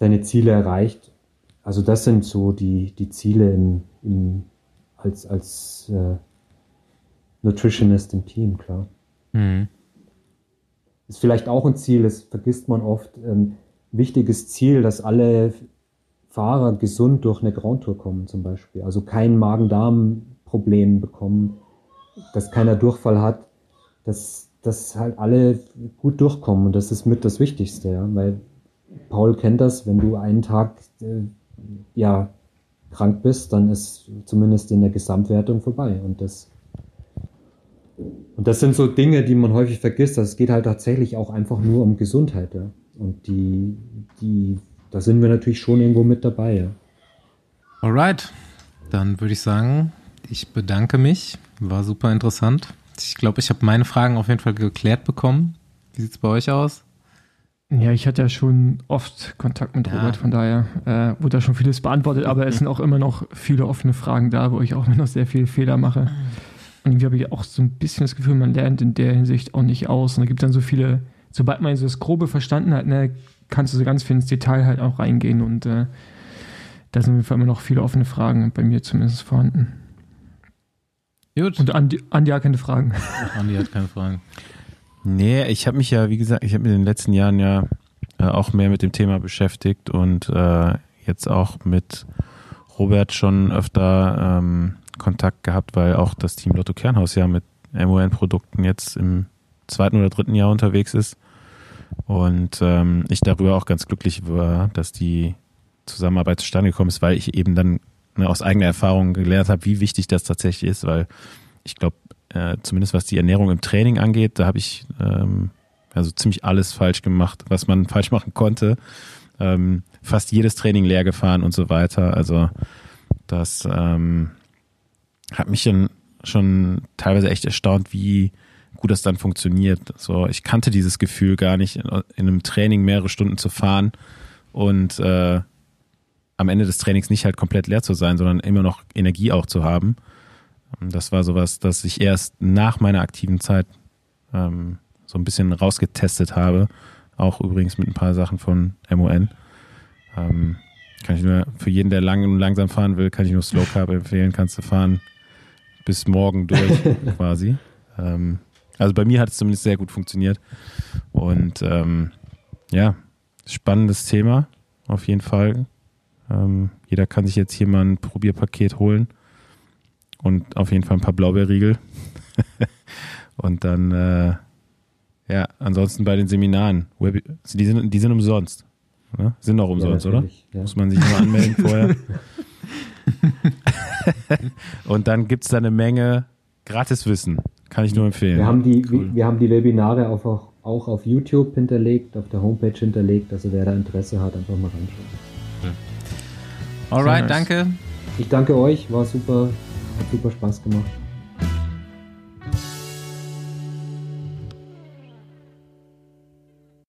seine Ziele erreicht. Also das sind so die, die Ziele im, im, als, als äh, Nutritionist im Team, klar. Mhm. Ist vielleicht auch ein Ziel, das vergisst man oft, ähm, wichtiges Ziel, dass alle Fahrer gesund durch eine Grand Tour kommen zum Beispiel. Also kein Magen-Darm-Problem bekommen, dass keiner Durchfall hat, dass, dass halt alle gut durchkommen. Und das ist mit das Wichtigste, ja? weil Paul kennt das, wenn du einen Tag äh, ja, krank bist, dann ist zumindest in der Gesamtwertung vorbei. Und das, und das sind so Dinge, die man häufig vergisst. Es geht halt tatsächlich auch einfach nur um Gesundheit. Ja? Und die, die da sind wir natürlich schon irgendwo mit dabei. Ja. Alright, dann würde ich sagen, ich bedanke mich. War super interessant. Ich glaube, ich habe meine Fragen auf jeden Fall geklärt bekommen. Wie sieht es bei euch aus? Ja, ich hatte ja schon oft Kontakt mit ja. Robert, von daher äh, wurde da schon vieles beantwortet, aber es sind auch immer noch viele offene Fragen da, wo ich auch noch sehr viele Fehler mache. Und irgendwie habe ich auch so ein bisschen das Gefühl, man lernt in der Hinsicht auch nicht aus. Und da gibt dann so viele, sobald man so das Grobe verstanden hat, ne, kannst du so ganz viel ins Detail halt auch reingehen und äh, da sind auf jeden Fall immer noch viele offene Fragen, bei mir zumindest vorhanden. Gut. Und Andi, Andi hat keine Fragen. Andi hat keine Fragen. Nee, ich habe mich ja, wie gesagt, ich habe mich in den letzten Jahren ja äh, auch mehr mit dem Thema beschäftigt und äh, jetzt auch mit Robert schon öfter ähm, Kontakt gehabt, weil auch das Team Lotto Kernhaus ja mit MON-Produkten jetzt im zweiten oder dritten Jahr unterwegs ist. Und ähm, ich darüber auch ganz glücklich war, dass die Zusammenarbeit zustande gekommen ist, weil ich eben dann ne, aus eigener Erfahrung gelernt habe, wie wichtig das tatsächlich ist, weil ich glaube, äh, zumindest was die Ernährung im Training angeht, da habe ich ähm, also ziemlich alles falsch gemacht, was man falsch machen konnte. Ähm, fast jedes Training leer gefahren und so weiter. Also das ähm, hat mich schon, schon teilweise echt erstaunt, wie gut das dann funktioniert. So, ich kannte dieses Gefühl gar nicht, in, in einem Training mehrere Stunden zu fahren und äh, am Ende des Trainings nicht halt komplett leer zu sein, sondern immer noch Energie auch zu haben. Das war sowas, das ich erst nach meiner aktiven Zeit ähm, so ein bisschen rausgetestet habe. Auch übrigens mit ein paar Sachen von MON. Ähm, kann ich nur für jeden, der lang und langsam fahren will, kann ich nur Slow Carb empfehlen. Kannst du fahren bis morgen durch quasi. Ähm, also bei mir hat es zumindest sehr gut funktioniert. Und ähm, ja, spannendes Thema auf jeden Fall. Ähm, jeder kann sich jetzt hier mal ein Probierpaket holen und auf jeden Fall ein paar Blaubeerriegel. und dann, äh, ja, ansonsten bei den Seminaren, die sind, die sind umsonst. Ne? Sind auch umsonst, ja, oder? Ja. Muss man sich nur anmelden vorher. und dann gibt es da eine Menge Gratiswissen. Kann ich nur empfehlen. Wir haben die, cool. wir haben die Webinare auch, auch auf YouTube hinterlegt, auf der Homepage hinterlegt. Also wer da Interesse hat, einfach mal reinschauen. Alright, danke. Ich danke euch, war super, hat super Spaß gemacht.